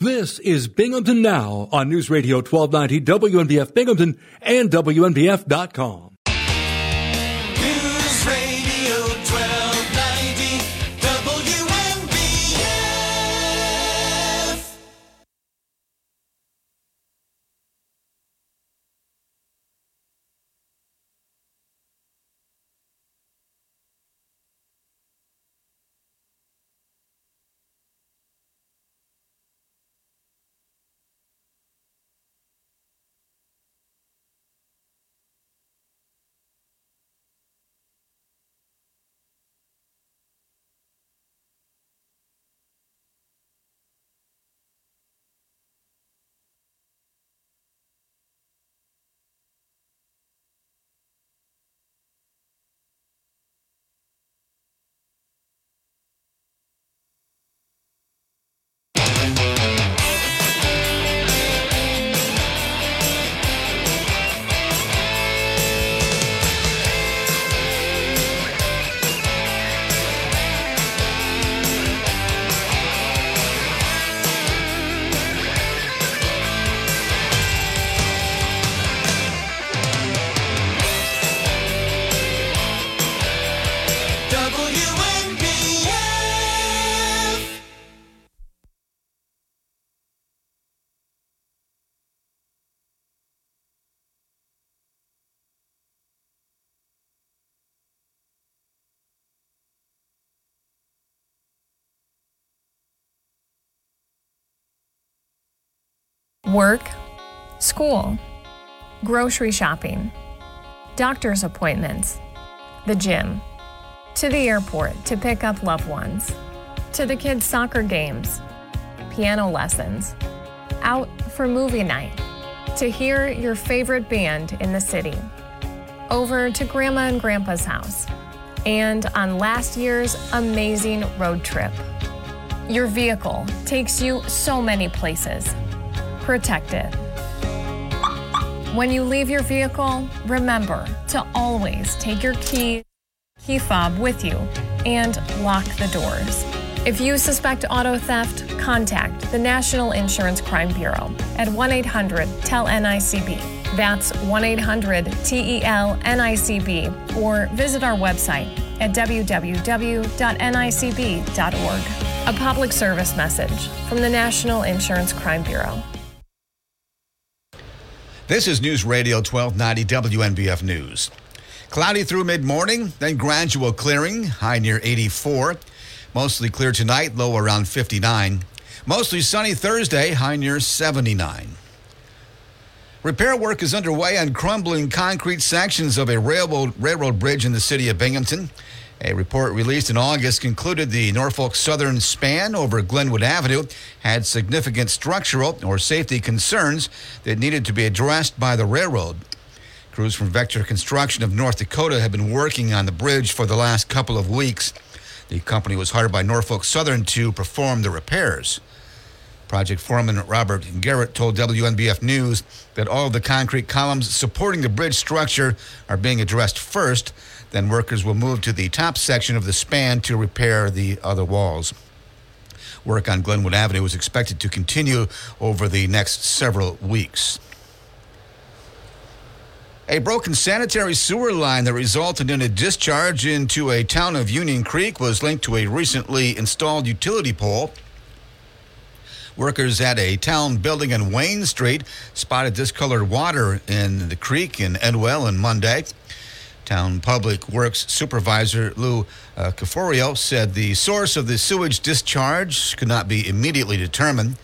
This is Binghamton Now on News Radio 1290 WNBF Binghamton and WNBF.com. Work, school, grocery shopping, doctor's appointments, the gym, to the airport to pick up loved ones, to the kids' soccer games, piano lessons, out for movie night, to hear your favorite band in the city, over to grandma and grandpa's house, and on last year's amazing road trip. Your vehicle takes you so many places. Protect it. When you leave your vehicle, remember to always take your key, key fob with you and lock the doors. If you suspect auto theft, contact the National Insurance Crime Bureau at 1 800 TEL NICB. That's 1 800 TEL NICB or visit our website at www.nicb.org. A public service message from the National Insurance Crime Bureau. This is News Radio 1290 WNBF News. Cloudy through mid morning, then gradual clearing, high near 84. Mostly clear tonight, low around 59. Mostly sunny Thursday, high near 79. Repair work is underway on crumbling concrete sections of a railroad, railroad bridge in the city of Binghamton. A report released in August concluded the Norfolk Southern span over Glenwood Avenue had significant structural or safety concerns that needed to be addressed by the railroad. Crews from Vector Construction of North Dakota have been working on the bridge for the last couple of weeks. The company was hired by Norfolk Southern to perform the repairs. Project foreman Robert Garrett told WNBF News that all of the concrete columns supporting the bridge structure are being addressed first. Then workers will move to the top section of the span to repair the other walls. Work on Glenwood Avenue is expected to continue over the next several weeks. A broken sanitary sewer line that resulted in a discharge into a town of Union Creek was linked to a recently installed utility pole. Workers at a town building in Wayne Street spotted discolored water in the creek in Endwell on Monday. Town Public Works Supervisor Lou uh, Caforio said the source of the sewage discharge could not be immediately determined.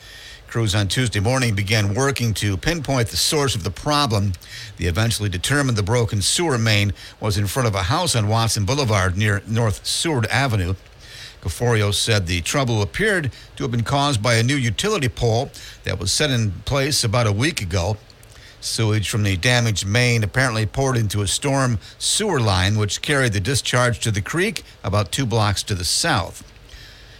Crews on Tuesday morning began working to pinpoint the source of the problem. They eventually determined the broken sewer main was in front of a house on Watson Boulevard near North Seward Avenue. Caforio said the trouble appeared to have been caused by a new utility pole that was set in place about a week ago. Sewage from the damaged main apparently poured into a storm sewer line, which carried the discharge to the creek about two blocks to the south.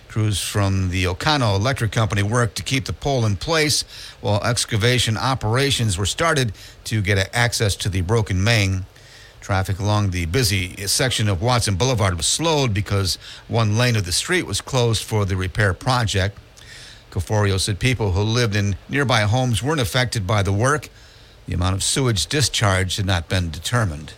Crews from the Ocano Electric Company worked to keep the pole in place while excavation operations were started to get access to the broken main. Traffic along the busy section of Watson Boulevard was slowed because one lane of the street was closed for the repair project. Caforio said people who lived in nearby homes weren't affected by the work. The amount of sewage discharged had not been determined.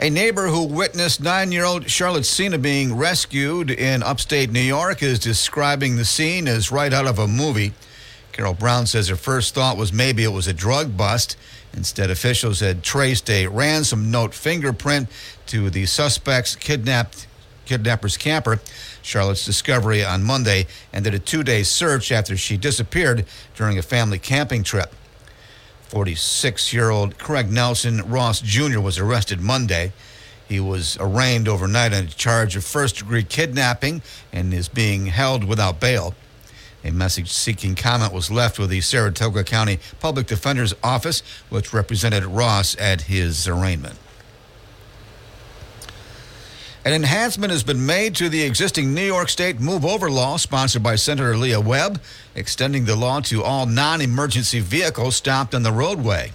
A neighbor who witnessed nine year old Charlotte Sena being rescued in upstate New York is describing the scene as right out of a movie. Carol Brown says her first thought was maybe it was a drug bust. Instead, officials had traced a ransom note fingerprint to the suspect's kidnapped kidnapper's camper. Charlotte's discovery on Monday ended a two-day search after she disappeared during a family camping trip. 46 year old Craig Nelson Ross Jr. was arrested Monday. He was arraigned overnight on a charge of first degree kidnapping and is being held without bail. A message seeking comment was left with the Saratoga County Public Defender's Office, which represented Ross at his arraignment. An enhancement has been made to the existing New York State Move Over law sponsored by Senator Leah Webb, extending the law to all non emergency vehicles stopped on the roadway.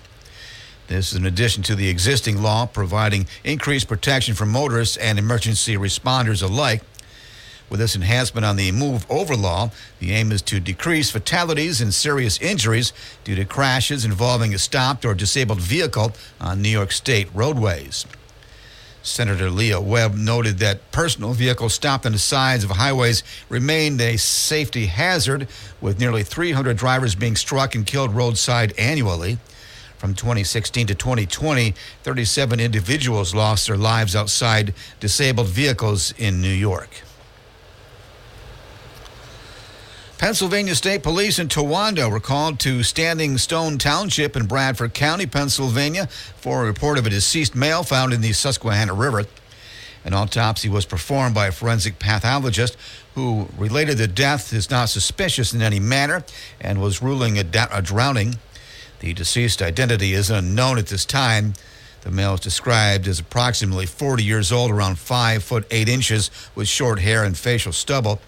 This is in addition to the existing law providing increased protection for motorists and emergency responders alike. With this enhancement on the Move Over law, the aim is to decrease fatalities and serious injuries due to crashes involving a stopped or disabled vehicle on New York State roadways. Senator Leah Webb noted that personal vehicles stopped on the sides of highways remained a safety hazard, with nearly 300 drivers being struck and killed roadside annually. From 2016 to 2020, 37 individuals lost their lives outside disabled vehicles in New York. Pennsylvania State Police in Towanda were called to Standing Stone Township in Bradford County, Pennsylvania, for a report of a deceased male found in the Susquehanna River. An autopsy was performed by a forensic pathologist who related the death is not suspicious in any manner and was ruling a, da- a drowning. The deceased identity is unknown at this time. The male is described as approximately 40 years old, around 5 foot 8 inches, with short hair and facial stubble.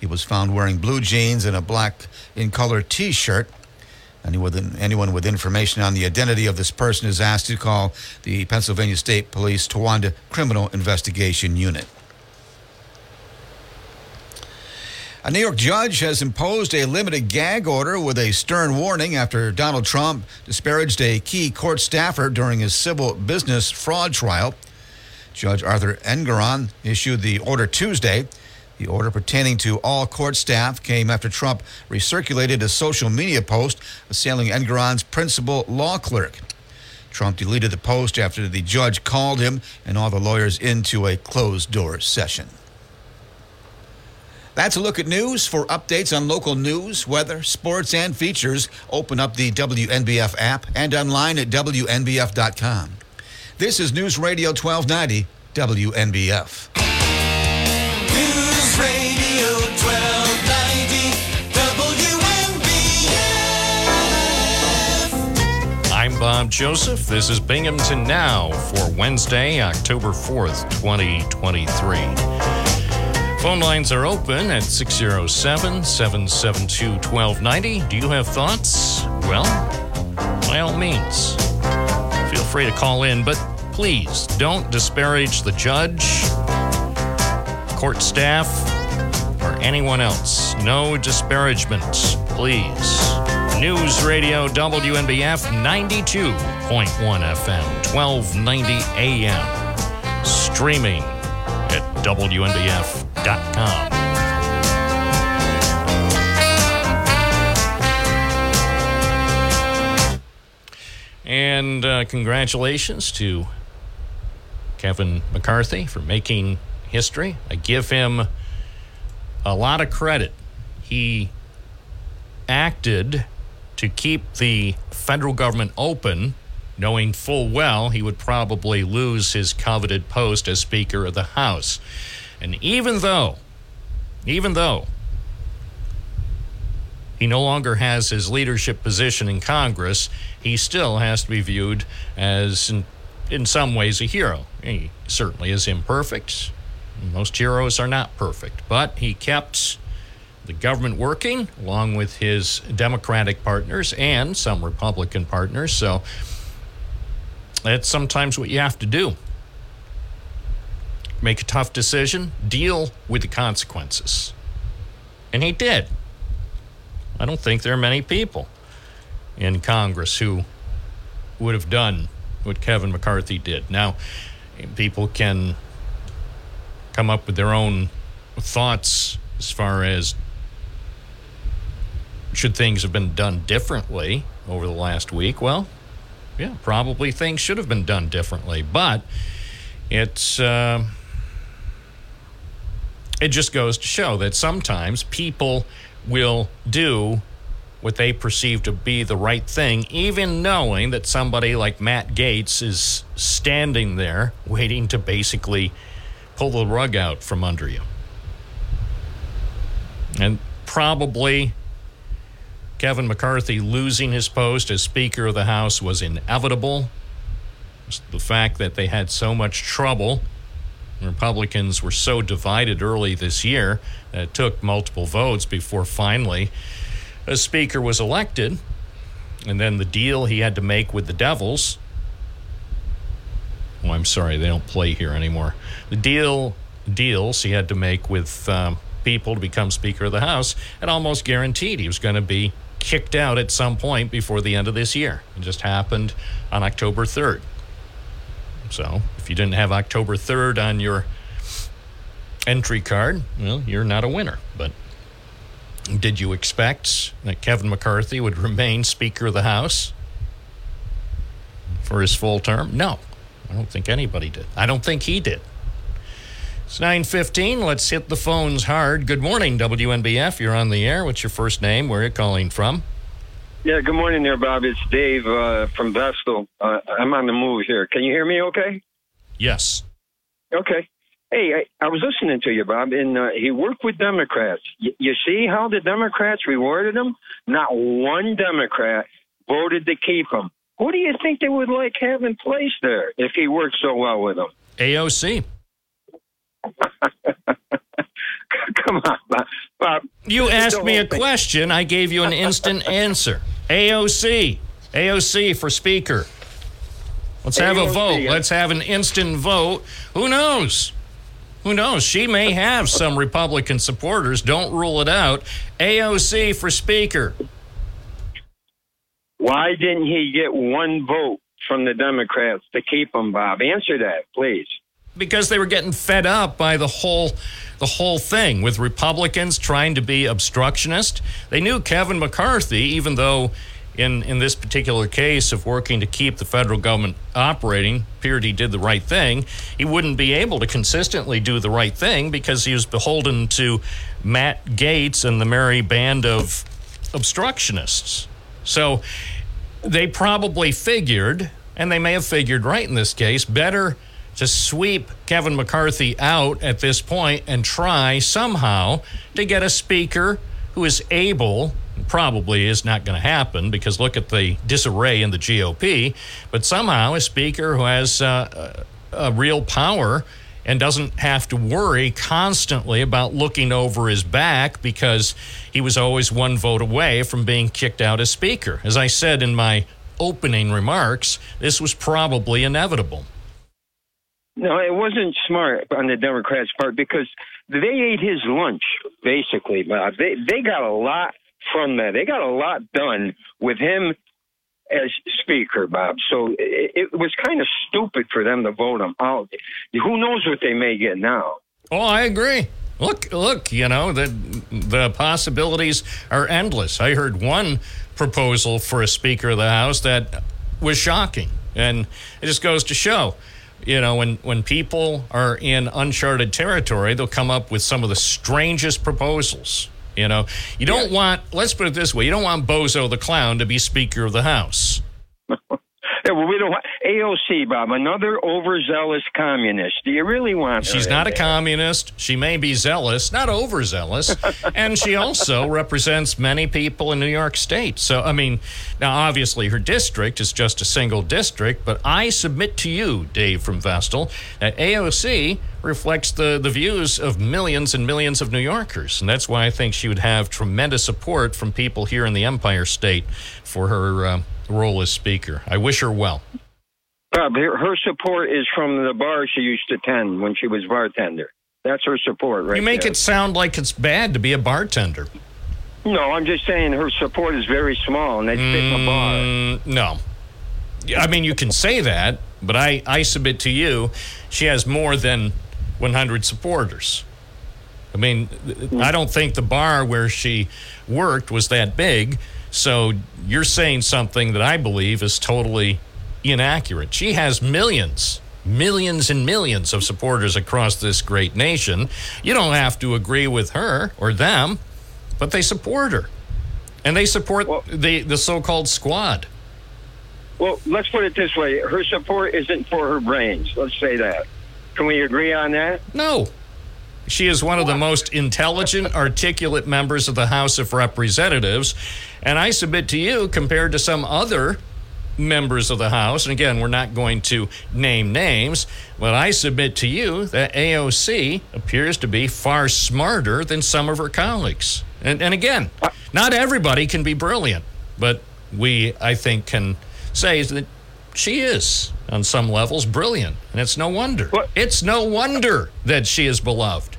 He was found wearing blue jeans and a black in color t shirt. Anyone, with information on the identity of this person is asked to call the Pennsylvania State Police Towanda Criminal Investigation Unit. A New York judge has imposed a limited gag order with a stern warning after Donald Trump disparaged a key court staffer during his civil business fraud trial. Judge Arthur Engoron issued the order Tuesday. The order pertaining to all court staff came after Trump recirculated a social media post assailing Engoron's principal law clerk. Trump deleted the post after the judge called him and all the lawyers into a closed door session. That's a look at news. For updates on local news, weather, sports, and features, open up the WNBF app and online at WNBF.com. This is News Radio 1290, WNBF. Bob Joseph. This is Binghamton Now for Wednesday, October 4th, 2023. Phone lines are open at 607 772 1290. Do you have thoughts? Well, by all means, feel free to call in, but please don't disparage the judge, court staff, or anyone else. No disparagement, please. News Radio WNBF 92.1 FM, 1290 AM. Streaming at WNBF.com. And uh, congratulations to Kevin McCarthy for making history. I give him a lot of credit. He acted to keep the federal government open, knowing full well he would probably lose his coveted post as Speaker of the House. And even though, even though he no longer has his leadership position in Congress, he still has to be viewed as, in, in some ways, a hero. He certainly is imperfect. Most heroes are not perfect, but he kept the government working along with his Democratic partners and some Republican partners. So that's sometimes what you have to do. make a tough decision, deal with the consequences. And he did. I don't think there are many people in Congress who would have done what Kevin McCarthy did. Now, people can come up with their own thoughts as far as should things have been done differently over the last week. Well, yeah, probably things should have been done differently, but it's. Uh, it just goes to show that sometimes people will do what they perceive to be the right thing, even knowing that somebody like Matt Gaetz is standing there waiting to basically pull the rug out from under you. And probably Kevin McCarthy losing his post as Speaker of the House was inevitable. The fact that they had so much trouble Republicans were so divided early this year that it took multiple votes before finally a speaker was elected. And then the deal he had to make with the Devils. Oh, I'm sorry, they don't play here anymore. The deal deals he had to make with um, people to become Speaker of the House and almost guaranteed he was going to be kicked out at some point before the end of this year. It just happened on October 3rd. So if you didn't have October 3rd on your entry card, well, you're not a winner. But did you expect that Kevin McCarthy would remain Speaker of the House for his full term? No. I don't think anybody did. I don't think he did. It's 9:15. Let's hit the phones hard. Good morning, WNBF. You're on the air. What's your first name? Where are you calling from? Yeah, good morning there, Bob. It's Dave uh, from Vestal. Uh, I'm on the move here. Can you hear me okay? Yes. Okay. Hey, I, I was listening to you, Bob, and uh, he worked with Democrats. Y- you see how the Democrats rewarded him? Not one Democrat voted to keep him. Who do you think they would like having placed there if he worked so well with them? AOC. Come on, Bob. You asked me a question. I gave you an instant answer. AOC. AOC for Speaker. Let's have a vote. yeah. Let's have an instant vote. Who knows? Who knows? She may have some Republican supporters. Don't rule it out. AOC for Speaker. Why didn't he get one vote from the Democrats to keep him, Bob? Answer that, please. Because they were getting fed up by the whole the whole thing with Republicans trying to be obstructionist. They knew Kevin McCarthy, even though in in this particular case of working to keep the federal government operating, appeared he did the right thing. He wouldn't be able to consistently do the right thing because he was beholden to Matt Gaetz and the merry band of obstructionists. So they probably figured, and they may have figured right in this case, better to sweep Kevin McCarthy out at this point and try somehow to get a speaker who is able, probably is not going to happen because look at the disarray in the GOP, but somehow a speaker who has uh, a, a real power and doesn't have to worry constantly about looking over his back because he was always one vote away from being kicked out as speaker. As I said in my opening remarks, this was probably inevitable. No, it wasn't smart on the Democrats' part because they ate his lunch, basically, Bob. They they got a lot from that. They got a lot done with him as speaker, Bob. So it, it was kind of stupid for them to vote him out. Who knows what they may get now? Oh, I agree. Look, look, you know, the the possibilities are endless. I heard one proposal for a speaker of the house that was shocking. And it just goes to show, you know, when when people are in uncharted territory, they'll come up with some of the strangest proposals. You know, you don't want, let's put it this way, you don't want Bozo the Clown to be Speaker of the House. Yeah, well, we don't want AOC, Bob, another overzealous communist. Do you really want She's not a communist. She may be zealous, not overzealous. and she also represents many people in New York State. So, I mean, now obviously her district is just a single district, but I submit to you, Dave from Vestal, that AOC reflects the, the views of millions and millions of New Yorkers. And that's why I think she would have tremendous support from people here in the Empire State for her uh, role as Speaker. I wish her well. Bob, her, her support is from the bar she used to attend when she was bartender. That's her support, right? You make there. it sound like it's bad to be a bartender. No, I'm just saying her support is very small, and they fit in the bar. Mm, no. I mean, you can say that, but I, I submit to you, she has more than 100 supporters. I mean, I don't think the bar where she worked was that big. So you're saying something that I believe is totally inaccurate. She has millions, millions and millions of supporters across this great nation. You don't have to agree with her or them, but they support her. And they support Well- the, the so called squad. Well, let's put it this way: her support isn't for her brains. Let's say that. Can we agree on that? No. She is one of the most intelligent, articulate members of the House of Representatives. And I submit to you, compared to some other members of the House, and again, we're not going to name names, but I submit to you that AOC appears to be far smarter than some of her colleagues. And, and again, not everybody can be brilliant, but we, I think, can say that she is, on some levels, brilliant. And it's no wonder. What? It's no wonder that she is beloved.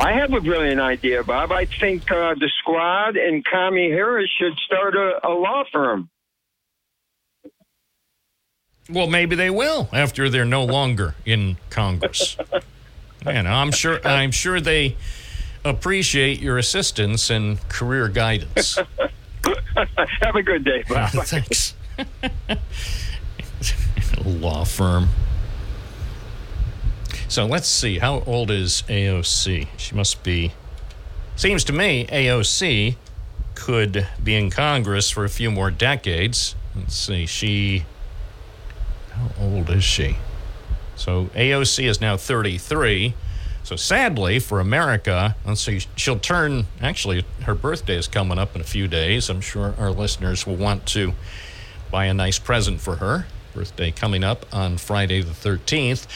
I have a brilliant idea, Bob. I think uh, the squad and Kami Harris should start a, a law firm. Well, maybe they will after they're no longer in Congress. you know, I'm sure. I'm sure they appreciate your assistance and career guidance. have a good day, Bob. Thanks. Law firm. So let's see. How old is AOC? She must be. Seems to me AOC could be in Congress for a few more decades. Let's see. She. How old is she? So AOC is now 33. So sadly for America, let's see, she'll turn. Actually, her birthday is coming up in a few days. I'm sure our listeners will want to buy a nice present for her. Birthday coming up on Friday the 13th.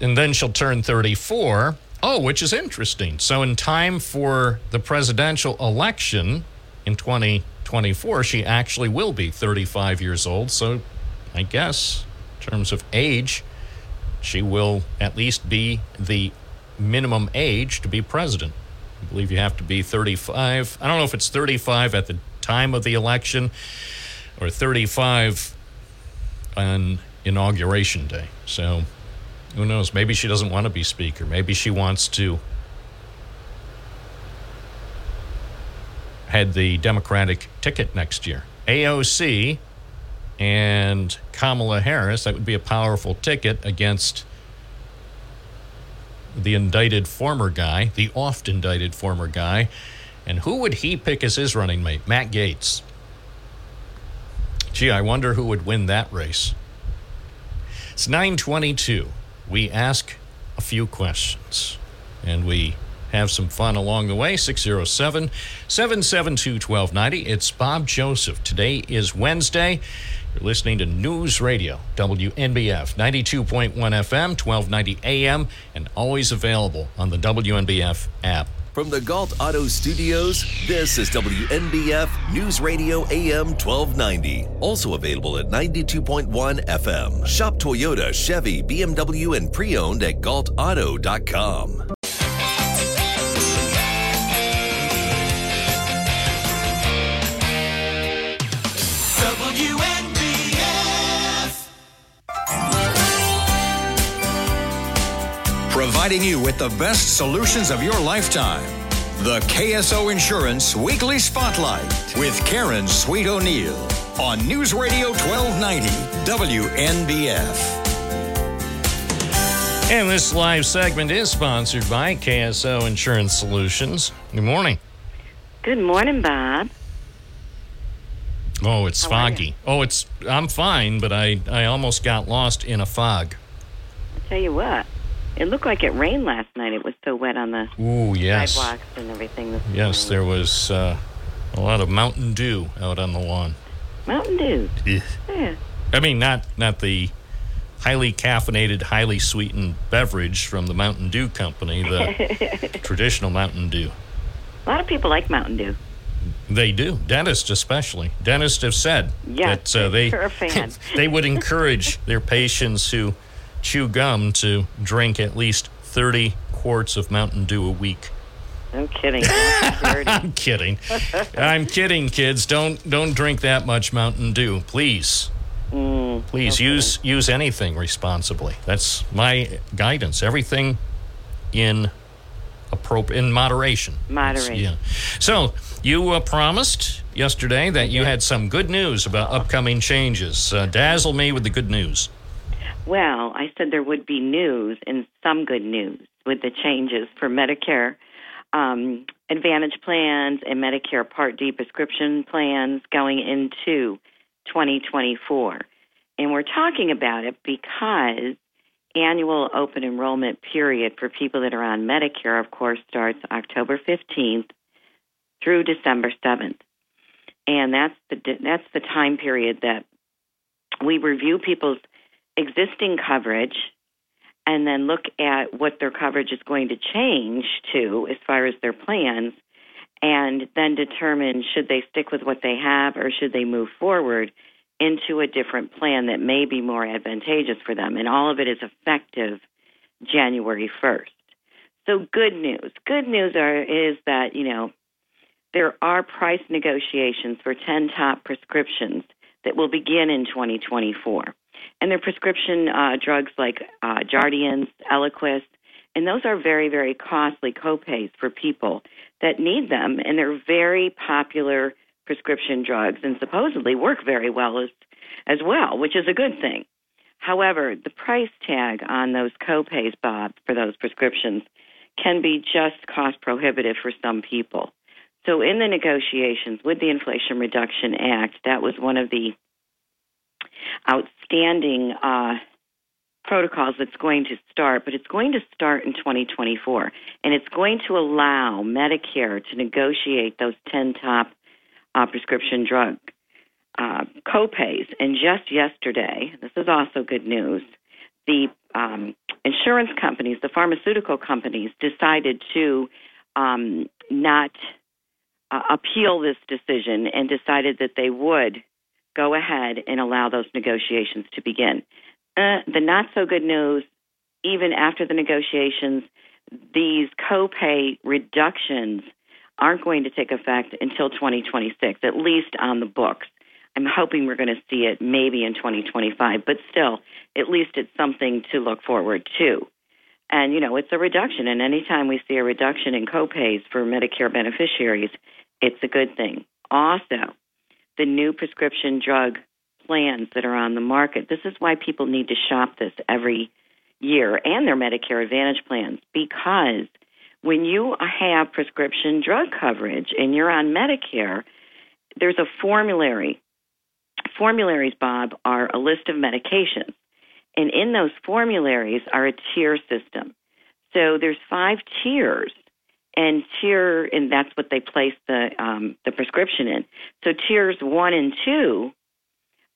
And then she'll turn 34. Oh, which is interesting. So, in time for the presidential election in 2024, she actually will be 35 years old. So, I guess, in terms of age, she will at least be the minimum age to be president. I believe you have to be 35. I don't know if it's 35 at the time of the election or 35 on inauguration day. So who knows? Maybe she doesn't want to be speaker. Maybe she wants to head the Democratic ticket next year. AOC and Kamala Harris, that would be a powerful ticket against the indicted former guy, the oft indicted former guy. And who would he pick as his running mate? Matt Gaetz. Gee, I wonder who would win that race. It's 922. We ask a few questions and we have some fun along the way. 607 772 1290. It's Bob Joseph. Today is Wednesday. You're listening to News Radio, WNBF, 92.1 FM, 1290 AM, and always available on the WNBF app. From the Galt Auto Studios, this is WNBF News Radio AM 1290. Also available at 92.1 FM. Shop Toyota, Chevy, BMW, and pre owned at galtauto.com. providing you with the best solutions of your lifetime. The KSO Insurance Weekly Spotlight with Karen Sweet O'Neill on News Radio 1290 WNBF. And this live segment is sponsored by KSO Insurance Solutions. Good morning. Good morning, Bob. Oh, it's How foggy. Oh, it's I'm fine, but I I almost got lost in a fog. I'll tell you what, it looked like it rained last night. It was so wet on the Ooh, yes. sidewalks and everything. This Yes, there was uh, a lot of Mountain Dew out on the lawn. Mountain Dew. Ugh. Yeah. I mean, not not the highly caffeinated, highly sweetened beverage from the Mountain Dew company, the traditional Mountain Dew. A lot of people like Mountain Dew. They do. Dentists, especially. Dentists have said Yes, that uh, they they're a fan. they would encourage their patients who chew gum to drink at least 30 quarts of Mountain Dew a week. No kidding. I'm kidding. I'm kidding, kids. Don't don't drink that much Mountain Dew, please. Mm, Please okay. use use anything responsibly. That's my guidance. Everything in appropri- in moderation. Moderation. yeah. So you uh, promised yesterday that you had some good news about upcoming changes. Uh, dazzle me with the good news. Well, I said there would be news and some good news with the changes for Medicare um, Advantage plans and Medicare Part D prescription plans going into 2024. And we're talking about it because annual open enrollment period for people that are on Medicare, of course, starts October 15th through December 7th. And that's the that's the time period that we review people's existing coverage and then look at what their coverage is going to change to as far as their plans and then determine should they stick with what they have or should they move forward into a different plan that may be more advantageous for them and all of it is effective January 1st. So good news. Good news are is that, you know, there are price negotiations for 10 top prescriptions that will begin in 2024 and they're prescription uh, drugs like uh, Jardiance, Eliquis, and those are very, very costly copays for people that need them, and they're very popular prescription drugs and supposedly work very well as as well, which is a good thing. However, the price tag on those copays, Bob, for those prescriptions can be just cost prohibitive for some people. So, in the negotiations with the Inflation Reduction Act, that was one of the outstanding uh, protocols that's going to start, but it's going to start in 2024. And it's going to allow Medicare to negotiate those 10 top uh, prescription drug uh, copays. And just yesterday, this is also good news, the um, insurance companies, the pharmaceutical companies, decided to um, not uh, appeal this decision and decided that they would go ahead and allow those negotiations to begin. Uh, the not so good news, even after the negotiations, these copay reductions aren't going to take effect until 2026, at least on the books. I'm hoping we're going to see it maybe in 2025, but still, at least it's something to look forward to. And, you know, it's a reduction, and anytime we see a reduction in copays for Medicare beneficiaries, it's a good thing. Also, the new prescription drug plans that are on the market. This is why people need to shop this every year and their Medicare Advantage plans because when you have prescription drug coverage and you're on Medicare, there's a formulary. Formularies, Bob, are a list of medications. And in those formularies are a tier system. So there's five tiers and tier and that's what they place the um, the prescription in. So tiers one and two,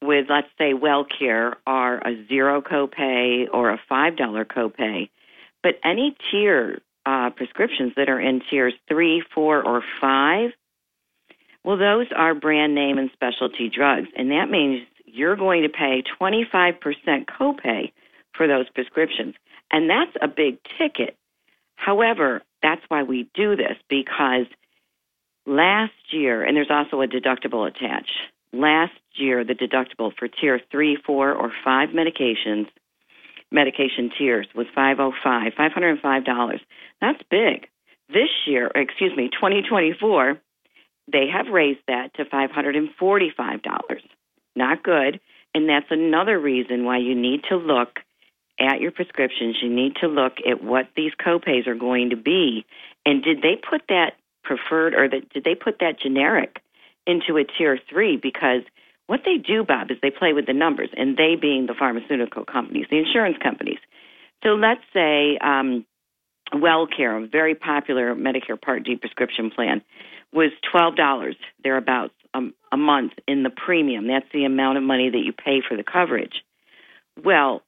with let's say WellCare, are a zero copay or a five dollar copay. But any tier uh, prescriptions that are in tiers three, four, or five, well, those are brand name and specialty drugs, and that means you're going to pay 25% copay for those prescriptions, and that's a big ticket. However, that's why we do this because last year, and there's also a deductible attached. Last year, the deductible for tier three, four, or five medications, medication tiers, was 505, $505. That's big. This year, excuse me, 2024, they have raised that to $545. Not good. And that's another reason why you need to look at your prescriptions. You need to look at what these copays are going to be. And did they put that preferred or the, did they put that generic into a tier three? Because what they do, Bob, is they play with the numbers, and they being the pharmaceutical companies, the insurance companies. So let's say um, WellCare, a very popular Medicare Part D prescription plan, was twelve dollars thereabouts a, a month in the premium. That's the amount of money that you pay for the coverage. Well,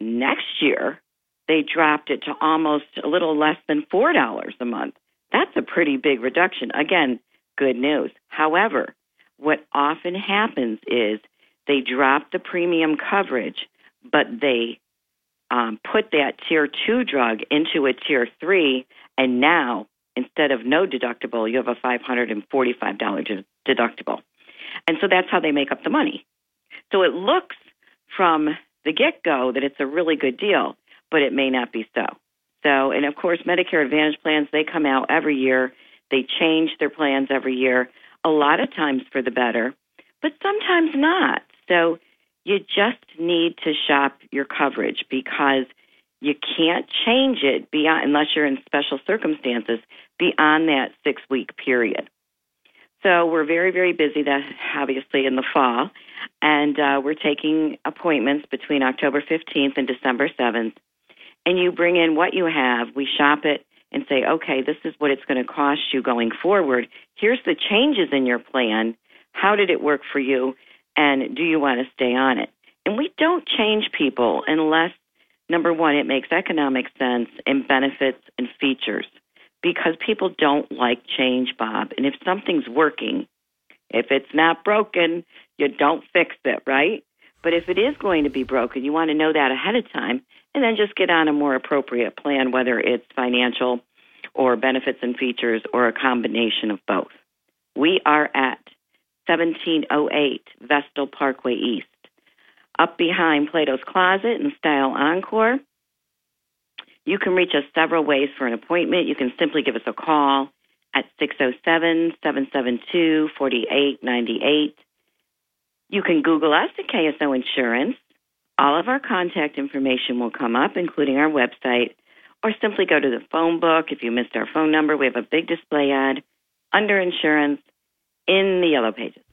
next year they dropped it to almost a little less than four dollars a month. That's a pretty big reduction. Again, good news. However, what often happens is they drop the premium coverage, but they um, put that tier two drug into a tier three, and now instead of no deductible, you have a $545 deductible. And so that's how they make up the money. So it looks from the get go that it's a really good deal, but it may not be so. So, and of course, Medicare Advantage plans, they come out every year. They change their plans every year, a lot of times for the better, but sometimes not. So you just need to shop your coverage because you can't change it beyond unless you're in special circumstances beyond that six week period. So we're very, very busy. That obviously in the fall, and uh, we're taking appointments between October 15th and December 7th. And you bring in what you have. We shop it and say, okay, this is what it's going to cost you going forward. Here's the changes in your plan. How did it work for you? And do you want to stay on it? And we don't change people unless, number one, it makes economic sense and benefits and features because people don't like change, Bob. And if something's working, if it's not broken, you don't fix it, right? But if it is going to be broken, you want to know that ahead of time and then just get on a more appropriate plan, whether it's financial or benefits and features or a combination of both. We are at 1708 Vestal Parkway East, up behind Plato's Closet and Style Encore. You can reach us several ways for an appointment. You can simply give us a call at 607 772 4898. You can Google us at KSO Insurance. All of our contact information will come up, including our website, or simply go to the phone book. If you missed our phone number, we have a big display ad under insurance in the yellow pages.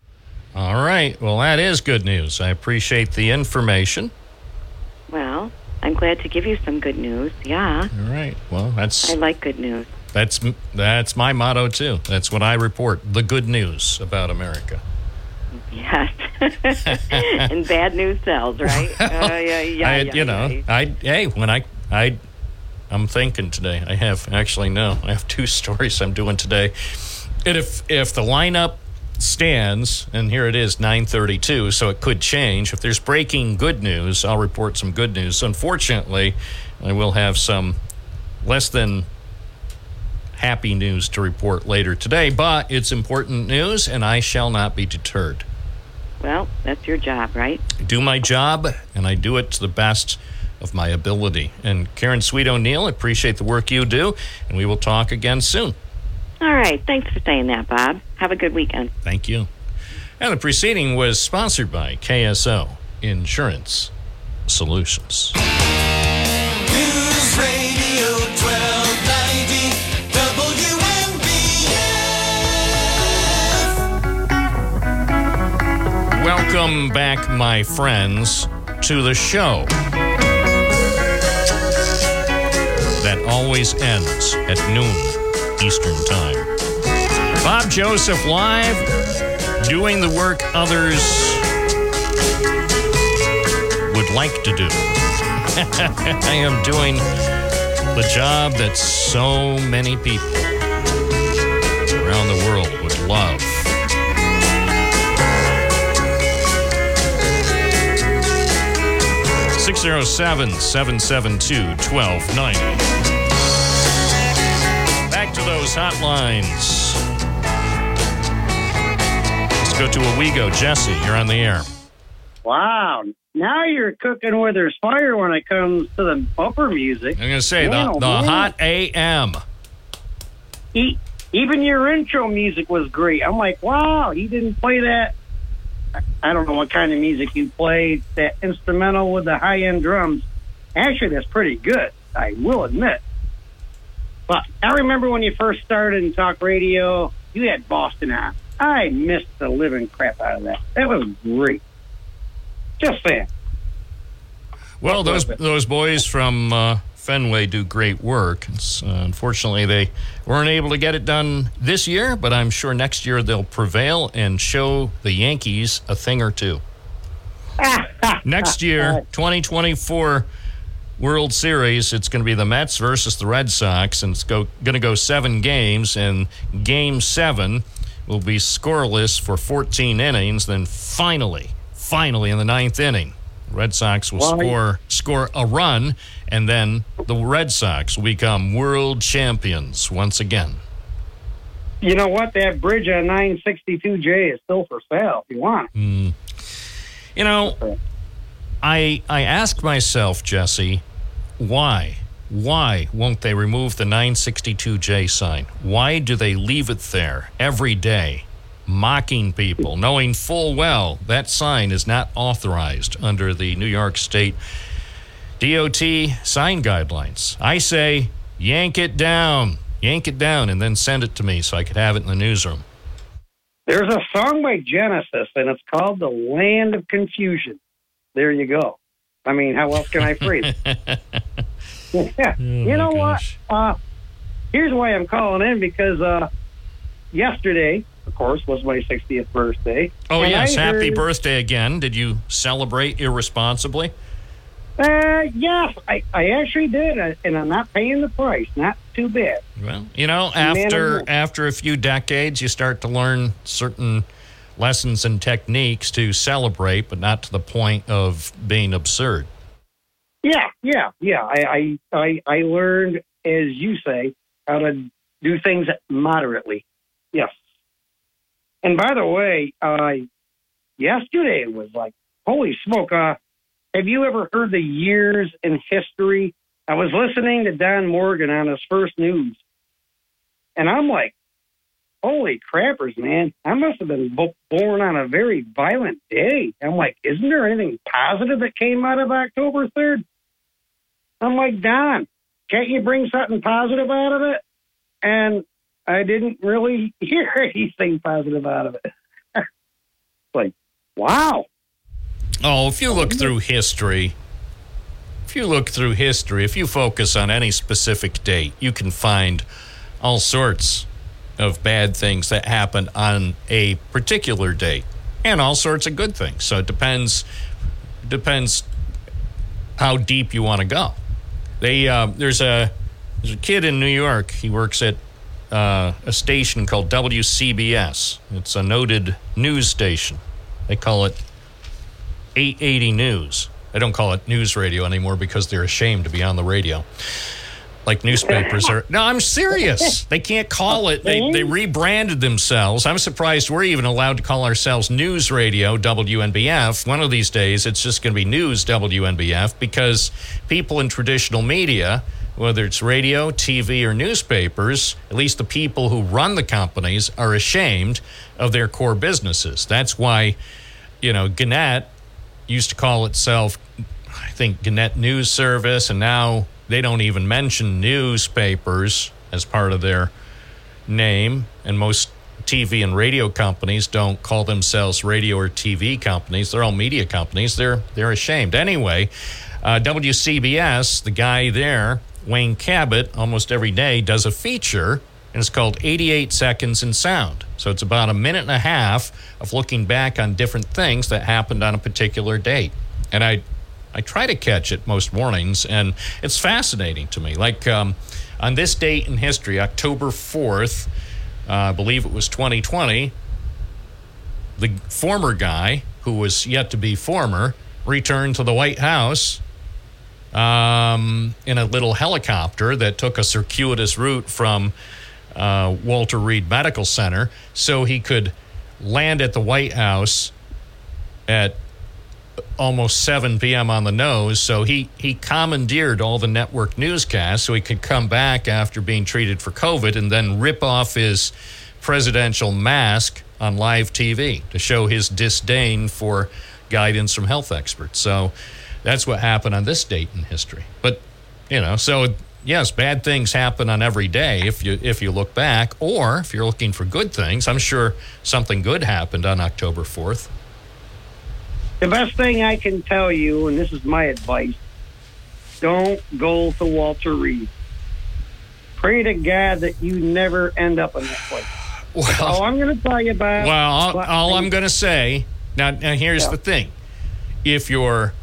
All right. Well, that is good news. I appreciate the information. Well, I'm glad to give you some good news. Yeah. All right. Well, that's I like good news. that's that's my motto too. That's what I report: the good news about America. Yes. and bad news sells, right? Uh, yeah, yeah, I, yeah, you know, yeah. I hey, when I I I'm thinking today. I have actually no. I have two stories I'm doing today. And if if the lineup stands, and here it is 9:32, so it could change. If there's breaking good news, I'll report some good news. Unfortunately, I will have some less than happy news to report later today, but it's important news, and I shall not be deterred. Well, that's your job, right? I do my job, and I do it to the best of my ability. And Karen Sweet O'Neill, appreciate the work you do, and we will talk again soon. All right. Thanks for saying that, Bob. Have a good weekend. Thank you. And the proceeding was sponsored by KSO Insurance Solutions. News Radio 1290 WNBF. Welcome back, my friends, to the show that always ends at noon Eastern Time. Bob Joseph live, doing the work others would like to do. I am doing the job that so many people around the world would love. Six zero seven seven seven two twelve ninety. Back to those hotlines. Let's go to Owego. Jesse, you're on the air. Wow. Now you're cooking where there's fire when it comes to the bumper music. I'm going to say Man, the, the man. hot AM. E- even your intro music was great. I'm like, wow, he didn't play that. I- I don't know what kind of music you played, that instrumental with the high end drums. Actually, that's pretty good, I will admit. But I remember when you first started in talk radio, you had Boston on. I missed the living crap out of that. That was great. Just saying. Well, those those boys from uh, Fenway do great work. It's, uh, unfortunately, they weren't able to get it done this year, but I'm sure next year they'll prevail and show the Yankees a thing or two. next year, 2024 World Series, it's going to be the Mets versus the Red Sox, and it's go, going to go seven games. And Game Seven will be scoreless for 14 innings. Then finally, finally in the ninth inning, Red Sox will I- score score a run, and then the Red Sox will become world champions once again. You know what? That bridge on 962J is still for sale if you want. Mm. You know, I I ask myself, Jesse, why? Why won't they remove the 962J sign? Why do they leave it there every day, mocking people, knowing full well that sign is not authorized under the New York State DOT sign guidelines? I say, yank it down, yank it down, and then send it to me so I could have it in the newsroom. There's a song by Genesis, and it's called "The Land of Confusion." There you go. I mean, how else can I phrase it? yeah. you know gosh. what? Uh, here's why I'm calling in because uh, yesterday, of course, was my 60th birthday. Oh, yes. I Happy heard- birthday again. Did you celebrate irresponsibly? Uh, yes, I, I actually did, uh, and I'm not paying the price. Not too bad. Well, you know, after after a few decades, you start to learn certain lessons and techniques to celebrate, but not to the point of being absurd. Yeah, yeah, yeah. I, I, I, I learned, as you say, how to do things moderately. Yes. And by the way, uh, yesterday was like, holy smoke. Uh, have you ever heard the years in history? I was listening to Don Morgan on his first news, and I'm like, holy crappers, man. I must have been bo- born on a very violent day. I'm like, isn't there anything positive that came out of October 3rd? I'm like, Don, can't you bring something positive out of it? And I didn't really hear anything positive out of it. like, wow. Oh, if you look through history, if you look through history, if you focus on any specific date, you can find all sorts of bad things that happen on a particular date and all sorts of good things. So it depends depends how deep you want to go. They uh, there's a there's a kid in New York. He works at uh, a station called WCBS. It's a noted news station. They call it 880 News. They don't call it news radio anymore because they're ashamed to be on the radio. Like newspapers are. No, I'm serious. They can't call it. They, they rebranded themselves. I'm surprised we're even allowed to call ourselves News Radio WNBF. One of these days, it's just going to be News WNBF because people in traditional media, whether it's radio, TV, or newspapers, at least the people who run the companies, are ashamed of their core businesses. That's why, you know, Gannett used to call itself, I think, Gannett News Service, and now they don't even mention newspapers as part of their name. And most TV and radio companies don't call themselves radio or TV companies. They're all media companies. They're they're ashamed. Anyway, uh, WCBS, the guy there, Wayne Cabot, almost every day does a feature, and it's called 88 Seconds in Sound. So it's about a minute and a half of looking back on different things that happened on a particular date. And I I try to catch it most mornings, and it's fascinating to me. Like um, on this date in history, October 4th, uh, I believe it was 2020, the former guy, who was yet to be former, returned to the White House um, in a little helicopter that took a circuitous route from uh, Walter Reed Medical Center so he could land at the White House at almost 7 p.m. on the nose. So he, he commandeered all the network newscasts so he could come back after being treated for COVID and then rip off his presidential mask on live TV to show his disdain for guidance from health experts. So that's what happened on this date in history. But, you know, so yes, bad things happen on every day if you if you look back or if you're looking for good things, I'm sure something good happened on October 4th. The best thing I can tell you, and this is my advice, don't go to Walter Reed. Pray to God that you never end up in that place. Well, all I'm going to tell you about. Well, all, all I'm going to say now, now here's Yeah. the thing: if you're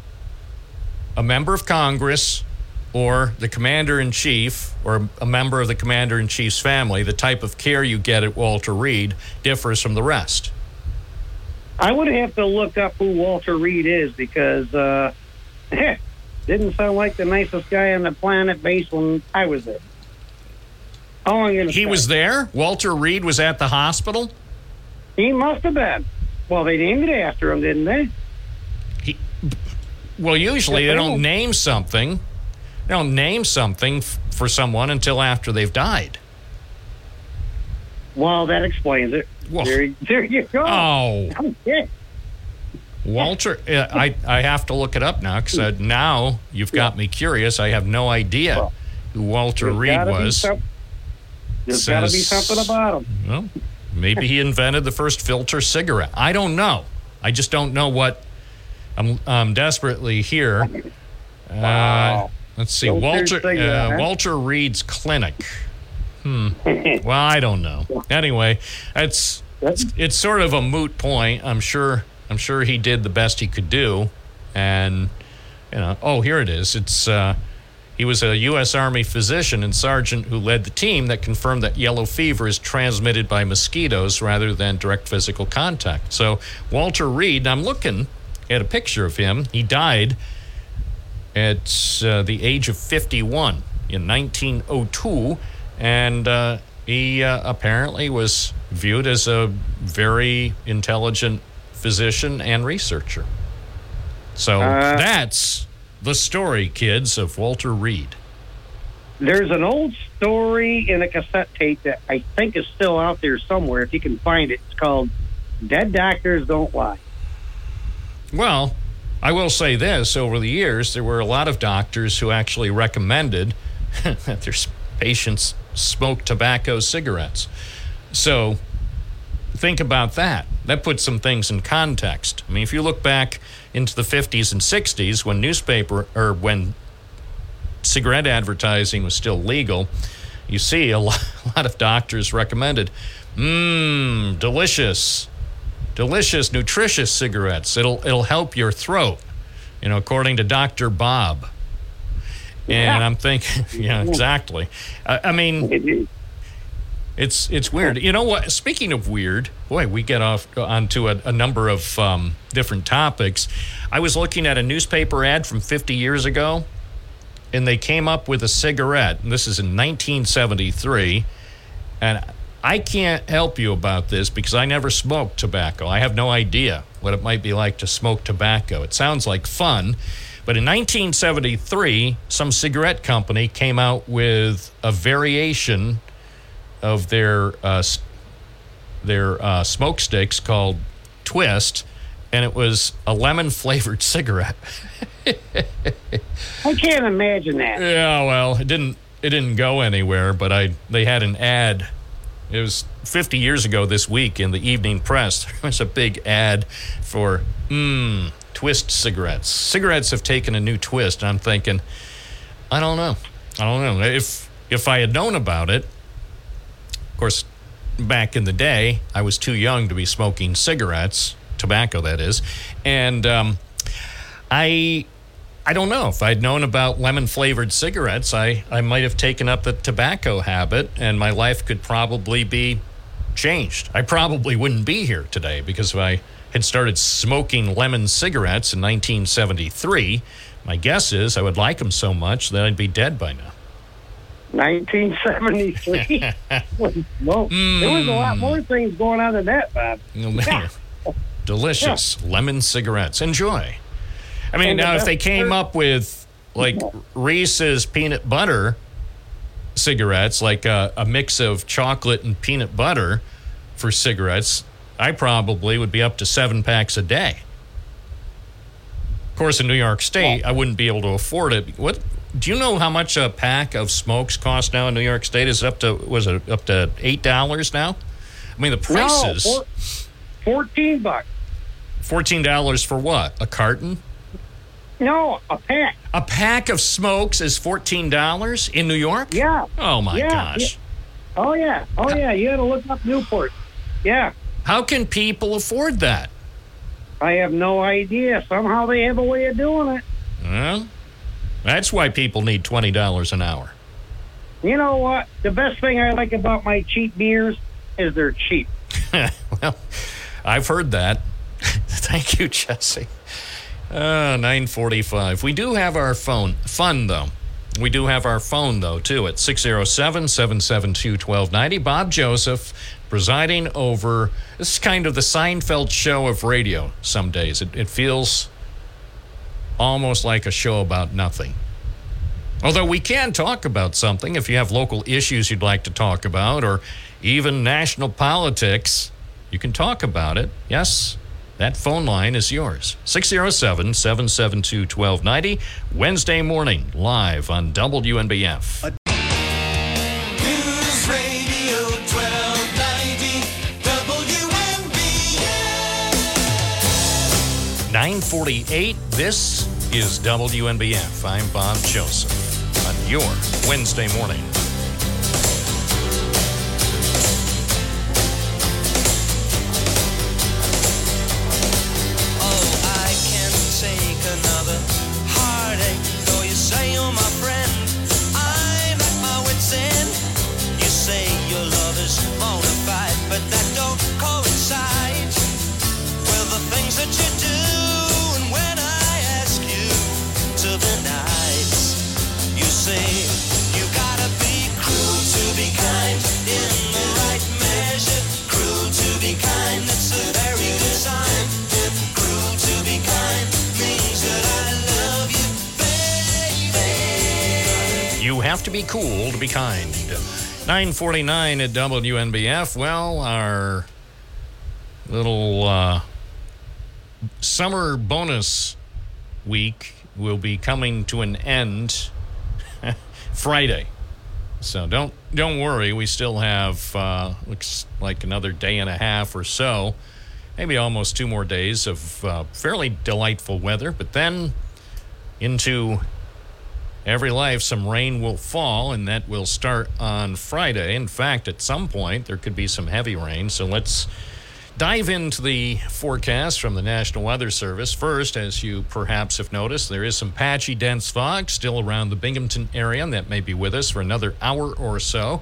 a member of Congress or the commander in chief or a member of the commander in chief's family, the type of care you get at Walter Reed differs from the rest. I would have to look up who Walter Reed is because uh, didn't sound like the nicest guy on the planet based when I was there. How long gonna He say? was there? Walter Reed was at the hospital? He must have been. Well, they named it after him, didn't they? He, well, usually they don't. name something. They don't name something f- for someone until after they've died. Well, that explains it. Well- There, there you go. Oh. Walter, uh, I, I have to look it up now because uh, now you've got me curious. I have no idea Well, who Walter Reed was. some- There's got to be something about him. Well, maybe he invented the first filter cigarette. I don't know. I just don't know what. I'm, I'm desperately here. Uh, Wow. let's see. Filter Walter cigarette, uh? Walter Reed's clinic. Hmm. Well, I don't know. Anyway, it's it's, it's sort of a moot point. I'm sure. I'm sure he did the best he could do, and you know. Oh, here it is. It's. Uh, he was a U.S. Army physician and sergeant who led the team that confirmed that yellow fever is transmitted by mosquitoes rather than direct physical contact. So, Walter Reed, I'm looking at a picture of him. He died at uh, the age of 51 in 1902, and uh, he uh, apparently was viewed as a very intelligent physician and researcher. So, Uh, that's the story, kids, of Walter Reed. There's an old story in a cassette tape that I think is still out there somewhere. If you can find it, it's called "Dead Doctors Don't Lie." Well, I will say this over the years, there were a lot of doctors who actually recommended that their s- patients smoke tobacco cigarettes. So think about that. That puts some things in context. I mean, if you look back into the 50s and 60s when newspaper or when cigarette advertising was still legal, you see a lot, of doctors recommended, mmm, delicious, delicious, nutritious cigarettes. It'll it'll help your throat, you know, according to Doctor Bob. And I'm thinking, yeah, exactly. I, I mean, it's it's weird. You know what? Speaking of weird, boy, we get off onto a, a number of um, different topics. I was looking at a newspaper ad from 50 years ago, and they came up with a cigarette. And this is in 1973, and I can't help you about this because I never smoked tobacco. I have no idea what it might be like to smoke tobacco. It sounds like fun. But in 1973, some cigarette company came out with a variation of their uh, their uh, smoke sticks called Twist, and it was a lemon flavored cigarette. I can't imagine that. Yeah, well, it didn't it didn't go anywhere, but I they had an ad. It was 50 years ago this week in the evening press. There was a big ad for mmm twist cigarettes. Cigarettes have taken a new twist, and I'm thinking, I don't know. I don't know. If if I had known about it, of course, back in the day, I was too young to be smoking cigarettes, tobacco that is, and um, I I don't know if I'd known about lemon flavored cigarettes, I I might have taken up the tobacco habit, and my life could probably be changed. I probably wouldn't be here today because if I had started smoking lemon cigarettes in 1973, my guess is I would like them so much that I'd be dead by now. 1973. well, there was a lot hmm. more things going on than that, Bob. Oh. Delicious lemon cigarettes. Enjoy. I mean, And the now if they came up with like Reese's peanut butter cigarettes, like a, a mix of chocolate and peanut butter for cigarettes, I probably would be up to seven packs a day. Of course, in New York State, I wouldn't be able to afford it. What do you know how much a pack of smokes cost now in New York State? Is it up to was it up to eight dollars now? I mean, the prices. No, four, 14 bucks. Fourteen dollars for what? A carton? No, a pack. A pack of smokes is fourteen dollars in New York? Yeah. Oh my Yeah, gosh! Oh, yeah. Oh, yeah. You had to look up Newport. Yeah. How can people afford that? I have no idea. Somehow they have a way of doing it. Well, That's why people need $20 an hour. You know what? The best thing I like about my cheap beers is they're cheap. well, I've heard that. Thank you, Jesse. Uh, 945. We do have our phone. Fun, though. We do have our phone, though, too, at 607 772 1290. Bob Joseph presiding over. This is kind of the Seinfeld show of radio some days. It, it feels almost like a show about nothing. Although we can talk about something if you have local issues you'd like to talk about or even national politics, you can talk about it. Yes, that phone line is yours. 607 772 1290, Wednesday morning, live on WNBF. 48. This is WNBF. I'm Bob Joseph on your Wednesday morning. Have to be cool to be kind. 949 at WNBF. Well, our little uh, summer bonus week will be coming to an end Friday. So don't don't worry. We still have uh, looks like another day and a half or so, maybe almost two more days of uh, fairly delightful weather. But then into every life, some rain will fall, and that will start on Friday. In fact, at some point there could be some heavy rain. So let's dive into the forecast from the National Weather Service. First, as you perhaps have noticed, there is some patchy, dense fog still around the Binghamton area, and that may be with us for another hour or so.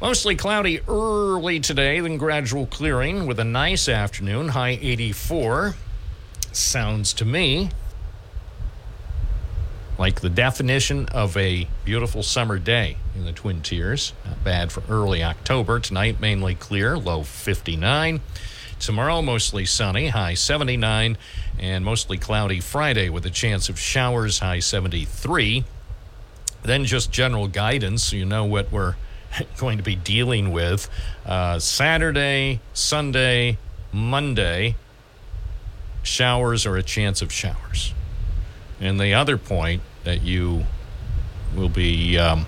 Mostly cloudy early today, then gradual clearing with a nice afternoon, high 84. Sounds to me like the definition of a beautiful summer day in the Twin Tiers. Not bad for early October. Tonight, mainly clear, low 59. Tomorrow, mostly sunny, high 79. And mostly cloudy Friday with a chance of showers, high 73. Then just general guidance so you know what we're going to be dealing with. Uh, Saturday, Sunday, Monday, showers or a chance of showers. And the other point that you will be um,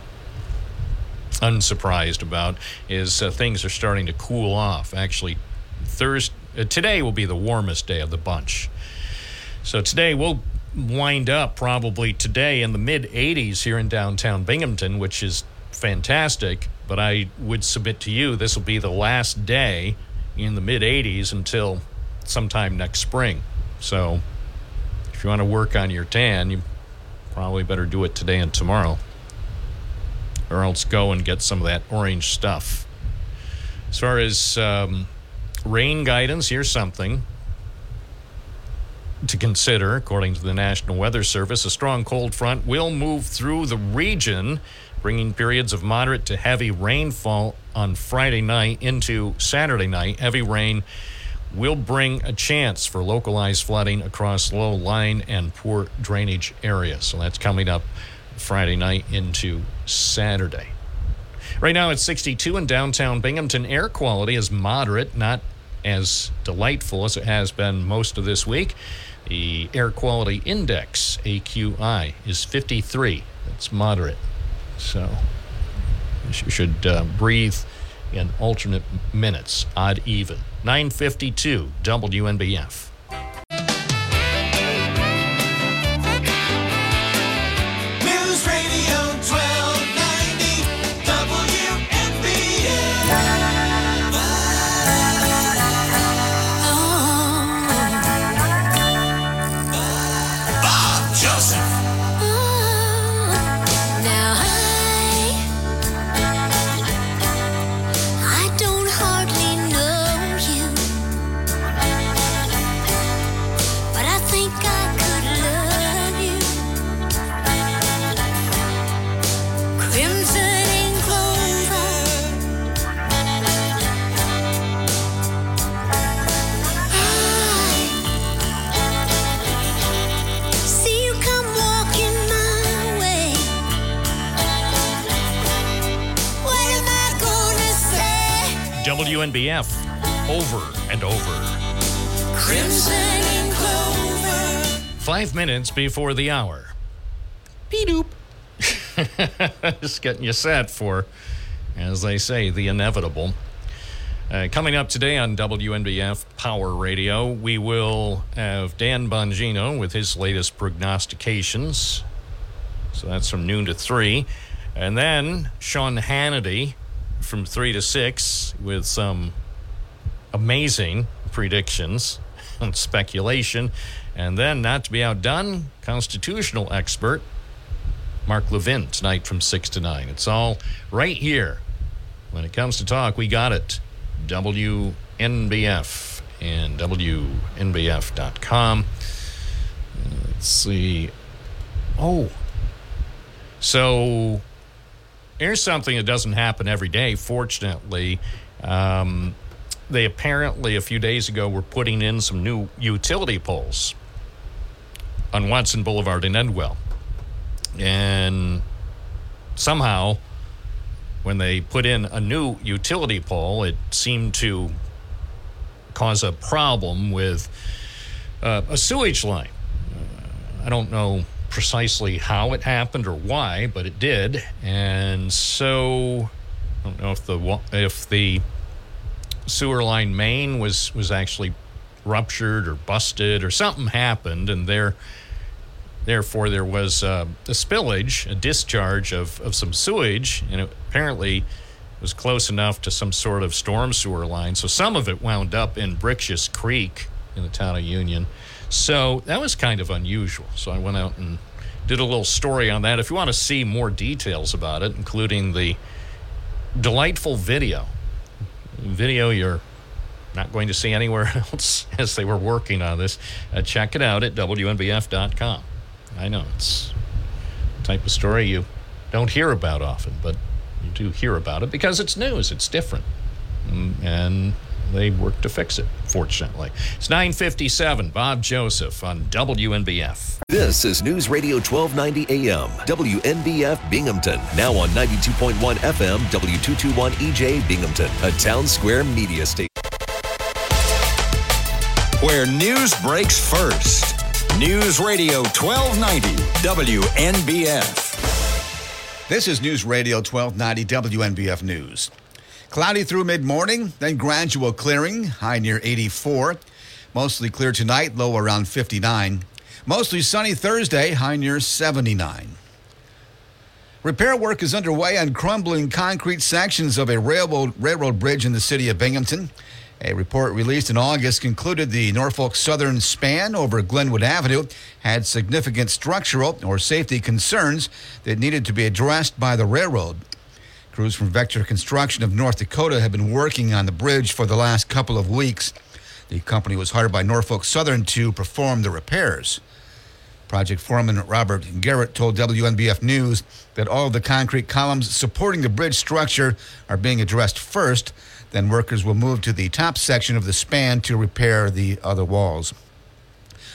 unsurprised about is uh, things are starting to cool off. Actually, Thursday, uh, today will be the warmest day of the bunch. So today we'll wind up probably today in the mid 80s here in downtown Binghamton, which is fantastic. But I would submit to you this will be the last day in the mid 80s until sometime next spring. So if you want to work on your tan, you probably better do it today and tomorrow. Or else go and get some of that orange stuff. As far as um, rain guidance, here's something to consider. According to the National Weather Service, a strong cold front will move through the region, bringing periods of moderate to heavy rainfall on Friday night into Saturday night. Heavy rain will bring a chance for localized flooding across low lying and poor drainage areas. So that's coming up Friday night into Saturday. Right now it's 62 in downtown Binghamton. Air quality is moderate, not as delightful as it has been most of this week. The air quality index, AQI, is 53. That's moderate. So you should uh, breathe in alternate minutes, odd even. 952 WNBF. Minutes before the hour. Beep doop. Just getting you set for, as they say, the inevitable. Uh, coming up today on WNBF Power Radio, we will have Dan Bongino with his latest prognostications. So that's from noon to 3. And then Sean Hannity from 3 to 6 with some amazing predictions and speculation. And then, not to be outdone, constitutional expert Mark Levin tonight from 6 to 9. It's all right here. When it comes to talk, we got it. WNBF and WNBF.com. Let's see. Oh. So here's something that doesn't happen every day, fortunately. Um, they apparently, a few days ago, were putting in some new utility poles on Watson Boulevard in Endwell. And somehow, when they put in a new utility pole, it seemed to cause a problem with uh, a sewage line. I don't know precisely how it happened or why, but it did. And so I don't know if the if the sewer line main was was actually ruptured or busted or something happened, and there therefore there was uh, a spillage, a discharge of, of some sewage, and it apparently was close enough to some sort of storm sewer line. So some of it wound up in Brixius Creek in the town of Union. So that was kind of unusual. So I went out and did a little story on that. If you want to see more details about it, including the delightful video, video you're not going to see anywhere else as they were working on this, uh, check it out at WNBF.com. I know it's type of story you don't hear about often, but you do hear about it because it's news, it's different. Mm, And they work to fix it, fortunately. It's 957, Bob Joseph on WNBF. This is News Radio 1290 AM, WNBF Binghamton. Now on 92.1 FM, W221 EJ Binghamton, a town square media station. Where news breaks first. News Radio 1290 WNBF. This is News Radio 1290 WNBF News. Cloudy through mid morning, then gradual clearing, high near 84. Mostly clear tonight, low around 59. Mostly sunny Thursday, high near 79. Repair work is underway on crumbling concrete sections of a railroad, railroad bridge in the city of Binghamton. A report released in August concluded the Norfolk Southern span over Glenwood Avenue had significant structural or safety concerns that needed to be addressed by the railroad. Crews from Vector Construction of North Dakota have been working on the bridge for the last couple of weeks. The company was hired by Norfolk Southern to perform the repairs. Project foreman Robert Garrett told WNBF News that all of the concrete columns supporting the bridge structure are being addressed first. Then workers will move to the top section of the span to repair the other walls.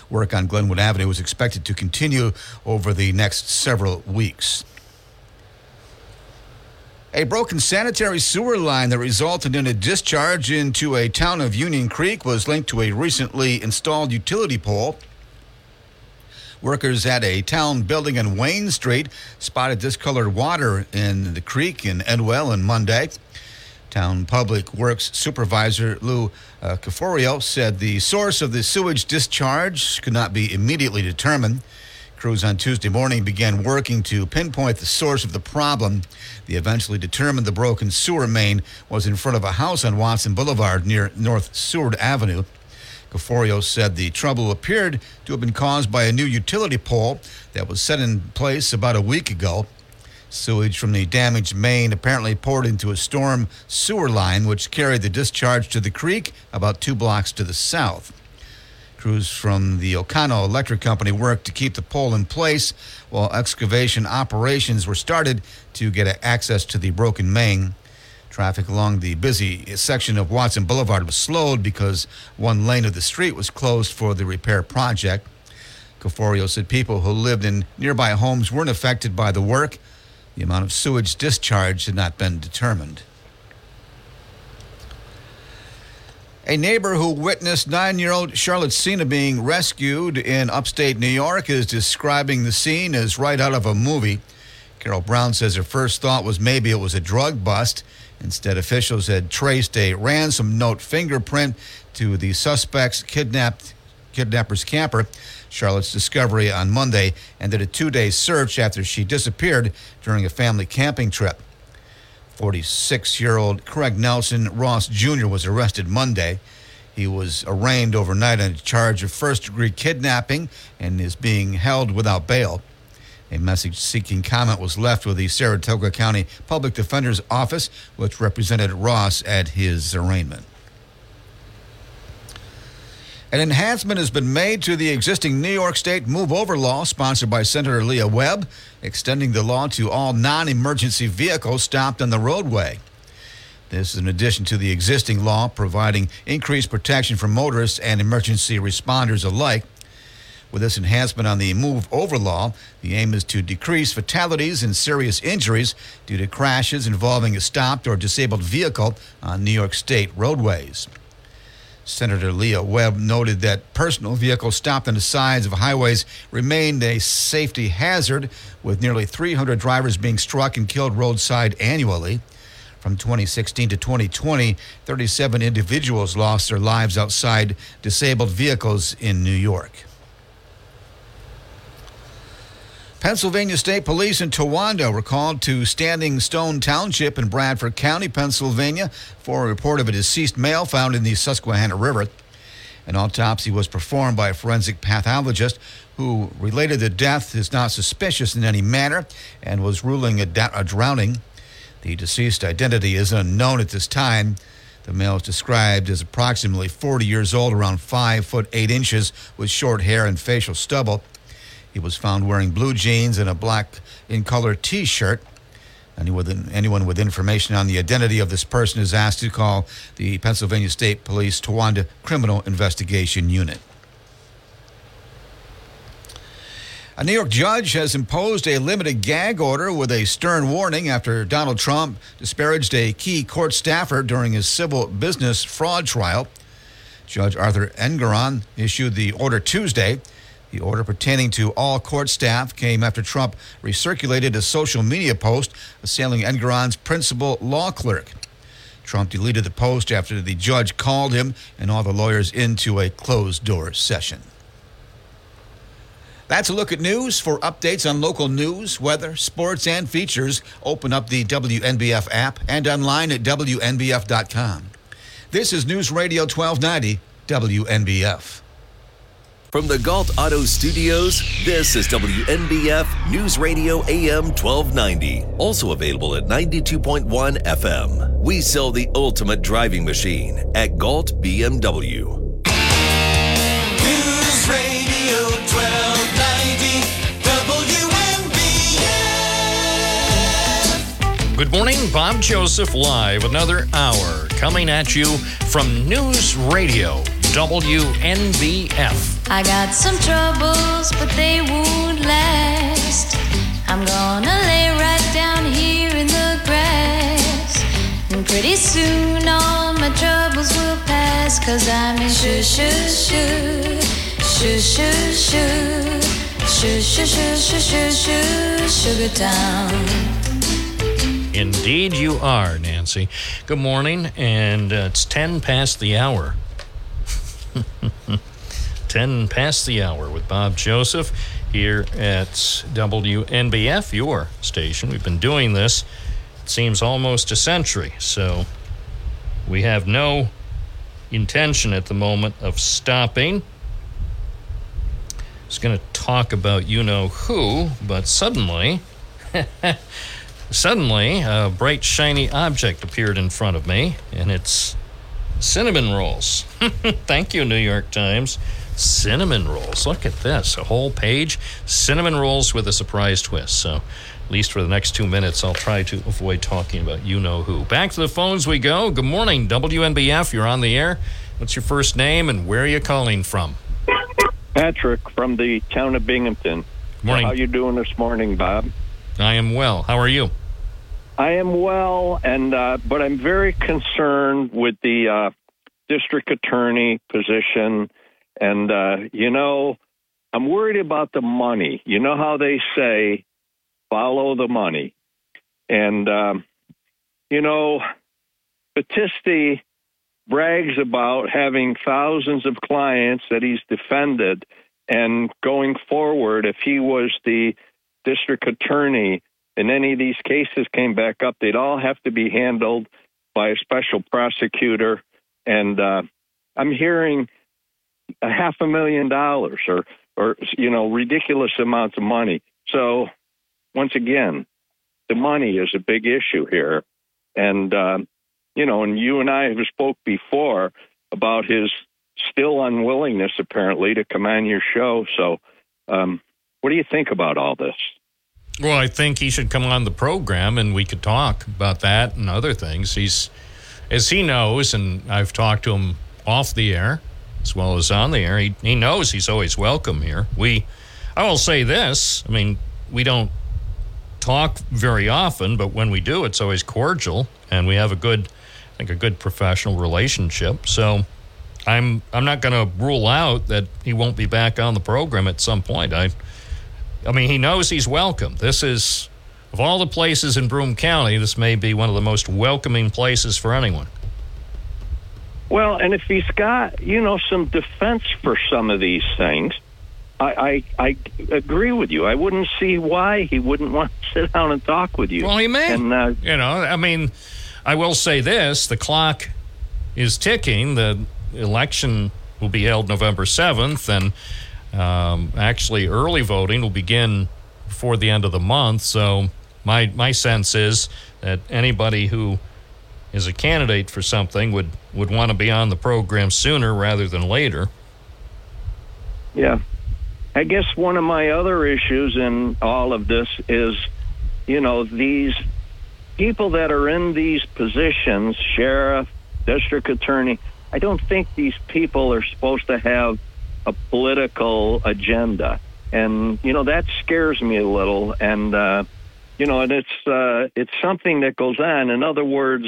Work on Glenwood Avenue is expected to continue over the next several weeks. A broken sanitary sewer line that resulted in a discharge into a town of Union Creek was linked to a recently installed utility pole. Workers at a town building in Wayne Street spotted discolored water in the creek in Endwell on Monday. Town Public Works Supervisor Lou uh, Caforio said the source of the sewage discharge could not be immediately determined. Crews on Tuesday morning began working to pinpoint the source of the problem. They eventually determined the broken sewer main was in front of a house on Watson Boulevard near North Seward Avenue. Caforio said the trouble appeared to have been caused by a new utility pole that was set in place about a week ago. Sewage from the damaged main apparently poured into a storm sewer line, which carried the discharge to the creek about two blocks to the south. Crews from the Okano Electric Company worked to keep the pole in place while excavation operations were started to get access to the broken main. Traffic along the busy section of Watson Boulevard was slowed because one lane of the street was closed for the repair project. Caforio said people who lived in nearby homes weren't affected by the work. The amount of sewage discharge had not been determined. A neighbor who witnessed nine year old Charlotte Sena being rescued in upstate New York is describing the scene as right out of a movie. Carol Brown says her first thought was maybe it was a drug bust. Instead, officials had traced a ransom note fingerprint to the suspect's kidnapped kidnapper's camper. Charlotte's discovery on Monday ended a two day search after she disappeared during a family camping trip. 46 year old Craig Nelson Ross Jr. was arrested Monday. He was arraigned overnight on a charge of first degree kidnapping and is being held without bail. A message seeking comment was left with the Saratoga County Public Defender's Office, which represented Ross at his arraignment. An enhancement has been made to the existing New York State Move Over law sponsored by Senator Leah Webb, extending the law to all non emergency vehicles stopped on the roadway. This is in addition to the existing law providing increased protection for motorists and emergency responders alike. With this enhancement on the Move Over law, the aim is to decrease fatalities and serious injuries due to crashes involving a stopped or disabled vehicle on New York State roadways. Senator Leah Webb noted that personal vehicles stopped on the sides of highways remained a safety hazard, with nearly 300 drivers being struck and killed roadside annually. From 2016 to 2020, 37 individuals lost their lives outside disabled vehicles in New York. Pennsylvania State Police in Towanda were called to Standing Stone Township in Bradford County, Pennsylvania, for a report of a deceased male found in the Susquehanna River. An autopsy was performed by a forensic pathologist who related the death is not suspicious in any manner and was ruling a, da- a drowning. The deceased identity is unknown at this time. The male is described as approximately 40 years old, around 5 foot 8 inches, with short hair and facial stubble. He was found wearing blue jeans and a black in color t shirt. Anyone, with information on the identity of this person is asked to call the Pennsylvania State Police Towanda Criminal Investigation Unit. A New York judge has imposed a limited gag order with a stern warning after Donald Trump disparaged a key court staffer during his civil business fraud trial. Judge Arthur Engoron issued the order Tuesday. The order pertaining to all court staff came after Trump recirculated a social media post assailing Engoron's principal law clerk. Trump deleted the post after the judge called him and all the lawyers into a closed door session. That's a look at news. For updates on local news, weather, sports, and features, open up the WNBF app and online at WNBF.com. This is News Radio 1290, WNBF. From the Gault Auto Studios, this is WNBF News Radio AM 1290. Also available at 92.1 FM. We sell the ultimate driving machine at Gault BMW. News Radio 1290 WNBF. Good morning, Bob Joseph live, another hour coming at you from News Radio WNBF. I got some troubles, but they won't last. I'm gonna lay right down here in the grass. And pretty soon all my troubles will pass. Cause I'm in shoo shoo shoo. Shoo shoo shoo. Shoo shoo shoo shoo shoo shoo. Sugar Town. Indeed, you are, Nancy. Good morning, and uh, it's 10 past the hour. 10 past the hour with Bob Joseph here at WNBF, your station. We've been doing this, it seems almost a century, so we have no intention at the moment of stopping. I was going to talk about you know who, but suddenly, suddenly, a bright shiny object appeared in front of me, and it's cinnamon rolls. Thank you, New York Times. Cinnamon rolls. Look at this. A whole page. Cinnamon rolls with a surprise twist. So, at least for the next two minutes, I'll try to avoid talking about you know who. Back to the phones we go. Good morning, WNBF. You're on the air. What's your first name and where are you calling from? Patrick from the town of Binghamton. Morning. How you doing this morning, Bob? I am well. How are you? I am well, and uh, but I'm very concerned with the uh, district attorney position, and uh, you know, I'm worried about the money. You know how they say, follow the money, and um, you know, Battisti brags about having thousands of clients that he's defended, and going forward, if he was the district attorney and any of these cases came back up, they'd all have to be handled by a special prosecutor. And uh, I'm hearing a half a million dollars or, or, you know, ridiculous amounts of money. So, once again, the money is a big issue here. And, uh, you know, and you and I have spoke before about his still unwillingness, apparently, to come on your show. So, um, what do you think about all this? Well, I think he should come on the program and we could talk about that and other things. He's, as he knows, and I've talked to him off the air as well as on the air, he, he knows he's always welcome here. We, I will say this I mean, we don't talk very often, but when we do, it's always cordial and we have a good, I think, a good professional relationship. So, I'm I'm not going to rule out that he won't be back on the program at some point. I I mean, he knows he's welcome. This is of all the places in Broome County, this may be one of the most welcoming places for anyone. Well, and if he's got, you know, some defense for some of these things, I, I, I agree with you. I wouldn't see why he wouldn't want to sit down and talk with you. Well, he may. And, uh, you know, I mean, I will say this the clock is ticking. The election will be held November 7th, and um, actually, early voting will begin before the end of the month. So, my, my sense is that anybody who is a candidate for something would, would want to be on the program sooner rather than later. Yeah. I guess one of my other issues in all of this is, you know, these people that are in these positions, sheriff, district attorney, I don't think these people are supposed to have a political agenda. And, you know, that scares me a little. And, uh, you know, and it's, uh, it's something that goes on. In other words,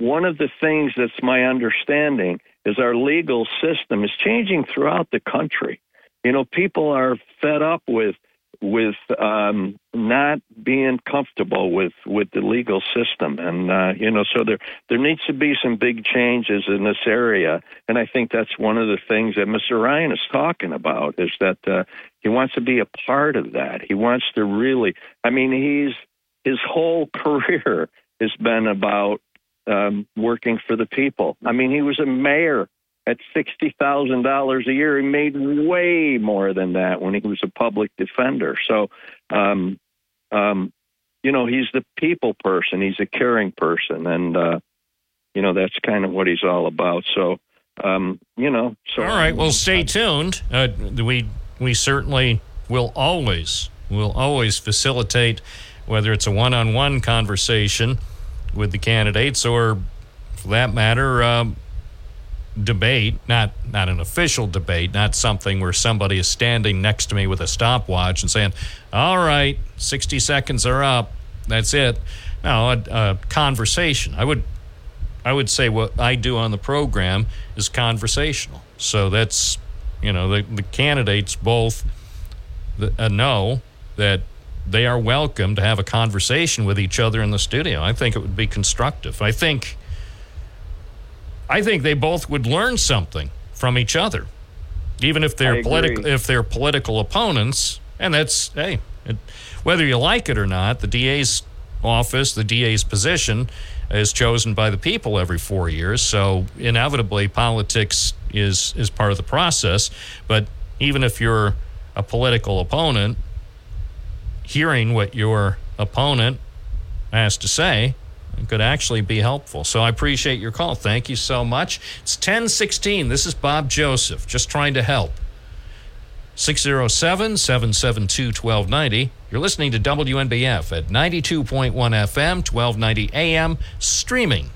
one of the things that's my understanding is our legal system is changing throughout the country. You know, people are fed up with with um, not being comfortable with with the legal system, and uh, you know, so there there needs to be some big changes in this area, and I think that's one of the things that Mr. Ryan is talking about is that uh, he wants to be a part of that. He wants to really, I mean, he's his whole career has been about um, working for the people. I mean, he was a mayor at sixty thousand dollars a year. He made way more than that when he was a public defender. So, um, um, you know, he's the people person. He's a caring person, and uh, you know that's kind of what he's all about. So, um, you know, so all right. Well, stay tuned. Uh, we we certainly will always will always facilitate whether it's a one-on-one conversation with the candidates or, for that matter. Um, debate, not not an official debate, not something where somebody is standing next to me with a stopwatch and saying, "All right, 60 seconds are up. That's it." No, a, a conversation. I would I would say what I do on the program is conversational. So that's you know the the candidates both the, uh, know that they are welcome to have a conversation with each other in the studio. I think it would be constructive. I think I think they both would learn something from each other, even if they're political if they're political opponents. And that's hey, it, whether you like it or not, the DA's office, the DA's position, is chosen by the people every four years. So inevitably, politics is is part of the process. But even if you're a political opponent, hearing what your opponent has to say could actually be helpful. So I appreciate your call. Thank you so much. It's 1016. This is Bob Joseph, just trying to help. 607 772 1290. You're listening to WNBF at 92.1 FM, 1290 AM, streaming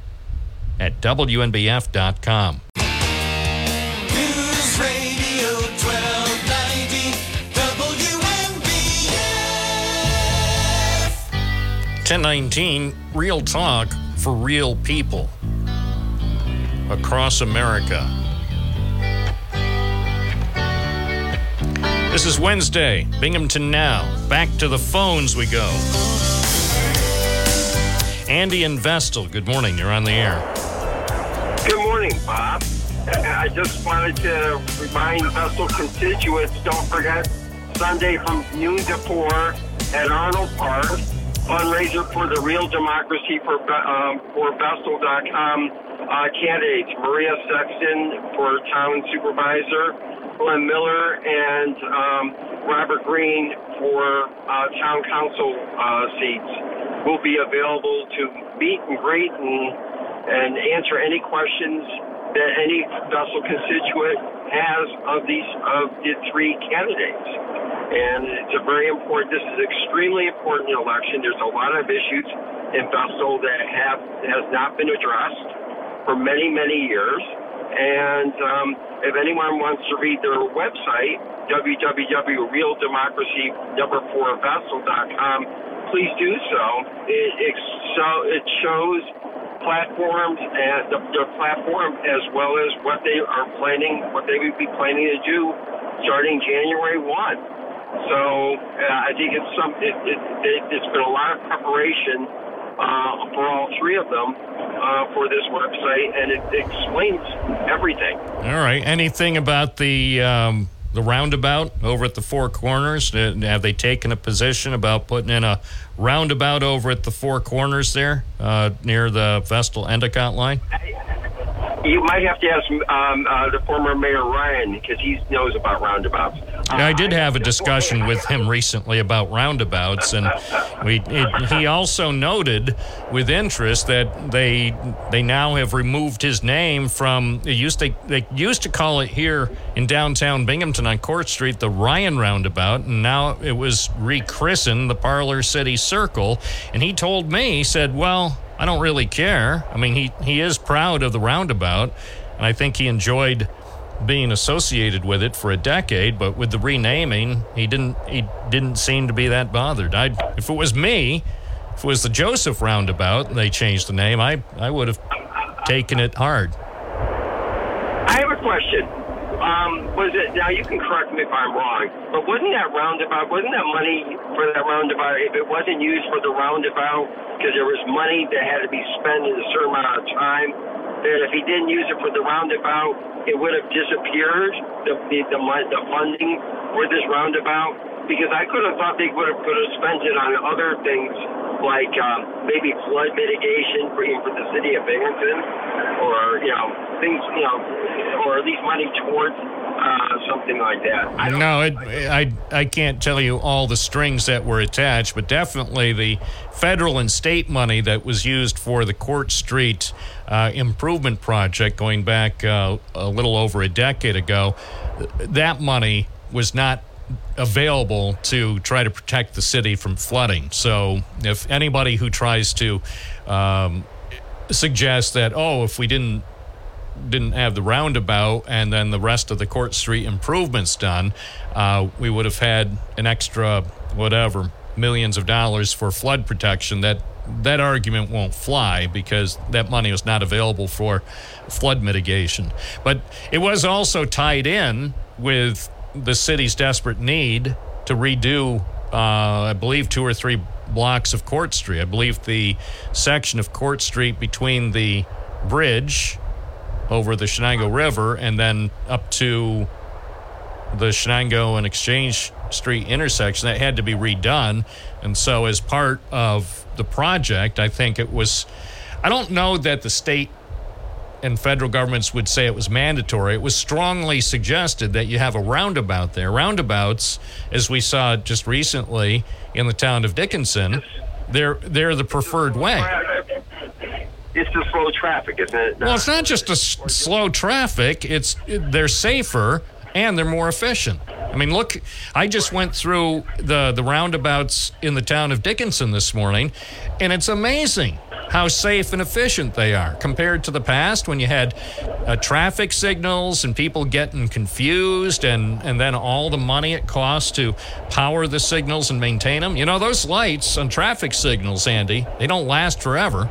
at WNBF.com. 1019, real talk for real people. across America. This is Wednesday, Binghamton Now. Back to the phones we go. Andy and Vestal, good morning. You're on the air. Good morning, Bob. I just wanted to remind Vestal constituents don't forget Sunday from noon to 4 at Arnold Park. Fundraiser for the Real Democracy for, um, for Vestal.com uh, candidates Maria Sexton for Town Supervisor, Glenn Miller and um, Robert Green for uh, town council uh, seats. Will be available to meet and greet and, and answer any questions that any Vestal constituent has of these of the three candidates. And it's a very important. This is extremely important election. There's a lot of issues in Vestal that have has not been addressed for many many years. And um, if anyone wants to read their website, www.realdemocracy4vestal.com, please do so. It, it, so it shows platforms and the, platform as well as what they are planning, what they would be planning to do starting January 1. So uh, I think it's some. It, it, it, it's been a lot of preparation uh, for all three of them uh, for this website, and it explains everything. All right. Anything about the um, the roundabout over at the Four Corners? Uh, have they taken a position about putting in a roundabout over at the Four Corners there uh, near the Vestal Endicott line? You might have to ask um, uh, the former Mayor Ryan because he knows about roundabouts. Yeah, I did have a discussion with him recently about roundabouts, and we it, he also noted with interest that they they now have removed his name from. They used to they used to call it here in downtown Binghamton on Court Street the Ryan Roundabout, and now it was rechristened the Parlor City Circle. And he told me, he said, "Well, I don't really care. I mean, he he is proud of the roundabout, and I think he enjoyed." being associated with it for a decade, but with the renaming, he didn't he didn't seem to be that bothered. I if it was me, if it was the Joseph Roundabout and they changed the name, I I would have taken it hard. I have a question. Um, was it now? You can correct me if I'm wrong, but wasn't that roundabout? Wasn't that money for that roundabout? If it wasn't used for the roundabout, because there was money that had to be spent in a certain amount of time, that if he didn't use it for the roundabout, it would have disappeared. The the the, the funding for this roundabout, because I could have thought they would have could have spent it on other things like um, maybe flood mitigation for for the city of Binghamton, or you know things you know, or at least money towards uh, something like that. I No, it, I I can't tell you all the strings that were attached, but definitely the federal and state money that was used for the Court Street uh, improvement project going back uh, a little over a decade ago. That money was not available to try to protect the city from flooding. So if anybody who tries to um, suggest that oh, if we didn't didn't have the roundabout and then the rest of the Court Street improvements done, uh, we would have had an extra whatever millions of dollars for flood protection. That that argument won't fly because that money was not available for flood mitigation. But it was also tied in with the city's desperate need to redo, uh, I believe, two or three blocks of Court Street. I believe the section of Court Street between the bridge over the Shenango River and then up to the Shenango and Exchange Street intersection that had to be redone. And so, as part of the project, I think it was, I don't know that the state and federal governments would say it was mandatory. It was strongly suggested that you have a roundabout there. Roundabouts, as we saw just recently in the town of Dickinson, they're they're the preferred way. It's the slow traffic, isn't it? Well, it's not just a s- slow traffic. It's they're safer and they're more efficient. I mean, look, I just went through the the roundabouts in the town of Dickinson this morning, and it's amazing how safe and efficient they are compared to the past when you had uh, traffic signals and people getting confused and, and then all the money it costs to power the signals and maintain them. You know, those lights on traffic signals, Andy, they don't last forever.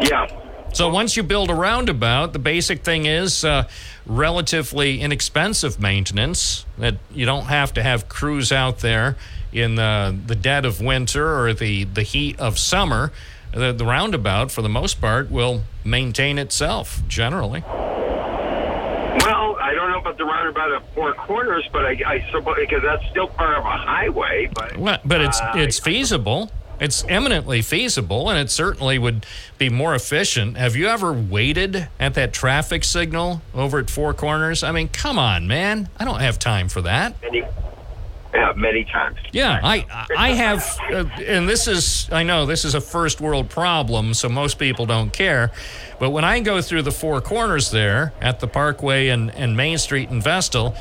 Yeah. So once you build a roundabout, the basic thing is uh, relatively inexpensive maintenance. That you don't have to have crews out there in the the dead of winter or the the heat of summer. The, the roundabout, for the most part, will maintain itself generally. Well, I don't know about the roundabout at Four Corners, but I, I suppose because that's still part of a highway. But Well, but it's uh, it's feasible. It's eminently feasible, and it certainly would be more efficient. Have you ever waited at that traffic signal over at Four Corners? I mean, come on, man! I don't have time for that. many, yeah, many times. Yeah, I I have, uh, and this is I know this is a first world problem, so most people don't care. But when I go through the four corners there at the Parkway and, and Main Street in Vestal,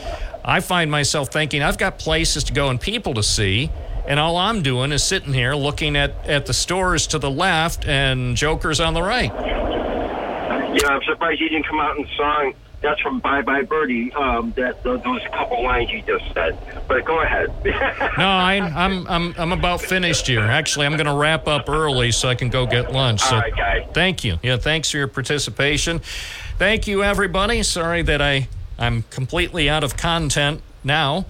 I find myself thinking I've got places to go and people to see, and all I'm doing is sitting here looking at, at the stores to the left and jokers on the right. Yeah, I'm surprised you didn't come out and song. That's from Bye Bye Birdie. Um, that those, those couple lines you just said. But go ahead. No, I, I'm I'm I'm about finished here. Actually, I'm going to wrap up early so I can go get lunch. So All right, guy. Thank you. Yeah, thanks for your participation. Thank you, everybody. Sorry that I I'm completely out of content now,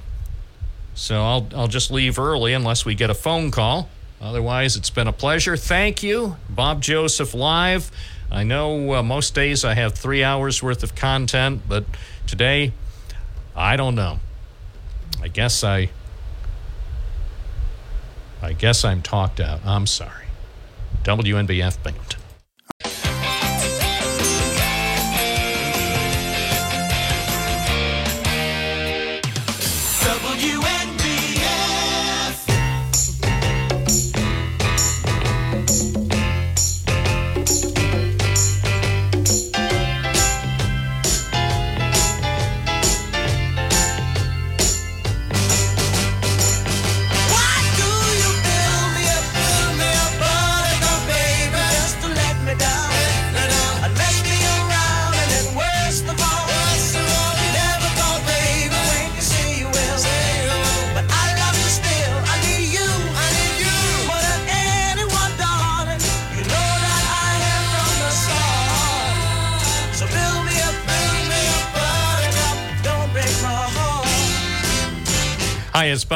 so I'll I'll just leave early unless we get a phone call. Otherwise, it's been a pleasure. Thank you, Bob Joseph Live. I know uh, most days I have three hours worth of content, but today, I don't know. I guess I. I guess I'm talked out. I'm sorry. WNBF Binghamton.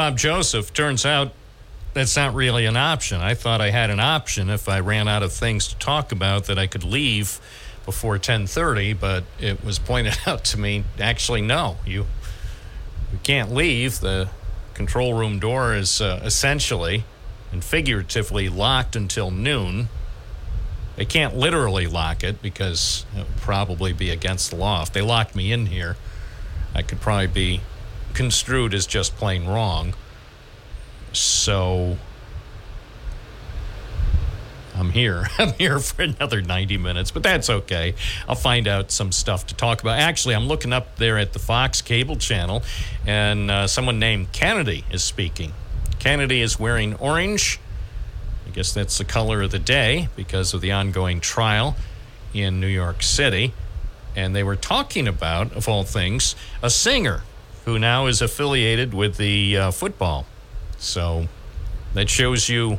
Bob Joseph. Turns out that's not really an option. I thought I had an option if I ran out of things to talk about that I could leave before 10:30, but it was pointed out to me actually no. You you can't leave. The control room door is uh, essentially and figuratively locked until noon. They can't literally lock it because it would probably be against the law. If they locked me in here, I could probably be construed as just plain wrong. So I'm here. I'm here for another 90 minutes, but that's okay. I'll find out some stuff to talk about. Actually, I'm looking up there at the Fox cable channel, and uh, someone named Kennedy is speaking. Kennedy is wearing orange. I guess that's the color of the day because of the ongoing trial in New York City. And they were talking about, of all things, a singer who now is affiliated with the uh, football. So that shows you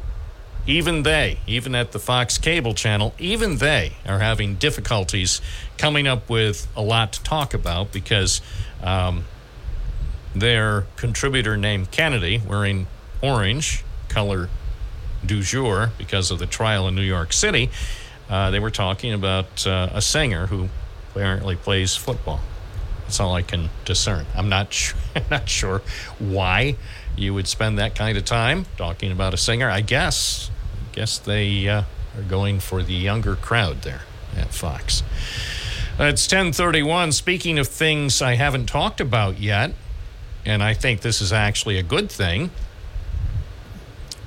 even they, even at the Fox cable channel, even they are having difficulties coming up with a lot to talk about because um, their contributor named Kennedy, wearing orange, color du jour, because of the trial in New York City, uh, they were talking about uh, a singer who apparently plays football. That's all I can discern. I'm not sure, not sure why you would spend that kind of time talking about a singer. I guess, I guess they uh, are going for the younger crowd there at Fox. It's 10:31. Speaking of things I haven't talked about yet, and I think this is actually a good thing.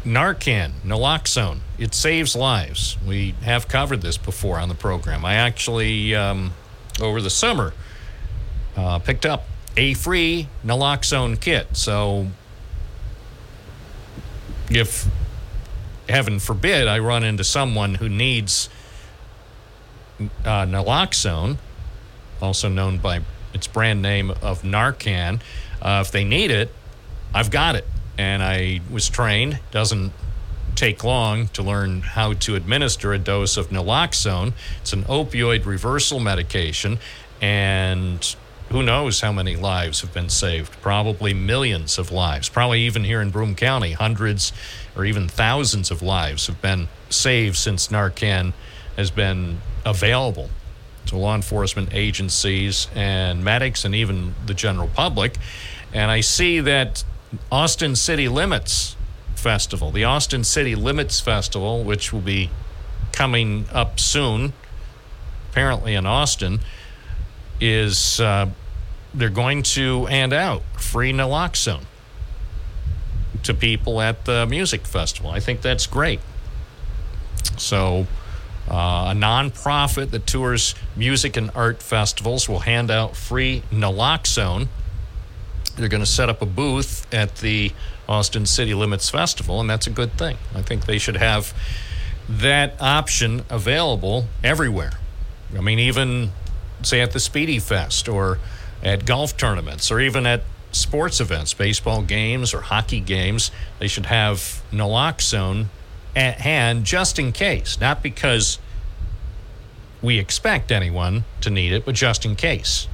Narcan, naloxone, it saves lives. We have covered this before on the program. I actually, um, over the summer, uh, picked up a free naloxone kit. So, if heaven forbid I run into someone who needs uh, naloxone, also known by its brand name of Narcan, uh, if they need it, I've got it. And I was trained, doesn't take long to learn how to administer a dose of naloxone. It's an opioid reversal medication, and who knows how many lives have been saved? Probably millions of lives. Probably even here in Broome County, hundreds or even thousands of lives have been saved since Narcan has been available to law enforcement agencies and medics and even the general public. And I see that Austin City Limits Festival, the Austin City Limits Festival, which will be coming up soon, apparently in Austin, is uh, they're going to hand out free naloxone to people at the music festival. I think that's great. So, uh, a nonprofit that tours music and art festivals will hand out free naloxone. They're going to set up a booth at the Austin City Limits Festival, and that's a good thing. I think they should have that option available everywhere. I mean, even say at the Spiedie Fest or at golf tournaments or even at sports events, baseball games or hockey games, they should have naloxone at hand just in case, not because we expect anyone to need it, but just in case.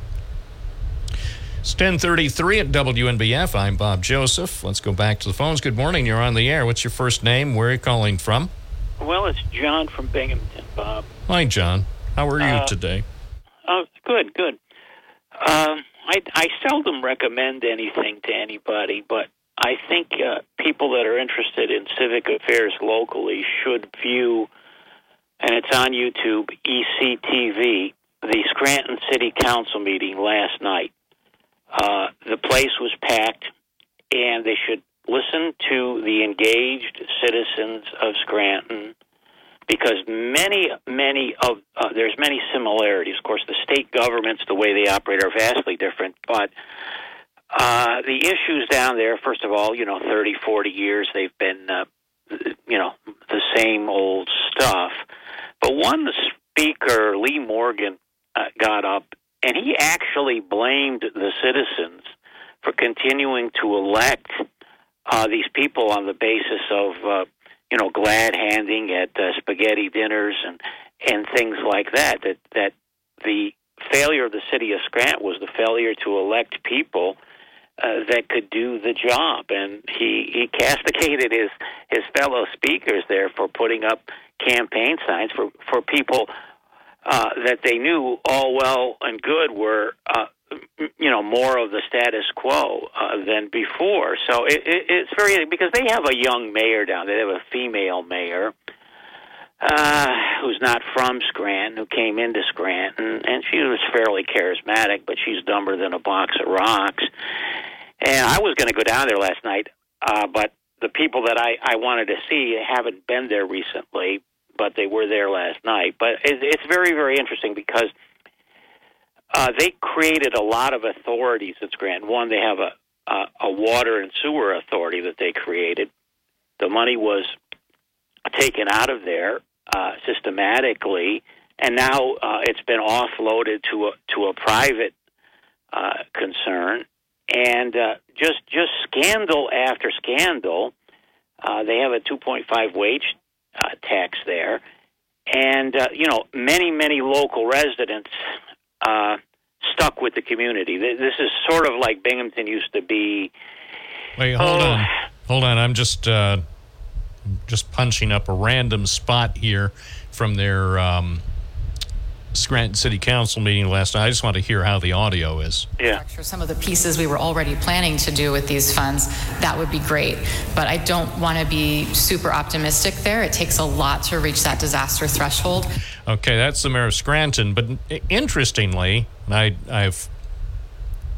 It's 1033 at WNBF. I'm Bob Joseph. Let's go back to the phones. Good morning. You're on the air. What's your first name? Where are you calling from? Well, it's John from Binghamton, Bob. Hi, John. How are you Uh, today? Oh, good, good. Um, I, I seldom recommend anything to anybody, but I think uh, people that are interested in civic affairs locally should view, and it's on YouTube, ECTV, the Scranton City Council meeting last night. Uh, the place was packed, and they should listen to the engaged citizens of Scranton because many, many of uh, there's many similarities. Of course, the state governments, the way they operate, are vastly different. But uh, the issues down there, first of all, you know, 30, 40 years they've been, uh, you know, the same old stuff. But one speaker, Lee Morgan, uh, got up and he actually blamed the citizens for continuing to elect uh, these people on the basis of uh, you know glad handing at uh, spaghetti dinners and and things like that. That that the failure of the city of Scranton was the failure to elect people uh, that could do the job, and he he castigated his his fellow speakers there for putting up campaign signs for for people uh, that they knew all well and good were uh, you know more of the status quo uh, than before. So it, it, it's very because they have a young mayor down there. They have a female mayor uh, who's not from Scranton, who came into Scranton, and she was fairly charismatic, but she's dumber than a box of rocks. And I was going to go down there last night, uh, but the people that I, I wanted to see haven't been there recently, but they were there last night. But it, it's very, very interesting because uh, they created a lot of authorities at Scranton. One, they have a, a, a water and sewer authority that they created. The money was taken out of there uh, systematically, and now uh, it's been offloaded to a to a private uh, concern, and uh, just just scandal after scandal. Uh, they have a 2.5 wage uh, tax there, and uh, you know many many local residents uh, stuck with the community. This is sort of like Binghamton used to be. Wait, hold Oh. on. Hold on. I'm just uh, just punching up a random spot here from their um, Scranton City Council meeting last night. I just want to hear how the audio is. Yeah. For some of the pieces we were already planning to do with these funds, that would be great. But I don't want to be super optimistic there. It takes a lot to reach that disaster threshold. Okay, that's the mayor of Scranton. But interestingly, I, I've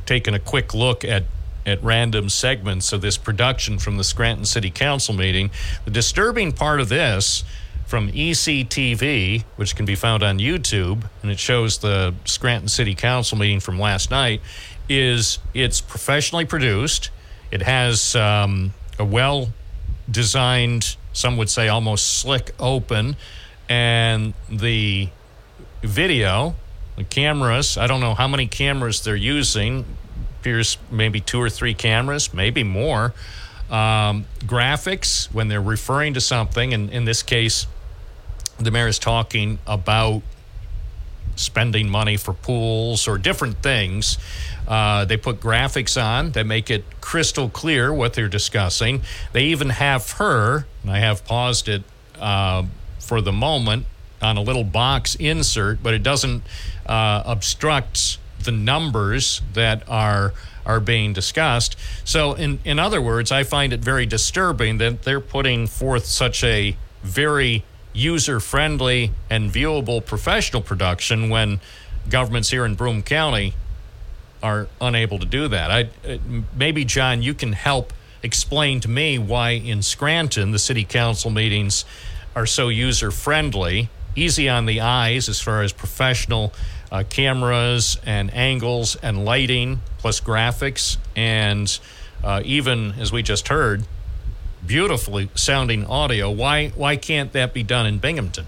taken a quick look at at random segments of this production from the Scranton City Council meeting. The disturbing part of this from ECTV, which can be found on YouTube, and it shows the Scranton City Council meeting from last night, is it's professionally produced. It has um, a well designed, some would say almost slick open, and the video, the cameras, I don't know how many cameras they're using, appears maybe two or three cameras, maybe more. Um, graphics, when they're referring to something, and in this case, the mayor is talking about spending money for pools or different things. Uh, they put graphics on that make it crystal clear what they're discussing. They even have her, and I have paused it uh, for the moment on a little box insert, but it doesn't uh, obstruct the numbers that are are being discussed. So, in in other words, I find it very disturbing that they're putting forth such a very user friendly and viewable professional production when governments here in Broome County are unable to do that. I uh, maybe John, you can help explain to me why in Scranton the city council meetings are so user friendly, easy on the eyes as far as professional uh, cameras and angles and lighting, plus graphics, and uh, even as we just heard, beautifully sounding audio. Why why can't that be done in Binghamton?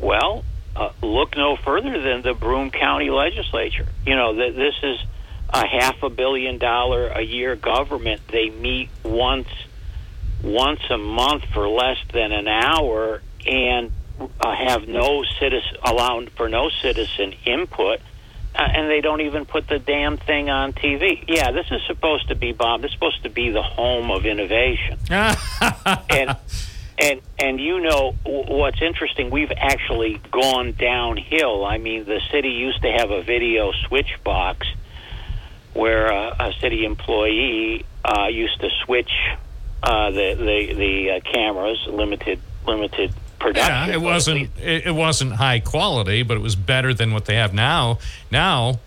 Well, uh, look no further than the Broome County Legislature. You know, th- this is a half a billion dollar a year government. They meet once once a month for less than an hour and uh, have no citizen allowed for no citizen input. Uh, and they don't even put the damn thing on TV. Yeah, this is supposed to be Bob. This is supposed to be the home of innovation. and and and you know what's interesting? We've actually gone downhill. I mean, the city used to have a video switch box where uh, a city employee uh, used to switch uh, the the the uh, cameras, limited limited production. Yeah, it wasn't it, wasn't high quality, but it was better than what they have now. Now,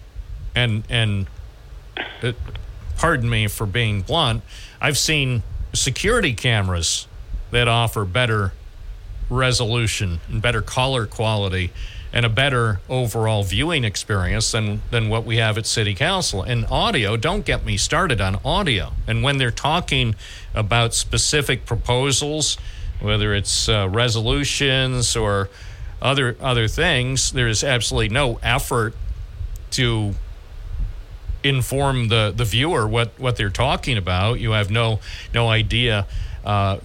and and it, pardon me for being blunt, I've seen security cameras that offer better resolution and better color quality and a better overall viewing experience than than what we have at city council and audio don't get me started on audio and when they're talking about specific proposals whether it's uh, resolutions or other other things there's absolutely no effort to inform the the viewer what what they're talking about. You have no no idea uh,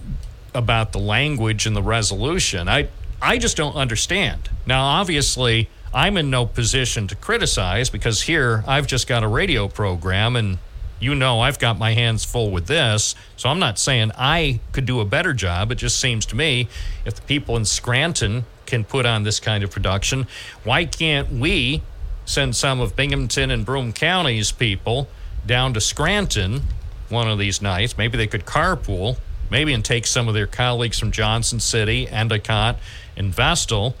about the language and the resolution. I i just don't understand. Now obviously i'm in no position to criticize because here i've just got a radio program and you know I've got my hands full with this, so I'm not saying I could do a better job. It just seems to me if the people in Scranton can put on this kind of production, why can't we send some of Binghamton and Broome County's people down to Scranton one of these nights? Maybe they could carpool, maybe and take some of their colleagues from Johnson City, Endicott, and Vestal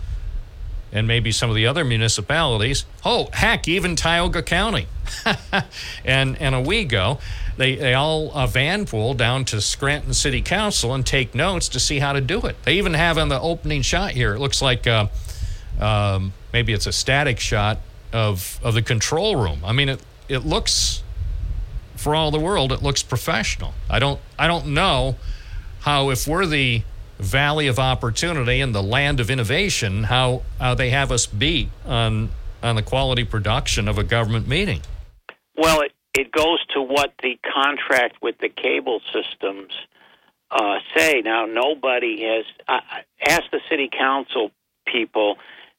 and maybe some of the other municipalities. Oh, heck, even Tioga County and and Owego. They they all uh, van pool down to Scranton City Council and take notes to see how to do it. They even have on the opening shot here. It looks like uh, um, maybe it's a static shot of of the control room. I mean, it it looks for all the world, it looks professional. I don't I don't know how if we're the valley of opportunity and the land of innovation, how, how they have us beat on on the quality production of a government meeting. Well, it, it goes to what the contract with the cable systems uh, say. Now, nobody has uh, asked the city council people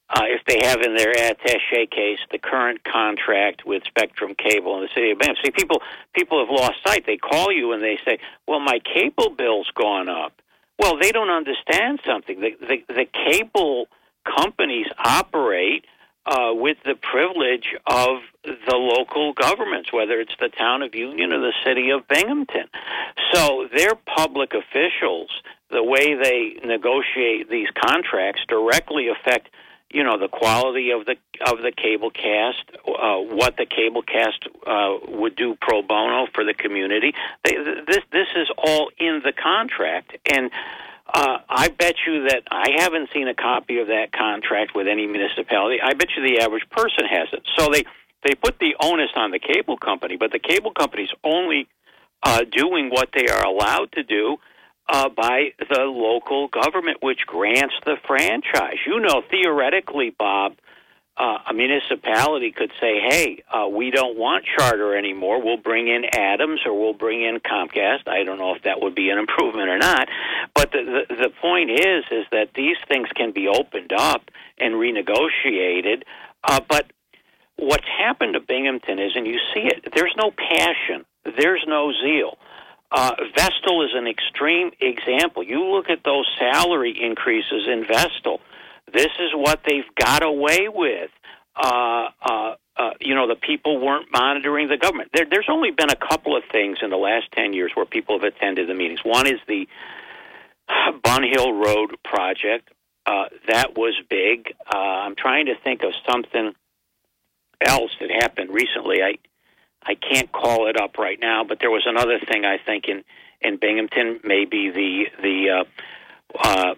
uh, if they have in their attaché case the current contract with Spectrum Cable in the city of Bam. See, people people have lost sight. They call you and they say, "Well, my cable bill's gone up." Well, they don't understand something. The the, the cable companies operate uh, with the privilege of the local governments, whether it's the town of Union or the city of Binghamton. So they're public officials. The way they negotiate these contracts directly affect you know the quality of the of the cable cast, uh, what the cable cast uh, would do pro bono for the community. They, this this is all in the contract, and uh, I bet you that I haven't seen a copy of that contract with any municipality. I bet you the average person hasn't. So they they put the onus on the cable company, but the cable company's only uh, doing what they are allowed to do uh, by the local government, which grants the franchise. You know, theoretically, Bob, uh, a municipality could say, "Hey, uh, we don't want charter anymore. We'll bring in Adams or we'll bring in Comcast." I don't know if that would be an improvement or not, but the the, the point is is that these things can be opened up and renegotiated. Uh, but what's happened to Binghamton is, and you see it, there's no passion, there's no zeal. Uh, Vestal is an extreme example. You look at those salary increases in Vestal this is what they've got away with. Uh, uh, uh, you know, the people weren't monitoring the government. There, there's only been a couple of things in the last 10 years where people have attended the meetings. One is the Bunn Hill Road project. Uh, that was big. Uh, I'm trying to think of something else that happened recently. I I can't call it up right now, but there was another thing I think in in Binghamton, maybe the the uh, uh,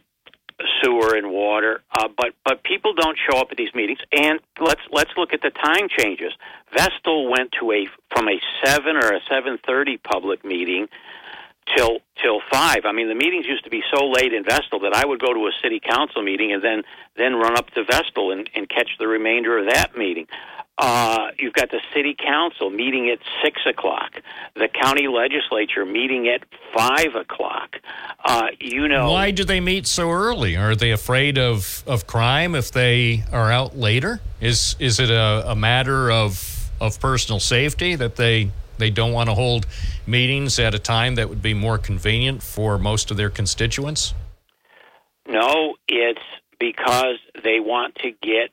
sewer and water, uh, but but people don't show up at these meetings. And let's let's look at the time changes. Vestal went to a from a seven or a seven thirty public meeting till till five. I mean, the meetings used to be so late in Vestal that I would go to a city council meeting and then then run up to Vestal and, and catch the remainder of that meeting. Uh, you've got the city council meeting at six o'clock, the county legislature meeting at five o'clock. Uh, you know, Why do they meet so early? Are they afraid of, of crime if they are out later? Is is it a, a matter of of personal safety that they they don't want to hold meetings at a time that would be more convenient for most of their constituents? no, it's because they want to get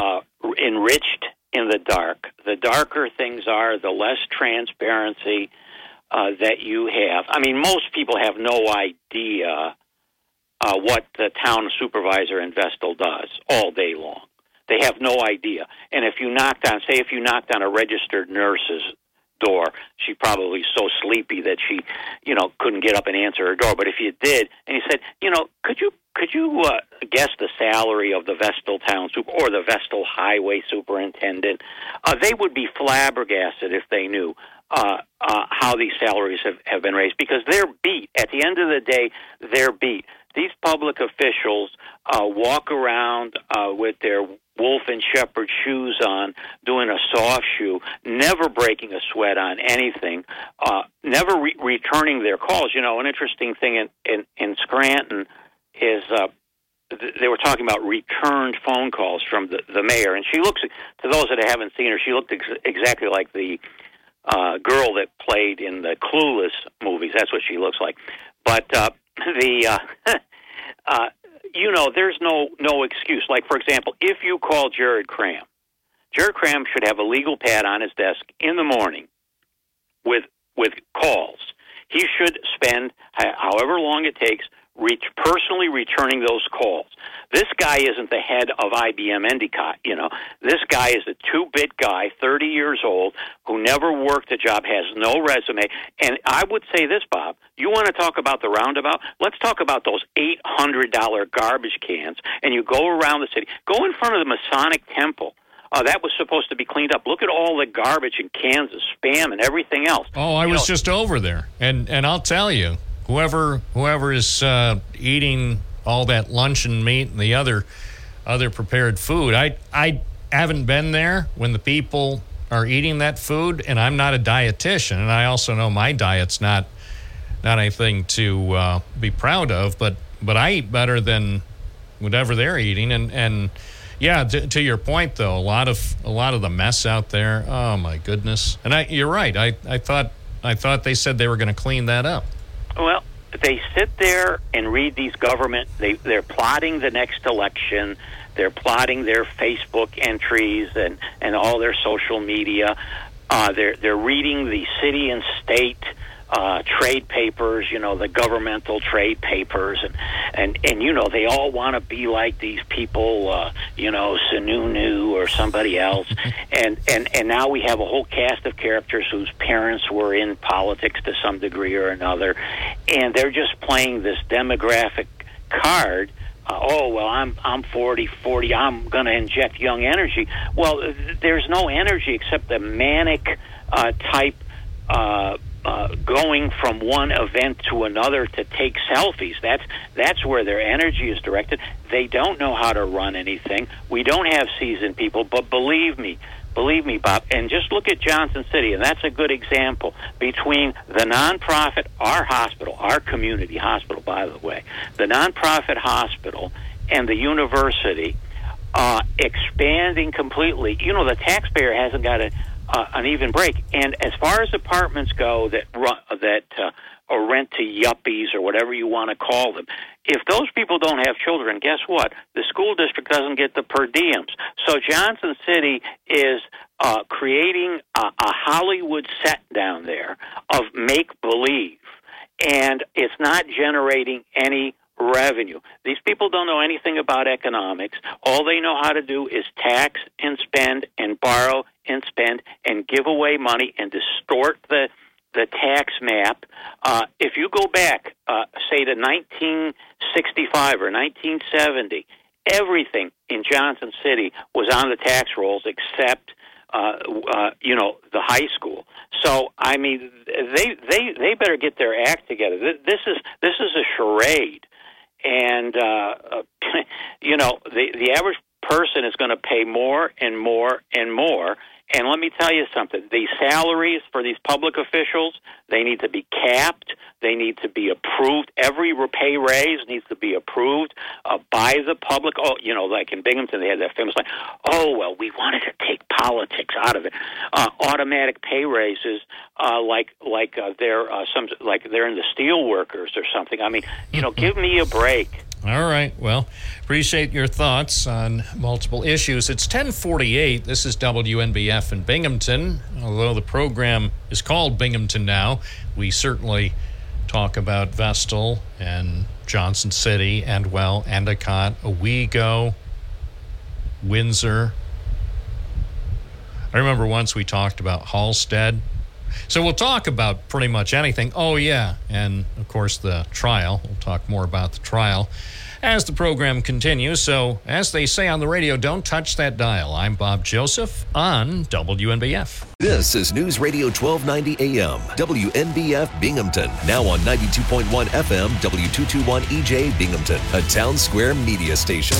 uh, enriched in the dark. The darker things are, the less transparency uh, that you have. I mean, most people have no idea uh, what the town supervisor in Vestal does all day long. They have no idea. And if you knocked on, say, if you knocked on a registered nurse's door, she probably so sleepy that she, you know, couldn't get up and answer her door. But if you did, and you said, you know, could you could you uh, guess the salary of the Vestal town super or the Vestal highway superintendent? Uh, they would be flabbergasted if they knew uh, uh, how these salaries have, have been raised because they're beat. At the end of the day, they're beat. These public officials uh, walk around uh, with their wolf and shepherd shoes on, doing a soft shoe, never breaking a sweat on anything, uh, never re- returning their calls. You know, an interesting thing in, in, in Scranton is uh, th- they were talking about returned phone calls from the, the mayor, and she looks to those that haven't seen her, she looked ex- exactly like the uh, girl that played in the Clueless movies. That's what she looks like. But uh, the uh, uh, you know, there's no no excuse. Like for example, if you call Jared Kraham, Jared Kraham should have a legal pad on his desk in the morning with with calls. He should spend however long it takes reach, personally returning those calls. This guy isn't the head of IBM Endicott, you know. This guy is a two-bit guy, 30 years old, who never worked a job, has no resume. And I would say this, Bob, you want to talk about the roundabout? Let's talk about those $800 garbage cans and you go around the city. Go in front of the Masonic Temple. Uh, that was supposed to be cleaned up. Look at all the garbage and cans of spam and everything else. Oh, I You was know, just over there, and and I'll tell you, whoever whoever is uh, eating all that luncheon meat and the other other prepared food, I I haven't been there when the people are eating that food, and I'm not a dietitian, and I also know my diet's not not anything to uh, be proud of, but but I eat better than whatever they're eating, and and. Yeah, to, to your point though, a lot of a lot of the mess out there. Oh my goodness! And I, you're right. I, I thought I thought they said they were going to clean that up. Well, they sit there and read these government. They they're plotting the next election. They're plotting their Facebook entries and and all their social media. Uh, they're they're reading the city and state uh, trade papers. You know the governmental trade papers, and and and you know they all want to be like these people. Uh, you know Sununu or somebody else, and and and now we have a whole cast of characters whose parents were in politics to some degree or another, and they're just playing this demographic card. Uh, oh well, I'm I'm 40, 40. I'm going to inject young energy. Well, th- there's no energy except the manic uh, type uh, uh, going from one event to another to take selfies. That's that's where their energy is directed. They don't know how to run anything. We don't have seasoned people, but believe me, believe me, Bob. And just look at Johnson City, and that's a good example between the nonprofit, our hospital, our community hospital, by the way, the nonprofit hospital, and the university. Uh, expanding completely. You know, the taxpayer hasn't got a, uh, an even break. And as far as apartments go that run, that uh, or rent to yuppies or whatever you want to call them, if those people don't have children, guess what? The school district doesn't get the per diems. So Johnson City is uh, creating a, a Hollywood set down there of make believe, and it's not generating any revenue. These people don't know anything about economics. All they know how to do is tax and spend and borrow and spend and give away money and distort the the tax map. Uh, if you go back, uh, say to 1965 or 1970, everything in Johnson City was on the tax rolls except uh, uh, you know the high school. So I mean, they they they better get their act together. This is this is a charade, and uh, you know the the average person is going to pay more and more and more. And let me tell you something: the salaries for these public officials they need to be capped. They need to be approved. Every pay raise needs to be approved uh, by the public. Oh, you know, like in Binghamton, they had that famous line. Oh well, we wanted to take politics out of it. Uh, automatic pay raises, uh, like like uh, they're uh, some like they're in the steel workers or something. I mean, you know, give me a break. All right. Well, appreciate your thoughts on multiple issues. It's 1048. This is WNBF in Binghamton. Although the program is called Binghamton now, we certainly talk about Vestal and Johnson City and, well, Endicott, Owego, Windsor. I remember once we talked about Hallstead. So we'll talk about pretty much anything. Oh, yeah. And of course, the trial. We'll talk more about the trial as the program continues. So, as they say on the radio, don't touch that dial. I'm Bob Joseph on WNBF. This is News Radio 1290 AM, WNBF Binghamton. Now on 92.1 FM, W221 EJ Binghamton, a town square media station.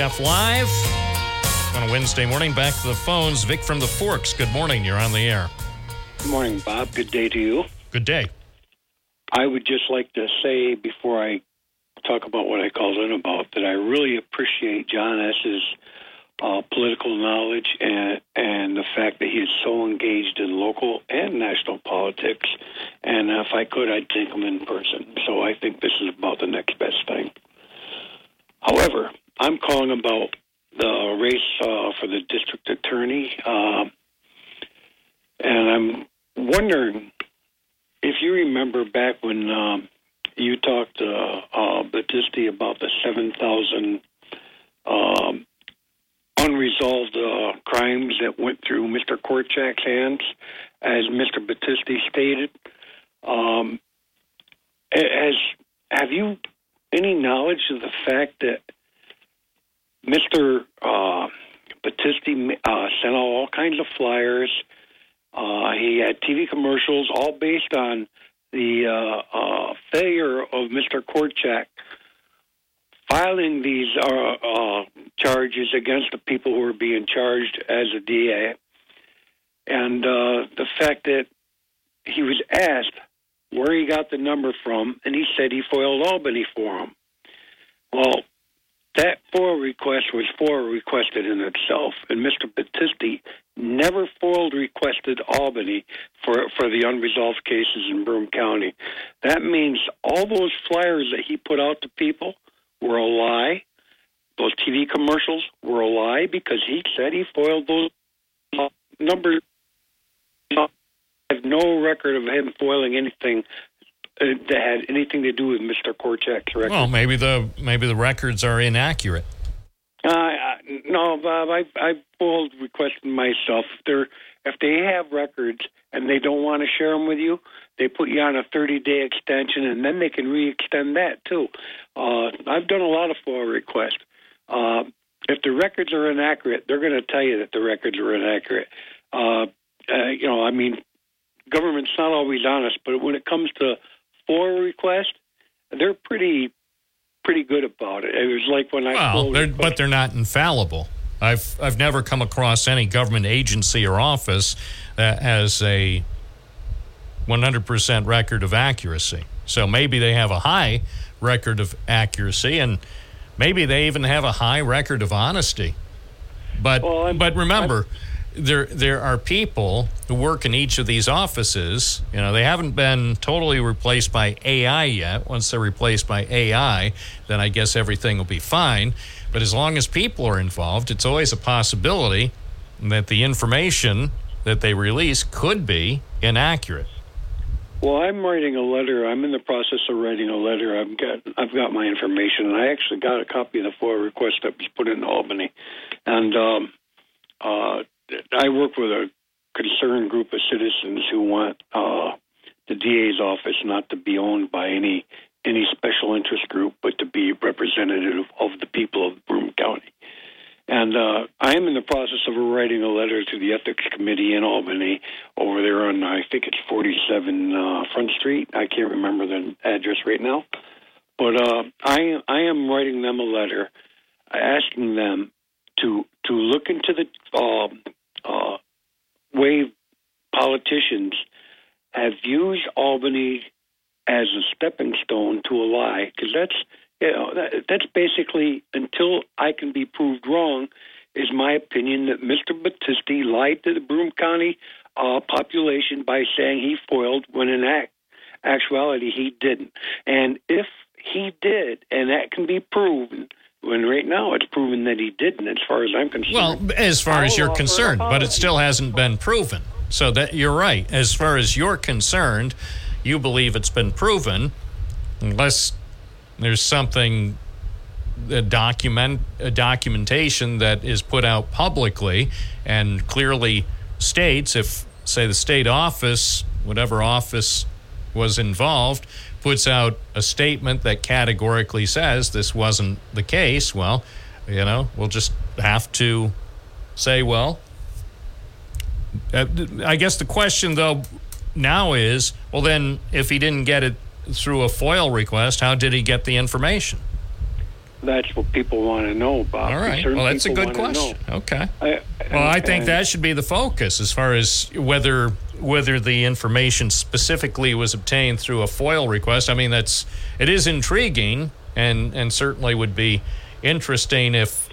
WNBF Live on a Wednesday morning. Back to the phones. Vic from the Forks. Good morning. You're on the air. Good morning, Bob. Good day to you. Good day. I would just like to say before I talk about what I called in about that I really appreciate John S.'s uh, political knowledge and and the fact that he is so engaged in local and national politics. And if I could, I'd take him in person. So I think this is about the next best thing. However, I'm calling about the race uh, for the district attorney, uh, and I'm wondering if you remember back when um, you talked to uh, Battisti about the 7,000 um, unresolved uh, crimes that went through Mr. Korchak's hands, as Mr. Battisti stated, um, as have you any knowledge of the fact that Mr. Uh, Battisti uh, sent out all kinds of flyers? Uh, he had TV commercials, all based on the uh, uh, failure of Mr. Korchak filing these uh, uh, charges against the people who were being charged as a DA, and uh, the fact that he was asked where he got the number from, and he said he foiled Albany for him. Well, that FOIL request was FOIL requested in itself, and Mr. Battisti never FOIL requested Albany for for the unresolved cases in Broome County. That means all those flyers that he put out to people were a lie. Those TV commercials were a lie because he said he foiled those uh, numbers. I have no record of him foiling anything that had anything to do with Mr. Korchak's record. Well, maybe the maybe the records are inaccurate. Uh, no, Bob. I I pulled requests myself. If they're if they have records and they don't want to share them with you, they put you on a 30 day extension, and then they can re-extend that too. Uh, I've done a lot of FOIA requests. Uh, if the records are inaccurate, they're going to tell you that the records are inaccurate. Uh, uh, you know, I mean, government's not always honest, but when it comes to FOIA request, they're pretty pretty good about it. It was like when I Well, they're, but they're not infallible. I've I've never come across any government agency or office that has a 100% record of accuracy. So maybe they have a high record of accuracy, and maybe they even have a high record of honesty. But but remember, there there are people who work in each of these offices. You know, they haven't been totally replaced by AI yet. Once they're replaced by AI, then I guess everything will be fine. But as long as people are involved, it's always a possibility that the information that they release could be inaccurate. Well, I'm writing a letter. I'm in the process of writing a letter. I've got I've got my information, and I actually got a copy of the FOIA request that was put in Albany, and um, uh, I work with a concerned group of citizens who want uh, the DA's office not to be owned by any any special interest group, but to be representative of the people of Broome County. And uh, I am in the process of writing a letter to the Ethics Committee in Albany over there on, I think it's 47 uh, Front Street. I can't remember the address right now. But uh, I, I am writing them a letter asking them to to look into the um uh, way politicians have used Albany as a stepping stone to a lie, because that's you know that, that's basically until I can be proved wrong, is my opinion that Mr. Battisti lied to the Broome County uh, population by saying he foiled when in act actuality he didn't, and if he did, and that can be proven. When right now it's proven that he didn't, as far as I'm concerned. Well, as far as you're concerned, but it still hasn't been proven. So that you're right. As far as you're concerned, you believe it's been proven, unless there's something a document a documentation that is put out publicly and clearly states if say the state office whatever office was involved puts out a statement that categorically says this wasn't the case well you know we'll just have to say well uh, I guess the question though now is well then if he didn't get it through a FOIL request how did he get the information That's what people want to know, Bob. all right well that's a good question okay I, well, I think that should be the focus as far as whether whether the information specifically was obtained through a FOIL request. I mean, that's it is intriguing and and certainly would be interesting if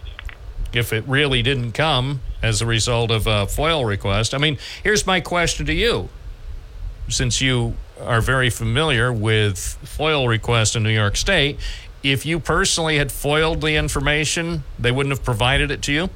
if it really didn't come as a result of a FOIL request. I mean, here's my question to you, since you are very familiar with FOIL requests in New York State. If you personally had foiled the information, they wouldn't have provided it to you.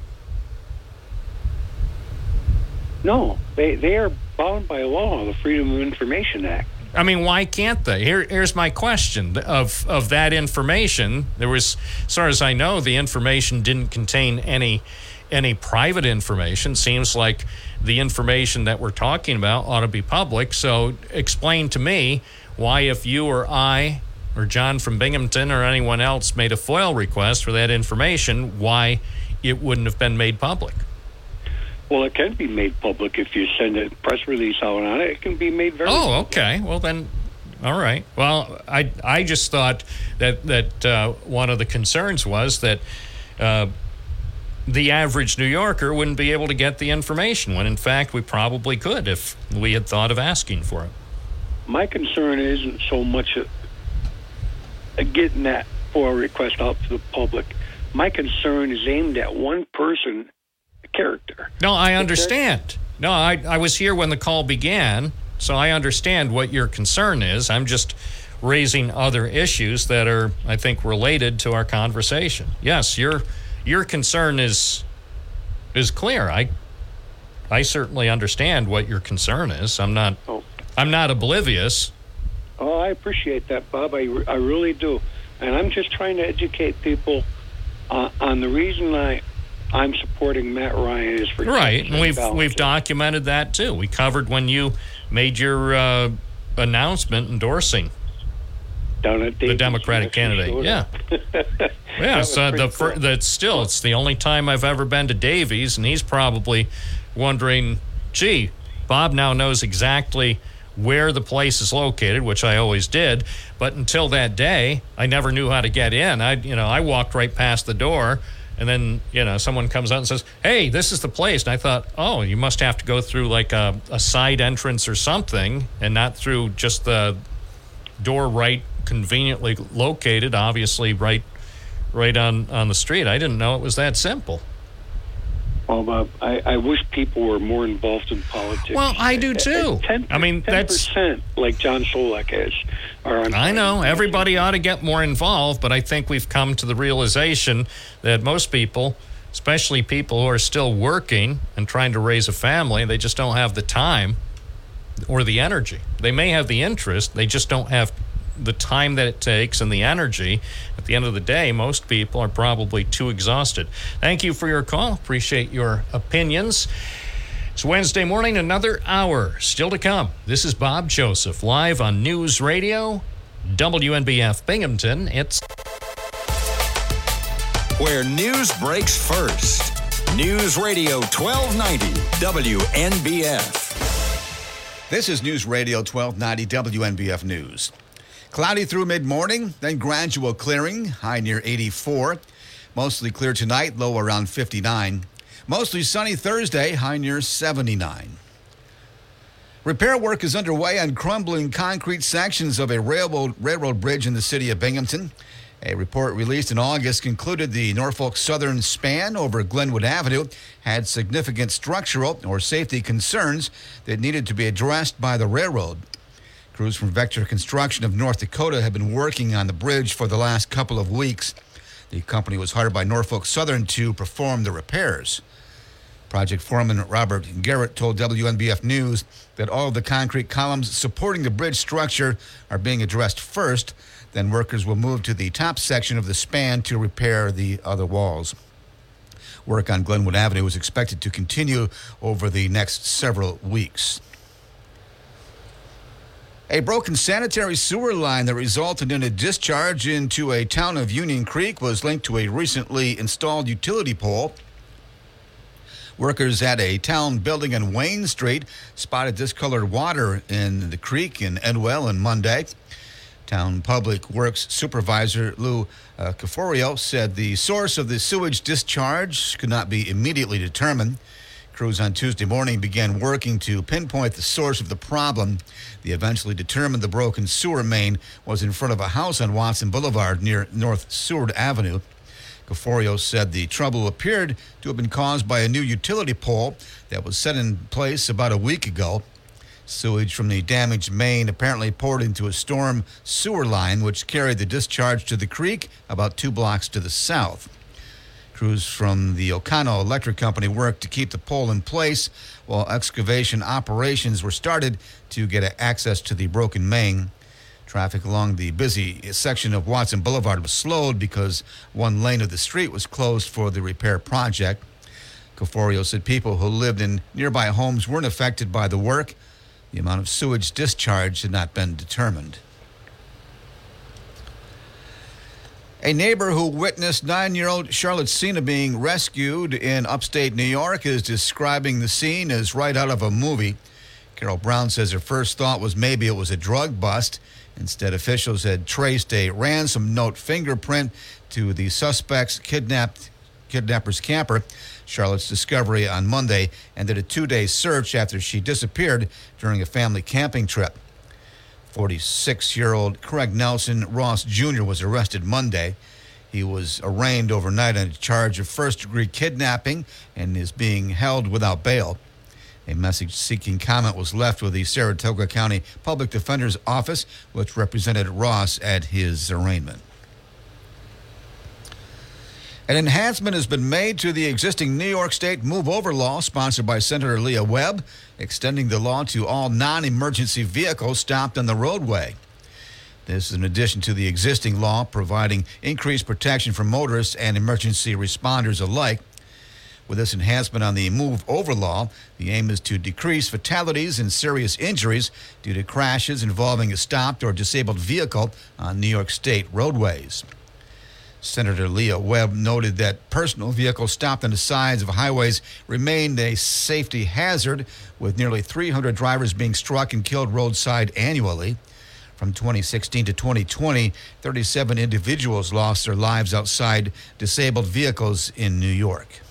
No, they they are bound by law, the Freedom of Information Act. I mean, why can't they? Here, here's my question of of that information. There was, as far as I know, the information didn't contain any any private information. Seems like the information that we're talking about ought to be public. So, explain to me why, if you or I or John from Binghamton or anyone else made a FOIL request for that information, why it wouldn't have been made public. Well, it can be made public if you send a press release out on it. It can be made very. Oh, okay. Well, then, all right. Well, I I just thought that that uh, one of the concerns was that uh, the average New Yorker wouldn't be able to get the information when, in fact, we probably could if we had thought of asking for it. My concern isn't so much Uh, getting that for a request out to the public. My concern is aimed at one person character. No, I understand. No, I, I was here when the call began, so I understand what your concern is. I'm just raising other issues that are, I think, related to our conversation. Yes, your your concern is is clear. I I certainly understand what your concern is. I'm not oh. I'm not oblivious. Oh, I appreciate that, Bob. I, I really do. And I'm just trying to educate people uh, on the reason I I'm supporting Matt Ryan is for Right, and we've we've documented that too. We covered when you made your uh, announcement endorsing down at the Democratic candidate. Yeah, yeah. So the fir- that's still it's the only time I've ever been to Davies, and he's probably wondering, gee, Bob now knows exactly where the place is located, which I always did. But until that day, I never knew how to get in. I you know I walked right past the door. And then, you know, someone comes out and says, Hey, this is the place. And I thought, Oh, you must have to go through like a, a side entrance or something and not through just the door right conveniently located, obviously right right on, on the street. I didn't know it was that simple. Well, Bob, I, I wish people were more involved in politics. Well, I do too. Ten, I mean, that's percent like John Solak is. Or I'm I know everybody ought to get more involved, but I think we've come to the realization that most people, especially people who are still working and trying to raise a family, they just don't have the time or the energy. They may have the interest, they just don't have the time that it takes and the energy. At the end of the day, most people are probably too exhausted. Thank you for your call. Appreciate your opinions. It's Wednesday morning, another hour still to come. This is Bob Joseph live on News Radio, WNBF Binghamton. It's Where news breaks first. News Radio 1290 WNBF. This is News Radio 1290 WNBF News. Cloudy through mid morning, then gradual clearing, high near 84. Mostly clear tonight, low around 59. Mostly sunny Thursday, high near 79. Repair work is underway on crumbling concrete sections of a railroad, railroad bridge in the city of Binghamton. A report released in August concluded the Norfolk Southern span over Glenwood Avenue had significant structural or safety concerns that needed to be addressed by the railroad. Crews from Vector Construction of North Dakota have been working on the bridge for the last couple of weeks. The company was hired by Norfolk Southern to perform the repairs. Project foreman Robert Garrett told WNBF News that all of the concrete columns supporting the bridge structure are being addressed first. Then workers will move to the top section of the span to repair the other walls. Work on Glenwood Avenue is expected to continue over the next several weeks. A broken sanitary sewer line that resulted in a discharge into a town of Union Creek was linked to a recently installed utility pole. Workers at a town building in Wayne Street spotted discolored water in the creek in Endwell on Monday. Town Public Works Supervisor Lou uh, Caforio said the source of the sewage discharge could not be immediately determined. Crews on Tuesday morning began working to pinpoint the source of the problem. They eventually determined the broken sewer main was in front of a house on Watson Boulevard near North Seward Avenue. Caforio said the trouble appeared to have been caused by a new utility pole that was set in place about a week ago. Sewage from the damaged main apparently poured into a storm sewer line, which carried the discharge to the creek about two blocks to the south. Crews from the Okano Electric Company worked to keep the pole in place while excavation operations were started to get access to the broken main. Traffic along the busy section of Watson Boulevard was slowed because one lane of the street was closed for the repair project. Caforio said people who lived in nearby homes weren't affected by the work. The amount of sewage discharge had not been determined. A neighbor who witnessed nine year old Charlotte Sena being rescued in upstate New York is describing the scene as right out of a movie. Carol Brown says her first thought was maybe it was a drug bust. Instead, officials had traced a ransom note fingerprint to the suspect's kidnapped kidnapper's camper. Charlotte's discovery on Monday ended a two day search after she disappeared during a family camping trip. 46 year old Craig Nelson Ross Jr. was arrested Monday. He was arraigned overnight on a charge of first degree kidnapping and is being held without bail. A message seeking comment was left with the Saratoga County Public Defender's Office, which represented Ross at his arraignment. An enhancement has been made to the existing New York State Move Over law sponsored by Senator Leah Webb, extending the law to all non emergency vehicles stopped on the roadway. This is in addition to the existing law providing increased protection for motorists and emergency responders alike. With this enhancement on the Move Over law, the aim is to decrease fatalities and serious injuries due to crashes involving a stopped or disabled vehicle on New York State roadways. Senator Leah Webb noted that personal vehicles stopped on the sides of highways remained a safety hazard, with nearly 300 drivers being struck and killed roadside annually. From 2016 to 2020, 37 individuals lost their lives outside disabled vehicles in New York.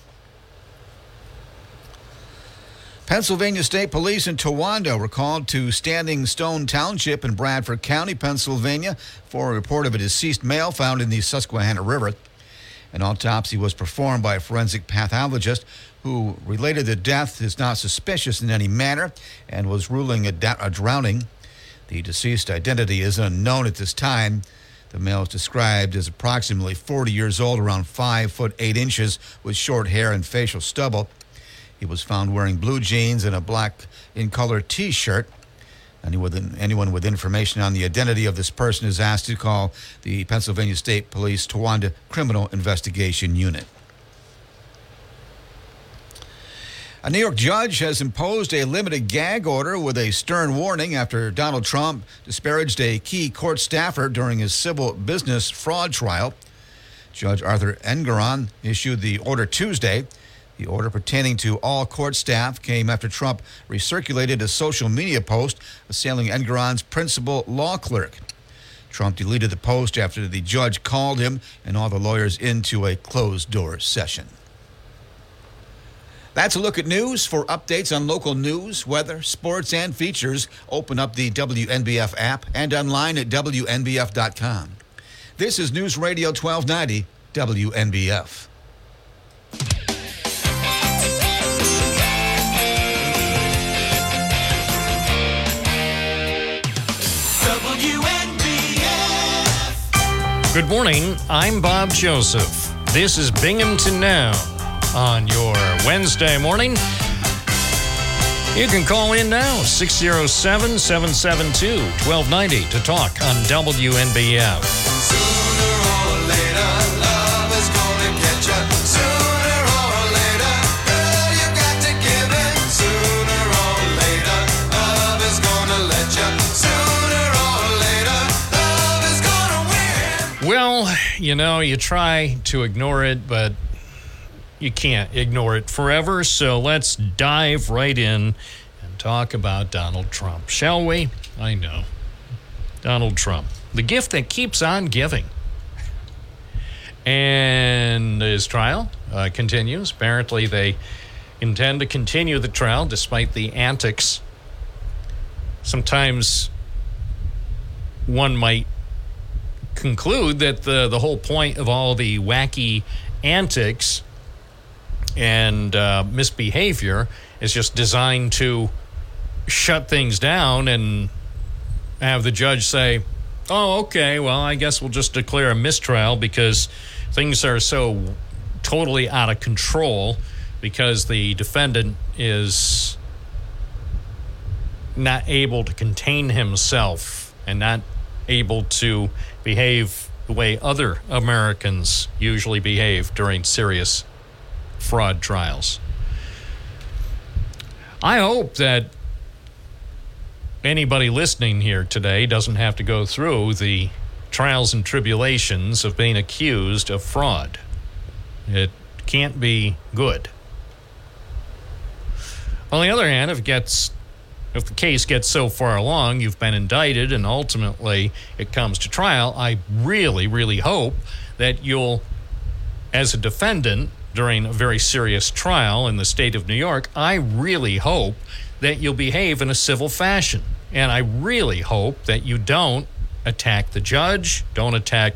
Pennsylvania State Police in Towanda were called to Standing Stone Township in Bradford County, Pennsylvania, for a report of a deceased male found in the Susquehanna River. An autopsy was performed by a forensic pathologist who related the death is not suspicious in any manner and was ruling a, da- a drowning. The deceased identity is unknown at this time. The male is described as approximately 40 years old, around 5 foot 8 inches, with short hair and facial stubble. He was found wearing blue jeans and a black in color t shirt. Anyone, with information on the identity of this person is asked to call the Pennsylvania State Police Towanda Criminal Investigation Unit. A New York judge has imposed a limited gag order with a stern warning after Donald Trump disparaged a key court staffer during his civil business fraud trial. Judge Arthur Engoron issued the order Tuesday. The order pertaining to all court staff came after Trump recirculated a social media post assailing Engoron's principal law clerk. Trump deleted the post after the judge called him and all the lawyers into a closed door session. That's a look at news. For updates on local news, weather, sports, and features, open up the WNBF app and online at WNBF.com. This is News Radio 1290, WNBF. Good morning. I'm Bob Joseph. This is Binghamton Now on your Wednesday morning. You can call in now, 607 772 1290 to talk on WNBF. Well, you know, you try to ignore it, but you can't ignore it forever. So let's dive right in and talk about Donald Trump, shall we? I know. Donald Trump, the gift that keeps on giving. And his trial uh, continues. Apparently, they intend to continue the trial despite the antics. Sometimes one might conclude that the, the whole point of all the wacky antics and uh, misbehavior is just designed to shut things down and have the judge say, oh, okay, well, I guess we'll just declare a mistrial because things are so totally out of control because the defendant is not able to contain himself and not able to behave the way other Americans usually behave during serious fraud trials. I hope that anybody listening here today doesn't have to go through the trials and tribulations of being accused of fraud. It can't be good. On the other hand, if it gets if the case gets so far along, you've been indicted, and ultimately it comes to trial, I really, really hope that you'll, as a defendant during a very serious trial in the state of New York, I really hope that you'll behave in a civil fashion. And I really hope that you don't attack the judge, don't attack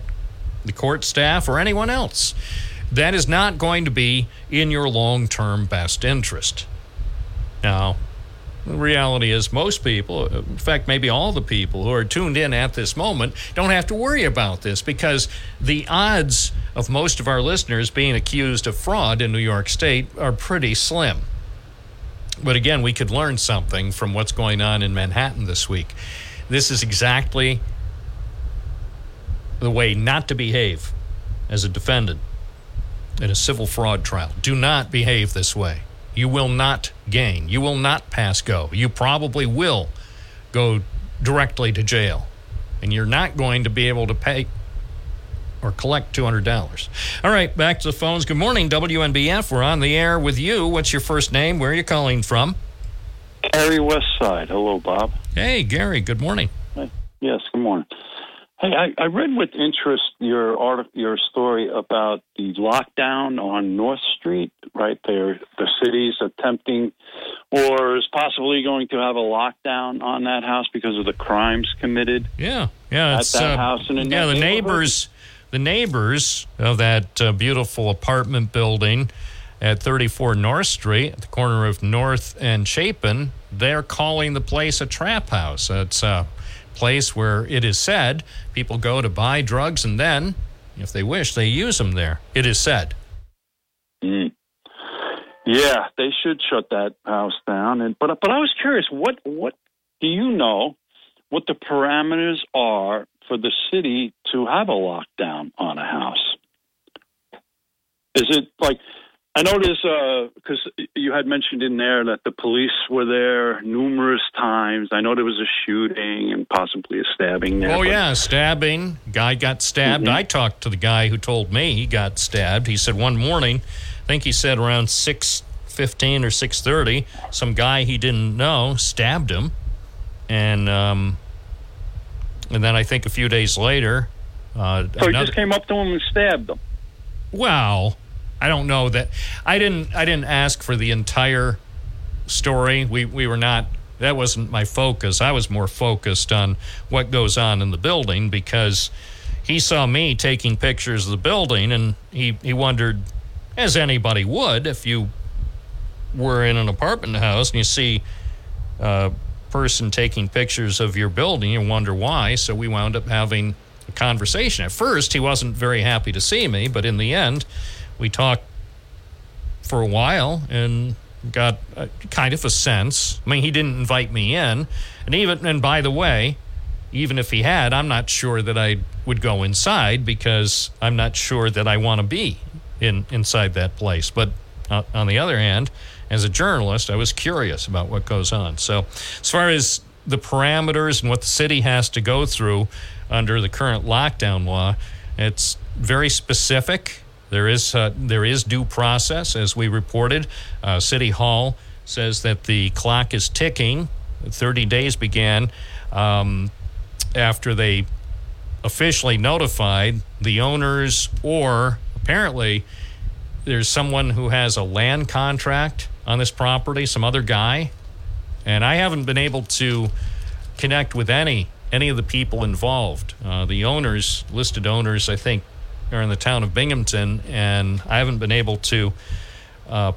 the court staff, or anyone else. That is not going to be in your long term best interest. Now, The reality is, most people, in fact, maybe all the people who are tuned in at this moment, don't have to worry about this because the odds of most of our listeners being accused of fraud in New York State are pretty slim. But again, we could learn something from what's going on in Manhattan this week. This is exactly the way not to behave as a defendant in a civil fraud trial. Do not behave this way. You will not gain. You will not pass go. You probably will go directly to jail. And you're not going to be able to pay or collect $200. All right, back to the phones. Good morning, WNBF. We're on the air with you. What's your first name? Where are you calling from? Gary Westside. Hello, Bob. Hey, Gary. Good morning. Yes, good morning. Hey, I, I read with interest your article, your story about the lockdown on North Street. Right there, the city's attempting, or is possibly going to have a lockdown on that house because of the crimes committed. Yeah, yeah, at it's that uh, house and yeah. The neighbors, the neighbors of that uh, beautiful apartment building at 34 North Street, at the corner of North and Chapin, they're calling the place a trap house. It's a place where it is said people go to buy drugs and then, if they wish, they use them there. It is said. Mm. Yeah, they should shut that house down. And but but I was curious, what what do you know what the parameters are for the city to have a lockdown on a house? Is it like I noticed because you had mentioned in there that the police were there numerous times. I know there was a shooting and possibly a stabbing there. Oh but- yeah, stabbing. Guy got stabbed. Mhm. I talked to the guy who told me he got stabbed. He said one morning, I think he said around six fifteen or six thirty, some guy he didn't know stabbed him, and um, and then I think a few days later, uh, So he another- just came up to him and stabbed him. well, I don't know that. I didn't. I didn't ask for the entire story. We we were not. That wasn't my focus. I was more focused on what goes on in the building because he saw me taking pictures of the building and he he wondered, as anybody would, if you were in an apartment house and you see a person taking pictures of your building, you wonder why. So we wound up having a conversation. At first, he wasn't very happy to see me, but in the end, we talked for a while and got a, kind of a sense. I mean, he didn't invite me in, and even and by the way, even if he had, I'm not sure that I would go inside because I'm not sure that I want to be in inside that place. But uh, on the other hand, as a journalist, I was curious about what goes on. So, as far as the parameters and what the city has to go through under the current lockdown law, it's very specific. There is uh, there is due process, as we reported. Uh, City Hall says that the clock is ticking. 30 days began um, after they officially notified the owners, or apparently there's someone who has a land contract on this property, some other guy, and I haven't been able to connect with any any of the people involved. Uh, the owners, listed owners, I think, are in the town of Binghamton, and I haven't been able to uh,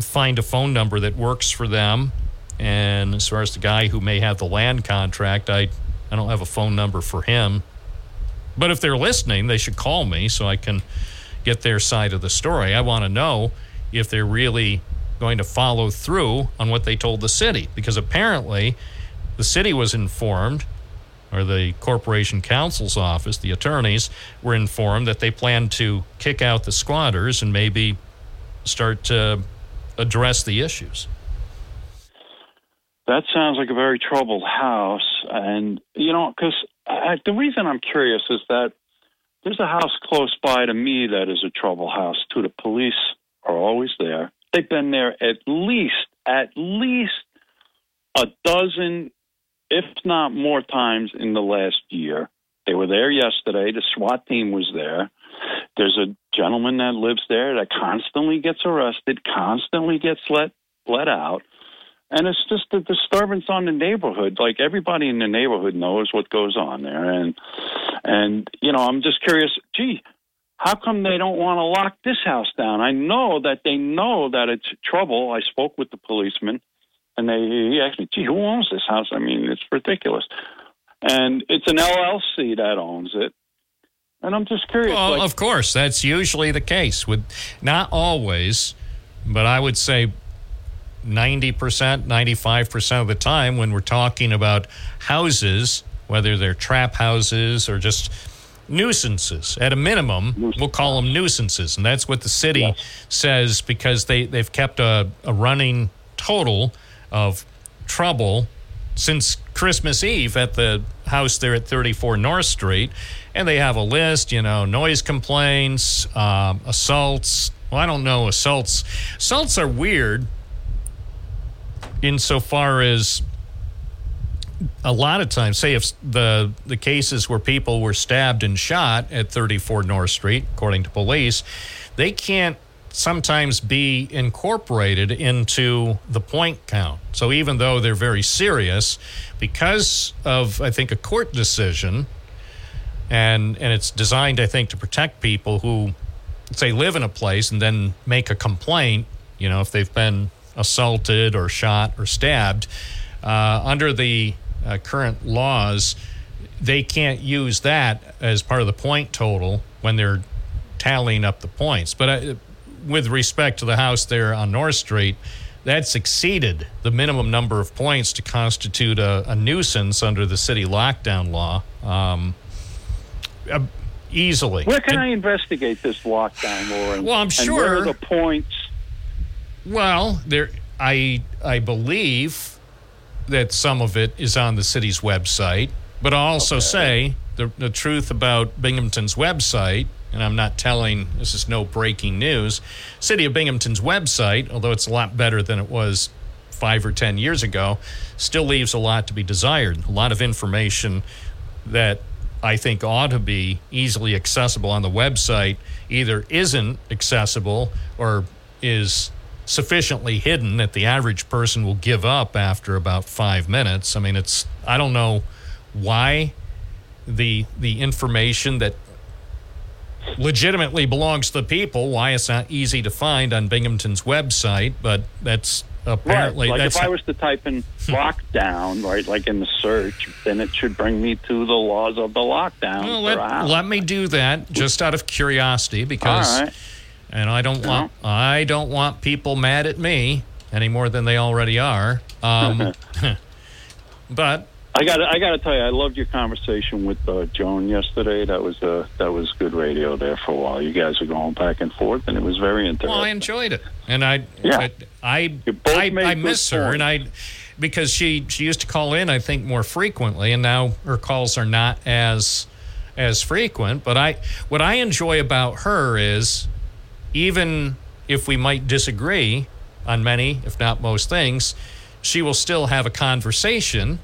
find a phone number that works for them. And as far as the guy who may have the land contract, I I don't have a phone number for him. But if they're listening, they should call me so I can get their side of the story. I want to know if they're really going to follow through on what they told the city because apparently the city was informed or the corporation counsel's office, the attorneys were informed that they plan to kick out the squatters and maybe start to address the issues. That sounds like a very troubled house. And, you know, because the reason I'm curious is that there's a house close by to me that is a trouble house, too. The police are always there. They've been there at least, at least a dozen, if not more times in the last year. They were there yesterday. The SWAT team was there. There's a gentleman that lives there that constantly gets arrested, constantly gets let let out. And it's just a disturbance on the neighborhood. Like everybody in the neighborhood knows what goes on there. And and you know, I'm just curious, gee, how come they don't want to lock this house down? I know that they know that it's trouble. I spoke with the policeman And they he asked me, "Gee, who owns this house? I mean, it's ridiculous." And it's an LLC that owns it. And I'm just curious. Well, like, of course, that's usually the case with not always, but I would say 90%, 95% of the time when we're talking about houses, whether they're trap houses or just nuisances, at a minimum, we'll call them nuisances. And that's what the city says because they, they've kept a, a running total of trouble since Christmas Eve at the house there at 34 North Street. And they have a list, you know, noise complaints, um, assaults. Well, I don't know, assaults. Assaults are weird insofar as a lot of times, say if the the cases where people were stabbed and shot at 34 North Street, according to police, they can't sometimes be incorporated into the point count. So even though they're very serious, because of I think a court decision, and and it's designed I think to protect people who say live in a place and then make a complaint. You know, if they've been assaulted or shot or stabbed uh, under the uh, current laws, they can't use that as part of the point total when they're tallying up the points. But uh, with respect to the house there on North Street, that's exceeded the minimum number of points to constitute a, a nuisance under the city lockdown law um, uh, easily. where can I investigate this lockdown law? And, Well, I'm and sure- where are the points? Well, there, I I believe that some of it is on the city's website, but I'll also say the the truth about Binghamton's website, and I'm not telling this is no breaking news. City of Binghamton's website, although it's a lot better than it was five or ten years ago, still leaves a lot to be desired. A lot of information that I think ought to be easily accessible on the website either isn't accessible or is sufficiently hidden that the average person will give up after about five minutes. I mean, it's I don't know why the the information that legitimately belongs to the people why it's not easy to find on Binghamton's website, but that's apparently right. Like that's if I was to type in lockdown, right, like in the search, then it should bring me to the laws of the lockdown. Well, let, let me do that just out of curiosity because right. and I don't want I don't want people mad at me any more than they already are. Um, but I got I got to tell you, I loved your conversation with uh, Joan yesterday. That was uh, that was good radio there for a while. You guys were going back and forth, and it was very interesting. well, I enjoyed it, and I Yeah. I I, I good miss her, and I because she she used to call in I think more frequently, and now her calls are not as as frequent. But I what I enjoy about her is even if we might disagree on many, if not most things, she will still have a conversation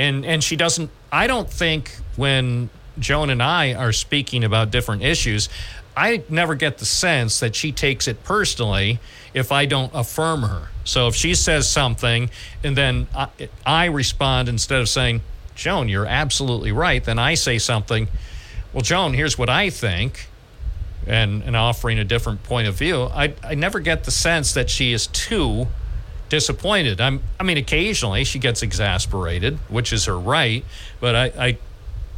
and and she doesn't I don't think when Joan and I are speaking about different issues, I never get the sense that she takes it personally if I don't affirm her. So if she says something and then I, I respond instead of saying, "Joan, you're absolutely right," then I say something, "Well, Joan, here's what I think." and, and offering a different point of view, I, I never get the sense that she is too disappointed. I'm, I mean, occasionally she gets exasperated, which is her right, but I, I,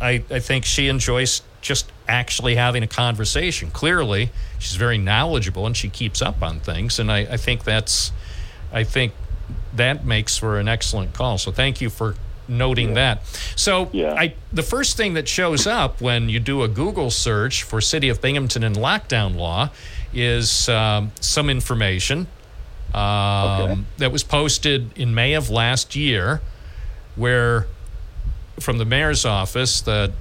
I, I think she enjoys just actually having a conversation. Clearly, she's very knowledgeable and she keeps up on things, and I, I think that's, I think that makes for an excellent call. So thank you for noting that. So yeah. I the first thing that shows up when you do a Google search for City of Binghamton and lockdown law is um, some information um, that was posted in May of last year, where from the mayor's office the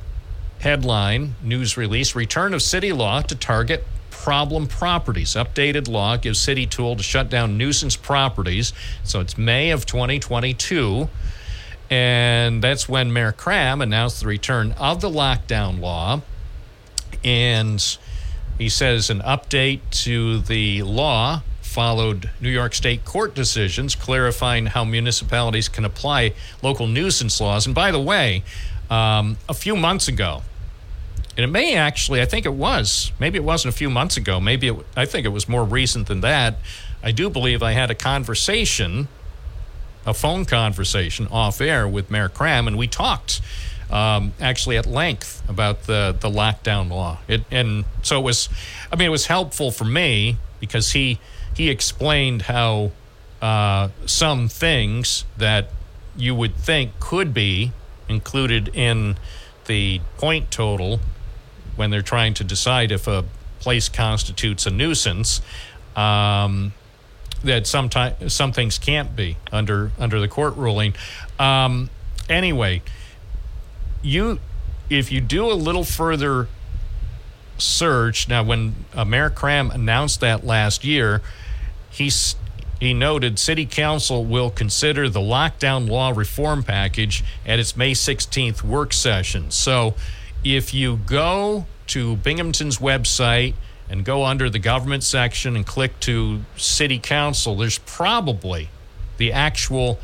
headline news release: "Return of City Law to target." Problem properties. Updated law gives city tool to shut down nuisance properties. So it's May of 2022. And that's when Mayor Kraham announced the return of the lockdown law. And he says an update to the law followed New York State court decisions clarifying how municipalities can apply local nuisance laws. And by the way, um, a few months ago, and it may actually, I think it was, maybe it wasn't a few months ago, maybe it, I think it was more recent than that. I do believe I had a conversation a phone conversation off air with Mayor Kraham, and we talked um, actually at length about the the lockdown law. It, and so it was, I mean, it was helpful for me because he he explained how uh, some things that you would think could be included in the point total when they're trying to decide if a place constitutes a nuisance. Um, that sometimes some things can't be under under the court ruling. Um, anyway, you if you do a little further search now, when uh, Mayor Kraham announced that last year, he's he noted City Council will consider the lockdown law reform package at its May 16th work session. So, if you go to Binghamton's website and go under the government section and click to City Council, there's probably the actual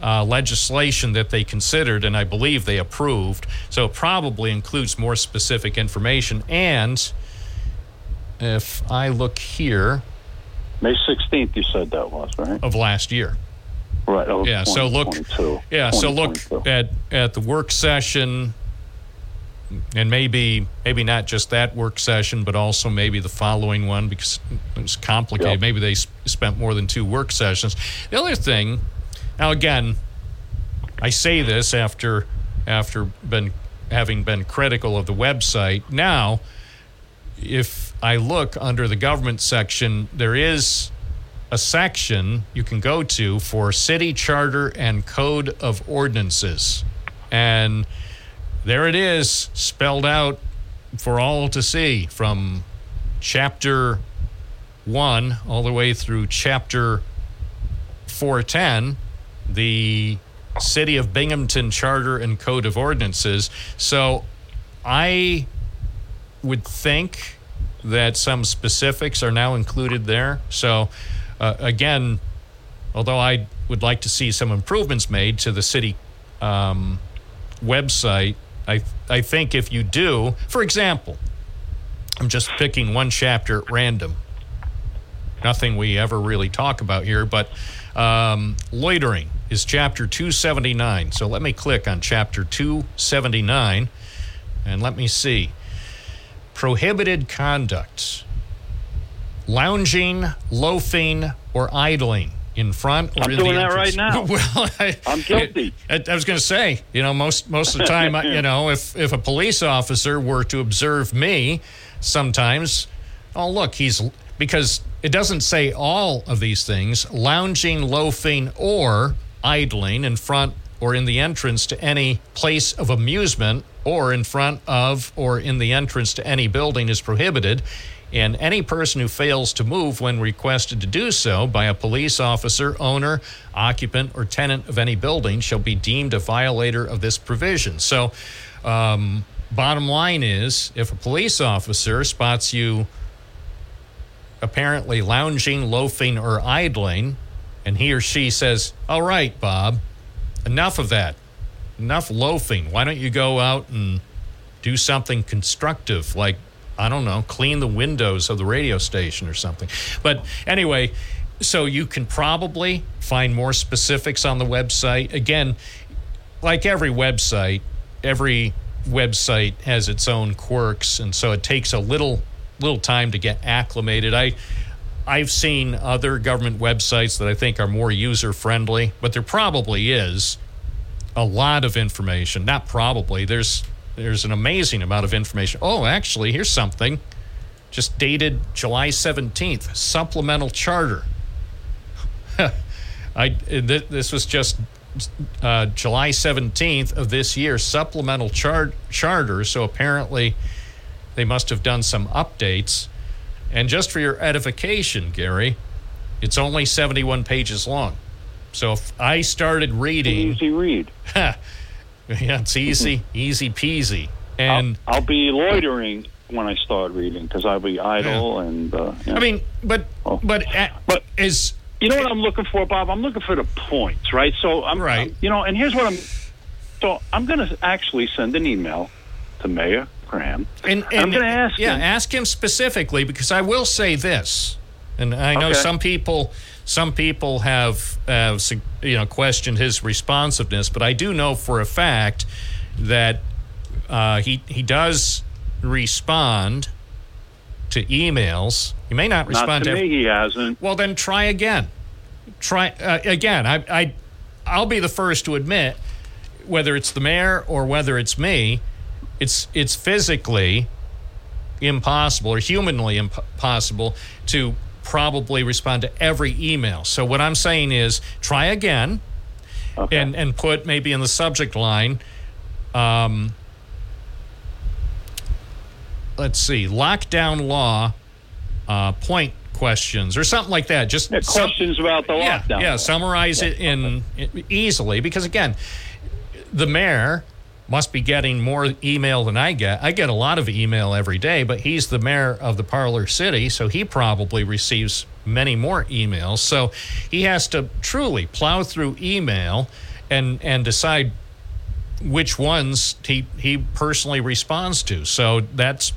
uh, legislation that they considered and I believe they approved. So it probably includes more specific information. And if I look here, May 16th, you said that was, right? Of last year. Right. Oh, yeah. So look. 2022. Yeah. So look at at the work session, and maybe maybe not just that work session, but also maybe the following one because it was complicated. Maybe they s- spent more than two work sessions. The other thing, now again, I say this after after been having been critical of the website. Now, if I look under the government section, there is a section you can go to for city charter and code of ordinances. And there it is, spelled out for all to see from chapter 1 all the way through chapter 410, the City of Binghamton Charter and Code of Ordinances. So I would think that some specifics are now included there. So, uh, again, although I would like to see some improvements made to the city um, website, I I think if you do, for example, I'm just picking one chapter at random. Nothing we ever really talk about here, but um, loitering is chapter 279. So let me click on chapter 279 and let me see. Prohibited conduct lounging, loafing, or idling in front or I'm in doing the that entrance. right now. well, I, I'm guilty. I, I was going to say, you know, most most of the time, I- you know, if if a police officer were to observe me, sometimes, oh look, he's because it doesn't say all of these things: lounging, loafing, or idling in front or in the entrance to any place of amusement, or in front of or in the entrance to any building is prohibited. And any person who fails to move when requested to do so by a police officer, owner, occupant, or tenant of any building shall be deemed a violator of this provision. So, um, bottom line is if a police officer spots you apparently lounging, loafing, or idling, and he or she says, All right, Bob, enough of that. Enough loafing. Why don't you go out and do something constructive like I don't know, clean the windows of the radio station or something. But anyway, so you can probably find more specifics on the website. Again, like every website, every website has its own quirks, and so it takes a little little time to get acclimated. I I've seen other government websites that I think are more user friendly, but there probably is a lot of information. Not probably. There's there's an amazing amount of information. Oh, actually, here's something just dated July 17th, supplemental charter. I th- this was just uh, July 17th of this year, supplemental char- charter. So apparently, they must have done some updates. And just for your edification, Gary, it's only 71 pages long. So if I started reading, easy read. yeah, it's easy, easy peasy. And I'll be loitering when I start reading because I'll be idle and. Uh, yeah. I mean, but but but is you know what I'm looking for, Bob? I'm looking for the points, right? So I'm right. You know, and here's what I'm. So I'm going to actually send an email to Mayor Kraham, and, I'm going to ask yeah, him. ask him specifically because I will say this, And I know Okay. some people, some people have, you know questioned his responsiveness, but I do know for a fact that uh, he he does respond to emails. He may not Not respond to to me, he hasn't. well, then try again. Try uh, again. I, I, I'll be the first to admit, whether it's the mayor or whether it's me, it's it's physically impossible or humanly impossible to probably respond to every email. So what I'm saying is, try again, and and put maybe in the subject line. Um, let's see, lockdown law uh, point questions or something like that. Just Yeah, questions about the lockdown. Yeah, summarize it in easily because again, the mayor must be getting more email than I get. I get a lot of email every day, but he's the mayor of the parlor city, so he probably receives many more emails. So he has to truly plow through email and and decide which ones he he personally responds to. So that's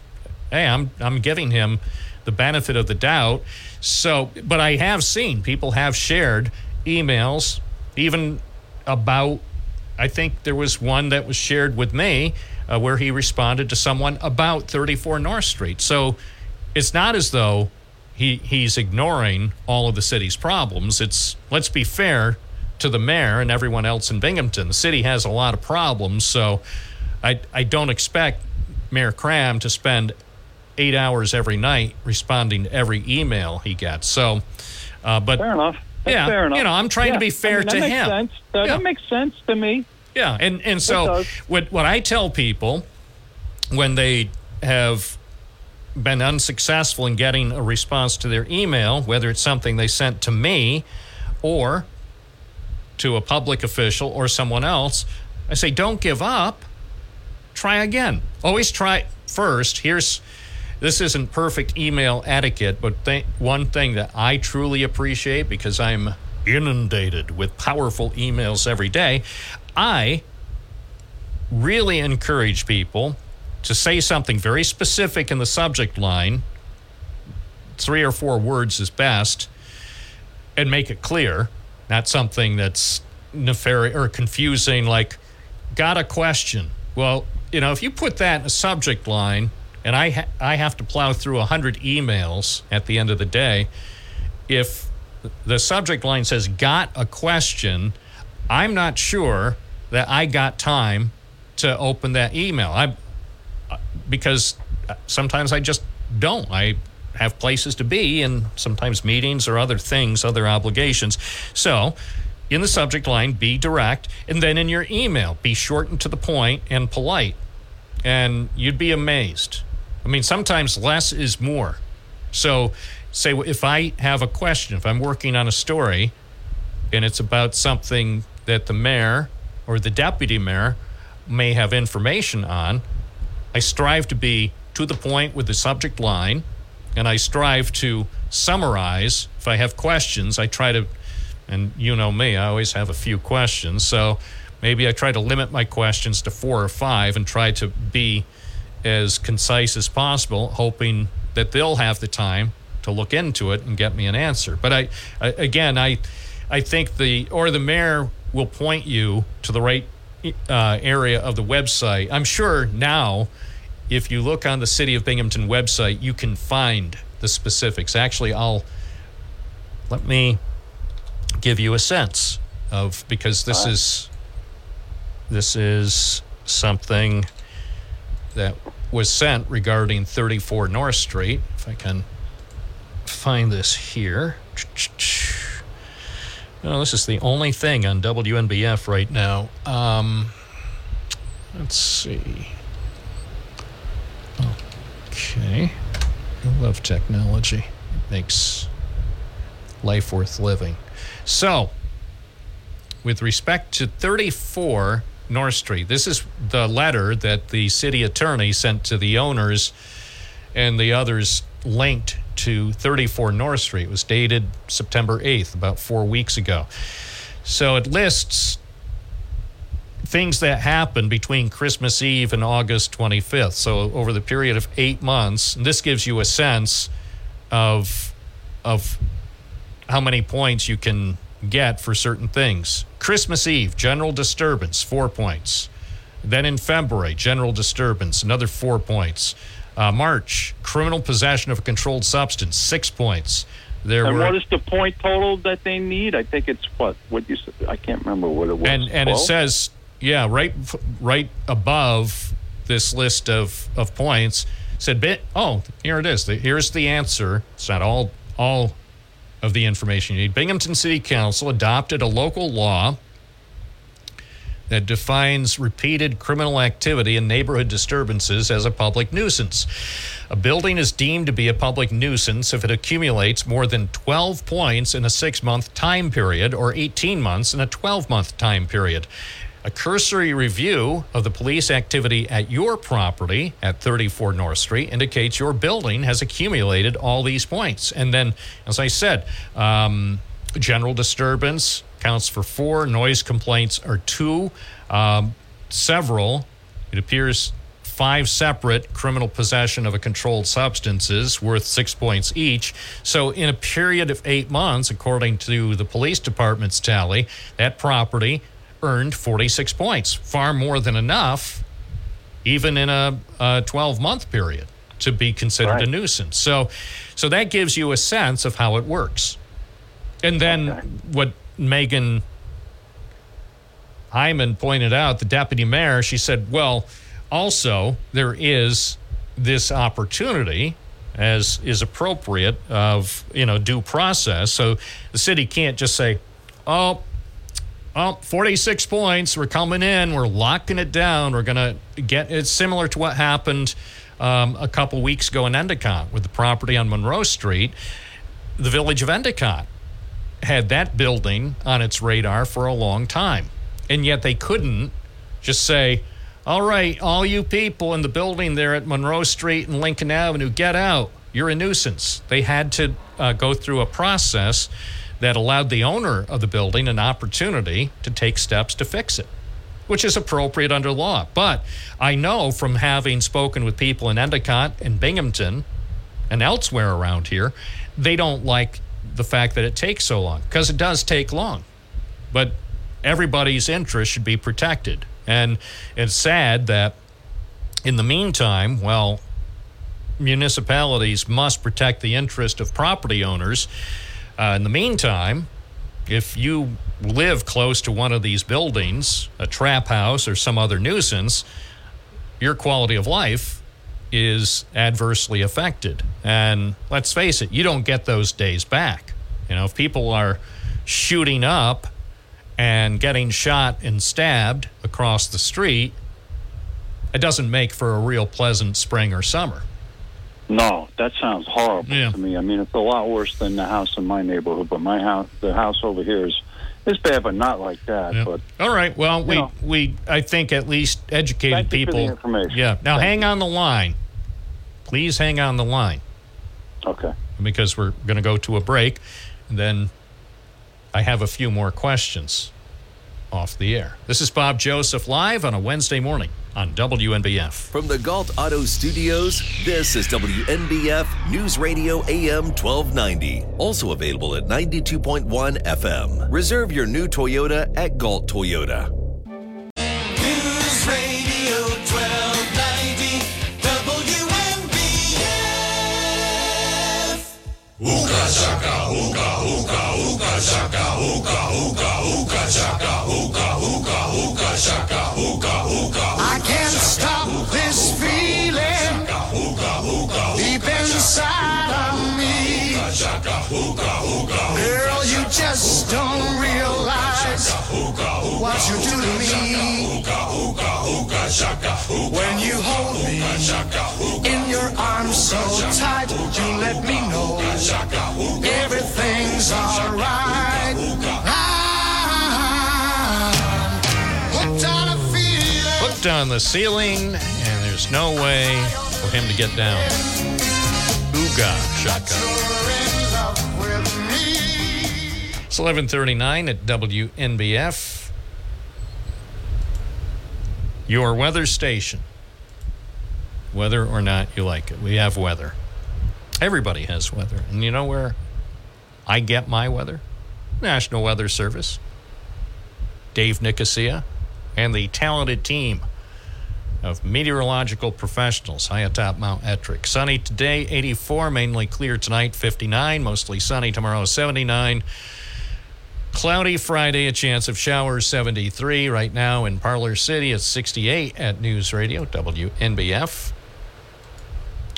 hey, I'm I'm giving him the benefit of the doubt. So, but I have seen people have shared emails even about I think there was one that was shared with me uh, where he responded to someone about 34 North Street. So it's not as though he he's ignoring all of the city's problems. It's let's be fair to the mayor and everyone else in Binghamton. The city has a lot of problems, so I I don't expect Mayor Kraham to spend eight hours every night responding to every email he gets. So, uh, but fair enough. That's yeah, fair enough. you know, I'm trying Yeah, to be I fair mean, that to makes him. Sense. That, Yeah. that makes sense to me. Yeah, and and so what what I tell people when they have been unsuccessful in getting a response to their email, whether it's something they sent to me or to a public official or someone else, I say don't give up. Try again. Always try first. Here's this isn't perfect email etiquette, but th- one thing that I truly appreciate because I'm inundated with powerful emails every day, I really encourage people to say something very specific in the subject line. Three or four words is best, and make it clear, not something that's nefarious or confusing, like, got a question. Well, you know, if you put that in a subject line, and I, ha- I have to plow through 100 emails at the end of the day, if the subject line says, got a question, I'm not sure that I got time to open that email. I because sometimes I just don't. I have places to be and sometimes meetings or other things, other obligations. So, in the subject line, be direct, and then in your email, be short and to the point and polite. And you'd be amazed. I mean, sometimes less is more. So, say if I have a question, if I'm working on a story and it's about something that the mayor or the deputy mayor may have information on, I strive to be to the point with the subject line, and I strive to summarize. If I have questions, I try to, and you know me, I always have a few questions. So maybe I try to limit my questions to four or five and try to be as concise as possible, hoping that they'll have the time to look into it and get me an answer. But I, I again, I, I think the or the mayor will point you to the right uh, area of the website. I'm sure now, if you look on the City of Binghamton website, you can find the specifics. Actually, I'll let me give you a sense of because this is this is something that was sent regarding 34 North Street. If I can find this here. No, this is the only thing on WNBF right now. Um, let's see. Okay. I love technology. It makes life worth living. So, with respect to 34 North Street, this is the letter that the city attorney sent to the owners and the others linked to 34 North Street. It was dated September 8th, about four weeks ago. So it lists things that happened between Christmas Eve and August 25th. So over the period of eight months, and this gives you a sense of of how many points you can get for certain things. Christmas Eve, general disturbance, four points. Then in February, general disturbance, another four points. Uh, March, criminal possession of a controlled substance, six points. There and were what is the point total that they need? I think it's what what you said. I can't remember what it was. and and it says yeah right right above this list of of points said bit oh here it is here's the answer it's not all all of the information you need binghamton city council adopted a local law that defines repeated criminal activity and neighborhood disturbances as a public nuisance. A building is deemed to be a public nuisance if it accumulates more than 12 points in a six month time period or 18 months in a 12 month time period. A cursory review of the police activity at your property at 34 North Street indicates your building has accumulated all these points. And then, as I said, um, general disturbance counts for four, noise complaints are two, um, several, it appears five separate criminal possession of a controlled substances worth six points each. So, in a period of eight months, according to the police department's tally, that property earned 46 points, far more than enough, even in a 12 month period, to be considered a nuisance. So, so that gives you a sense of how it works. And then what Megan Hyman pointed out, the deputy mayor, she said, well, also there is this opportunity as is appropriate of you know due process so the city can't just say oh oh 46 points we're coming in we're locking it down we're going to get it's similar to what happened um, a couple weeks ago in endicott with the property on monroe street the village of endicott had that building on its radar for a long time. And yet they couldn't just say, all right, all you people in the building there at Monroe Street and Lincoln Avenue, get out. You're a nuisance. They had to uh, go through a process that allowed the owner of the building an opportunity to take steps to fix it, which is appropriate under law. But I know from having spoken with people in Endicott and Binghamton and elsewhere around here, they don't like the fact that it takes so long because it does take long. But everybody's interest should be protected. And it's sad that in the meantime, well, municipalities must protect the interest of property owners. Uh, in the meantime, if you live close to one of these buildings, a trap house or some other nuisance, your quality of life is adversely affected. And let's face it, you don't get those days back. You know, if people are shooting up and getting shot and stabbed across the street, it doesn't make for a real pleasant spring or summer. No, that sounds horrible to me. I mean, it's a lot worse than the house in my neighborhood, but my house, the house over here is is bad, but not like that. But All right. Well, we know. we I think at least educated Thank you for the people. information. Yeah. Now Thank hang on the line. Please hang on the line. Okay. Because we're going to go to a break, and then I have a few more questions off the air. This is Bob Joseph live on a Wednesday morning on WNBF. From the Gault Auto Studios, this is WNBF News Radio AM 1290. Also available at 92.1 FM. Reserve your new Toyota at Gault Toyota. News Radio 1290 WNBF. Hookah shaka, hookah, hookah, hookah shaka, just don't realize what you do to me. When you hold me in your arms so tight, you let me know everything's alright. Ah, on. Hooked on the ceiling, and there's no way for him to get down. Ooga shaka. It's 11:39 at WNBF. Your weather station. Whether or not you like it, we have weather. Everybody has weather, and you know where I get my weather, National Weather Service, Dave Nicosia, and the talented team of meteorological professionals high atop Mount Ettrick. Sunny today, 84, mainly clear tonight, 59, mostly sunny tomorrow, 79. Cloudy Friday, a chance of showers, 73. Right now in Parlor City, it's 68 at News Radio, WNBF.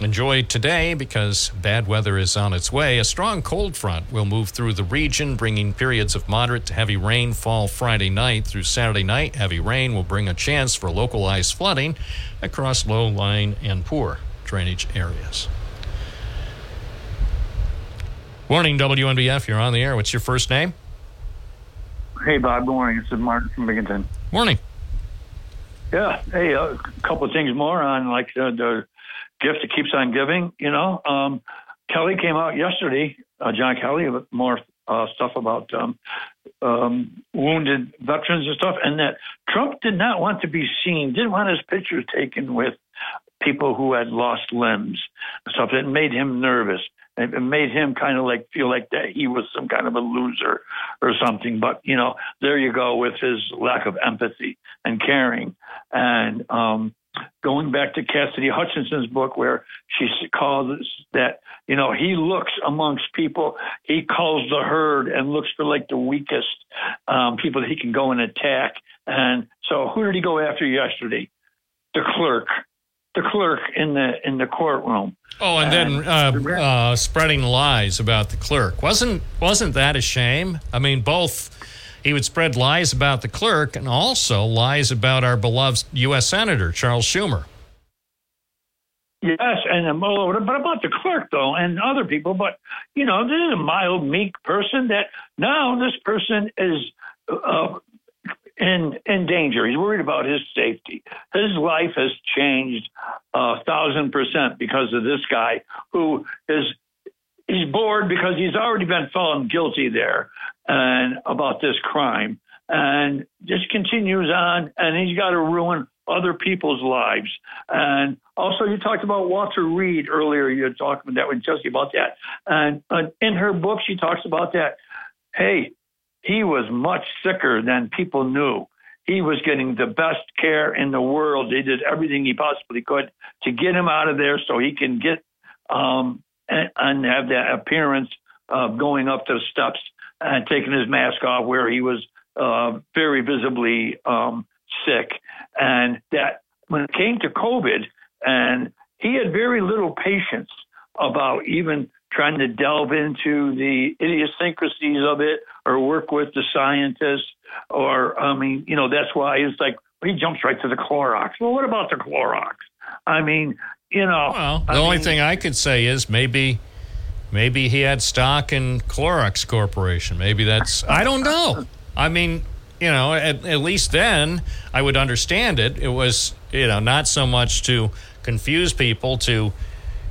Enjoy today because bad weather is on its way. A strong cold front will move through the region, bringing periods of moderate to heavy rainfall Friday night through Saturday night. Heavy rain will bring a chance for localized flooding across low lying and poor drainage areas. Warning WNBF. You're on the air. What's your first name? Hey, Bob. Good morning. This is Martin from Binghamton. Morning. Yeah. Hey, a couple of things more on like the, the gift that keeps on giving. You know, um, Kelly came out yesterday. Uh, John Kelly more uh, stuff about um, um, wounded veterans and stuff, and that Trump did not want to be seen, didn't want his picture taken with people who had lost limbs and stuff. It made him nervous. It made him kind of like feel like that he was some kind of a loser or something. But you know, there you go with his lack of empathy and caring. And um, going back to Cassidy Hutchinson's book, where she calls that you know he looks amongst people, he calls the herd and looks for like the weakest um, people that he can go and attack. And so, who did he go after yesterday? The clerk the clerk in the in the courtroom. Oh, and then uh, uh, spreading lies about the clerk wasn't wasn't that a shame? I mean, both he would spread lies about the clerk and also lies about our beloved U.S. Senator Charles Schumer. Yes, and but about the clerk though, and other people. But you know, this is a mild, meek person. That now this person is uh, in in danger. He's worried about his safety. His life has changed a thousand percent because of this guy who is he's bored because he's already been found guilty there and about this crime and just continues on and he's got to ruin other people's lives. And also, you talked about Walter Reed earlier. You talked about that with Jesse about that. And uh, in her book, she talks about that. Hey, he was much sicker than people knew. He was getting the best care in the world. They did everything he possibly could to get him out of there so he can get um, and, and have that appearance of going up the steps and taking his mask off where he was uh, very visibly um, sick. And that when it came to COVID, and he had very little patience about even trying to delve into the idiosyncrasies of it or work with the scientists or I mean, you know, that's why it's like he jumps right to the Clorox. Well, what about the Clorox? I mean, you know, Well, the I only mean, thing I could say is maybe maybe he had stock in Clorox Corporation. Maybe that's I don't know. I mean, you know, at, at least then I would understand it. It was, you know, not so much to confuse people to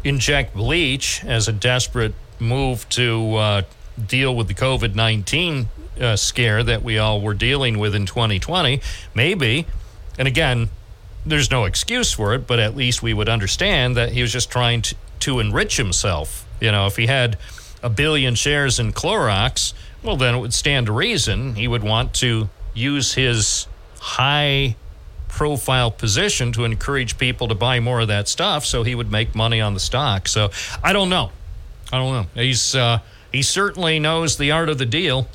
inject bleach as a desperate move to uh, deal with the COVID 19 uh, scare that we all were dealing with in 2020. Maybe, and again, there's no excuse for it, but at least we would understand that he was just trying to, to enrich himself. You know, if he had a billion shares in Clorox, well, then it would stand to reason he would want to use his high profile position to encourage people to buy more of that stuff so he would make money on the stock. So I don't know. I don't know. He's uh, he certainly knows the art of the deal.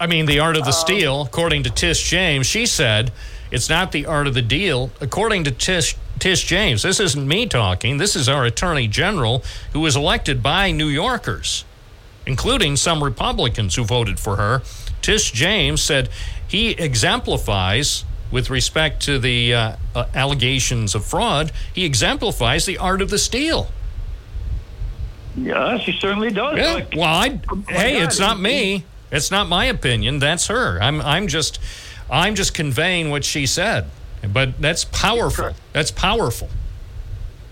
I mean, the art of the steal, according to Tish James, she said it's not the art of the deal. According to Tish, Tish James, this isn't me talking. This is our attorney general who was elected by New Yorkers, including some Republicans who voted for her. Tish James said he exemplifies, with respect to the uh, uh, allegations of fraud, he exemplifies the art of the steal. Yes, she certainly does. Yeah. Like- Well, I, my hey, God, it's not me. It's not my opinion. That's her. I'm I'm just I'm just conveying what she said. But that's powerful. That's powerful.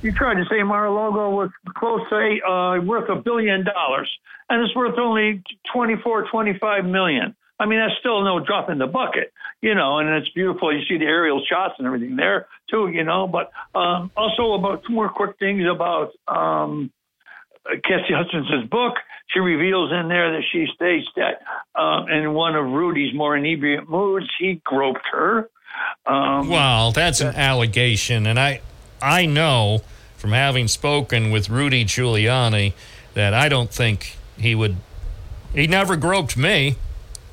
You tried to say Mar-a-Lago was close to uh, worth a billion dollars, and it's worth only 24, 25 million. I mean, that's still no drop in the bucket, you know. And it's beautiful. You see the aerial shots and everything there too, you know. But um, also about two more quick things about um, Cassie Hutchinson's book. she reveals in there that she states that uh, in one of Rudy's more inebriate moods, he groped her. Um, Well, that's an allegation, and I, I know from having spoken with Rudy Giuliani that I don't think he would. He never groped me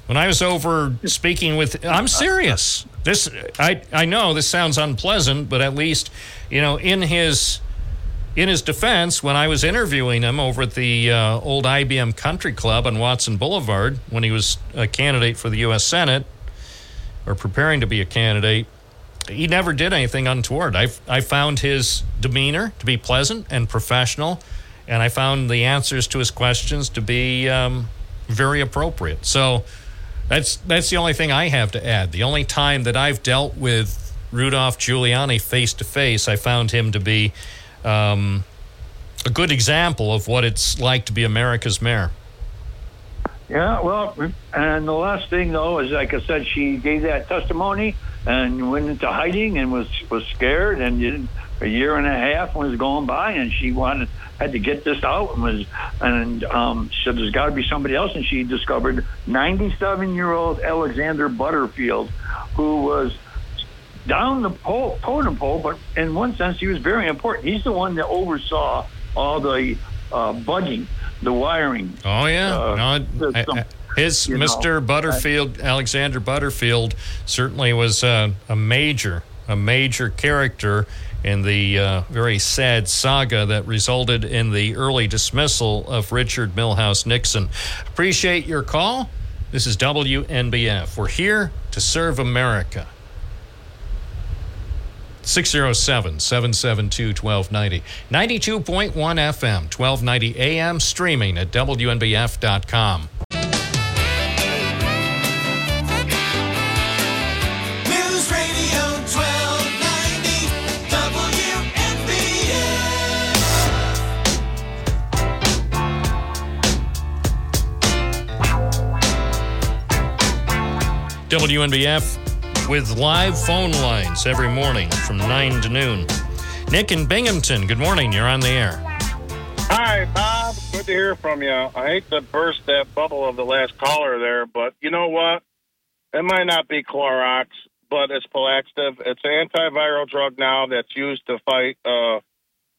when I was over speaking with. I'm serious. This I I know this sounds unpleasant, but at least you know in his. In his defense, when I was interviewing him over at the uh, old IBM Country Club on Watson Boulevard when he was a candidate for the U.S. Senate, or preparing to be a candidate, he never did anything untoward. I, I found his demeanor to be pleasant and professional, and I found the answers to his questions to be um, very appropriate. So that's that's the only thing I have to add. The only time that I've dealt with Rudolph Giuliani face to face, I found him to be um, a good example of what it's like to be America's mayor. Yeah, well, and the last thing though is, like I said, she gave that testimony and went into hiding and was was scared and a year and a half was going by and she wanted had to get this out and was and um, said there's got to be somebody else and she discovered 97 year old Alexander Butterfield who was down the pole, totem pole, but in one sense he was very important. He's the one that oversaw all the uh, budding, the wiring. Oh yeah, uh, no, I- I- his you know, Mr. Butterfield, Alexander Butterfield, certainly was uh, a major, a major character in the uh, very sad saga that resulted in the early dismissal of Richard Milhous Nixon. Appreciate your call. This is WNBF. We're here to serve America. 607 772 1290. 92.1 FM, 1290 AM, streaming at WNBF.com. News Radio 1290 WNBF. With live phone lines every morning from 9 to noon. Nick in Binghamton, good morning. You're on the air. Hi, Bob. Good to hear from you. I hate to burst that bubble of the last caller there, but you know what? It might not be Clorox, but it's Paxlovid. It's an antiviral drug now that's used to fight uh,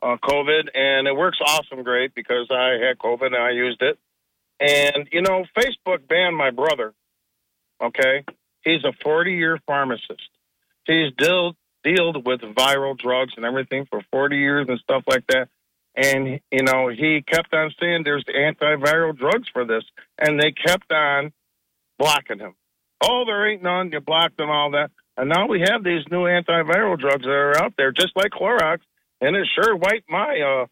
uh, COVID, and it works awesome great because I had COVID and I used it. And, you know, Facebook banned my brother, okay? He's a 40 year pharmacist. He's dealt dealt with viral drugs and everything for 40 years and stuff like that. And, you know, he kept on saying there's antiviral drugs for this. And they kept on blocking him. Oh, there ain't none. You blocked them, all that. And now we have these new antiviral drugs that are out there, just like Clorox. And it sure wiped my uh,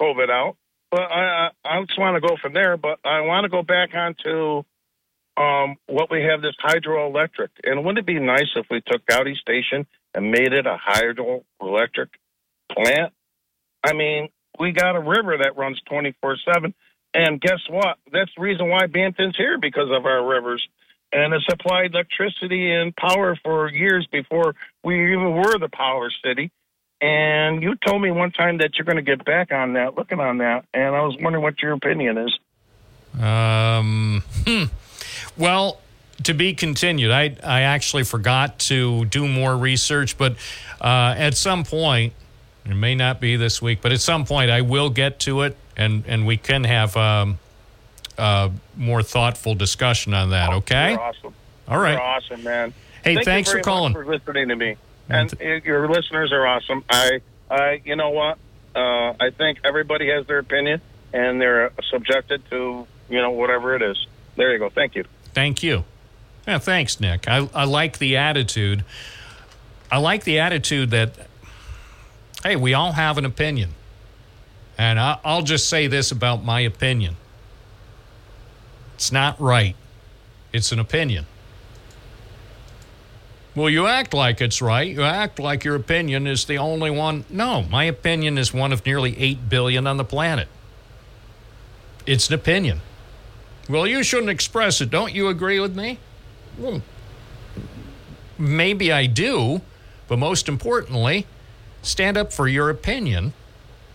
COVID out. But I, I, I just want to go from there. But I want to go back onto um, what we have this hydroelectric. And wouldn't it be nice if we took Goudey Station and made it a hydroelectric plant? I mean, we got a river that runs 24 7. And guess what? That's the reason why Binghamton's here because of our rivers. And it supplied electricity and power for years before we even were the power city. And you told me one time that you're going to get back on that, looking on that. And I was wondering what your opinion is. Um, hmm. Well, to be continued. I, I actually forgot to do more research, but uh, at some point, it may not be this week, but at some point I will get to it and, and we can have um, a more thoughtful discussion on that, okay? You're awesome. All right. You're awesome, man. Hey, Thank thanks for calling. for listening to me. And uh, your listeners are awesome. I, I, you know what? Uh, I think everybody has their opinion, and they're subjected to, you know, whatever it is. There you go. Thank you. Thank you. Yeah, thanks, Nick. I, I like the attitude. I like the attitude that, hey, we all have an opinion. And I, I'll just say this about my opinion it's not right, it's an opinion. Well, you act like it's right. You act like your opinion is the only one. No, my opinion is one of nearly 8 billion on the planet. It's an opinion. Well, you shouldn't express it. Don't you agree with me? Well, maybe I do, but most importantly, stand up for your opinion.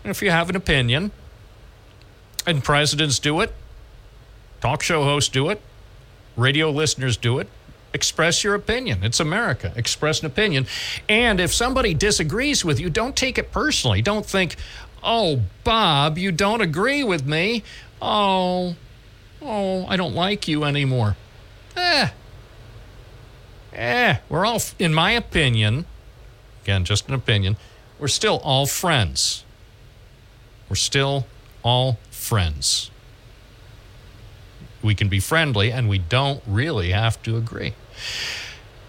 If you have an opinion, and presidents do it, Talk show hosts do it. Radio listeners do it. Express your opinion. It's America. Express an opinion. And if somebody disagrees with you, don't take it personally. Don't think, oh, Bob, you don't agree with me. Oh, oh, I don't like you anymore. Eh. Eh, we're all, in my opinion, again, just an opinion, we're still all friends. We're still all friends. We can be friendly and we don't really have to agree.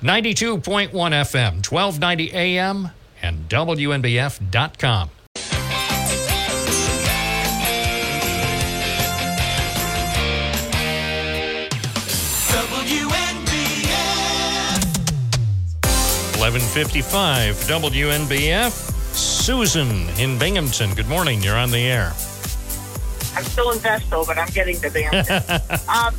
92.1 FM, 1290 AM, and WNBF.com. 1155 WNBF. Susan in Binghamton. Good morning. You're on the air. I'm still in Vestal, but I'm getting to Binghamton. um,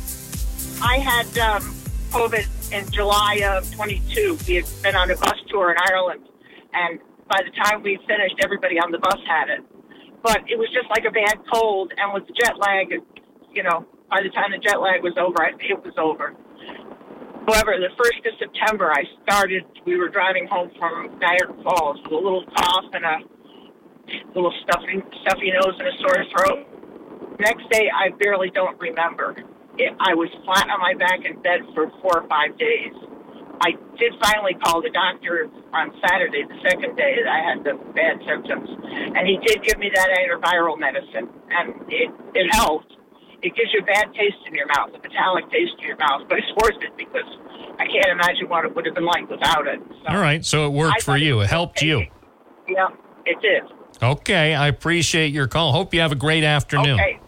I had um, COVID in July of 22. We had been on a bus tour in Ireland, and by the time we finished, everybody on the bus had it. But it was just like a bad cold, and with the jet lag, you know, by the time the jet lag was over, it was over. However, the first of September, I started. We were driving home from Niagara Falls with a little cough and a little stuffy, stuffy nose and a sore throat. Next day, I barely don't remember. It, I was flat on my back in bed for four or five days. I did finally call the doctor on Saturday, the second day that I had the bad symptoms, and he did give me that antiviral medicine, and it it helped. It gives you a bad taste in your mouth, a metallic taste in your mouth, but it's worth it because I can't imagine what it would have been like without it. All right. So it worked for you. It helped you. Yeah, it did. Okay. I appreciate your call. Hope you have a great afternoon. Okay.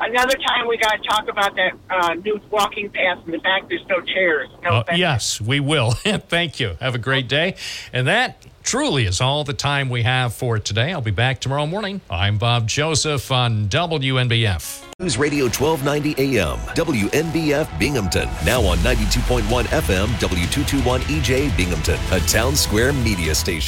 Another time we got to talk about that uh, new walking path and the fact there's no chairs. No Uh, yes, we will. Thank you. Have a great day. And that truly is all the time we have for today. I'll be back tomorrow morning. I'm Bob Joseph on WNBF. News Radio 1290 AM, WNBF Binghamton. Now on 92.1 FM, W221 EJ Binghamton, a town square media station.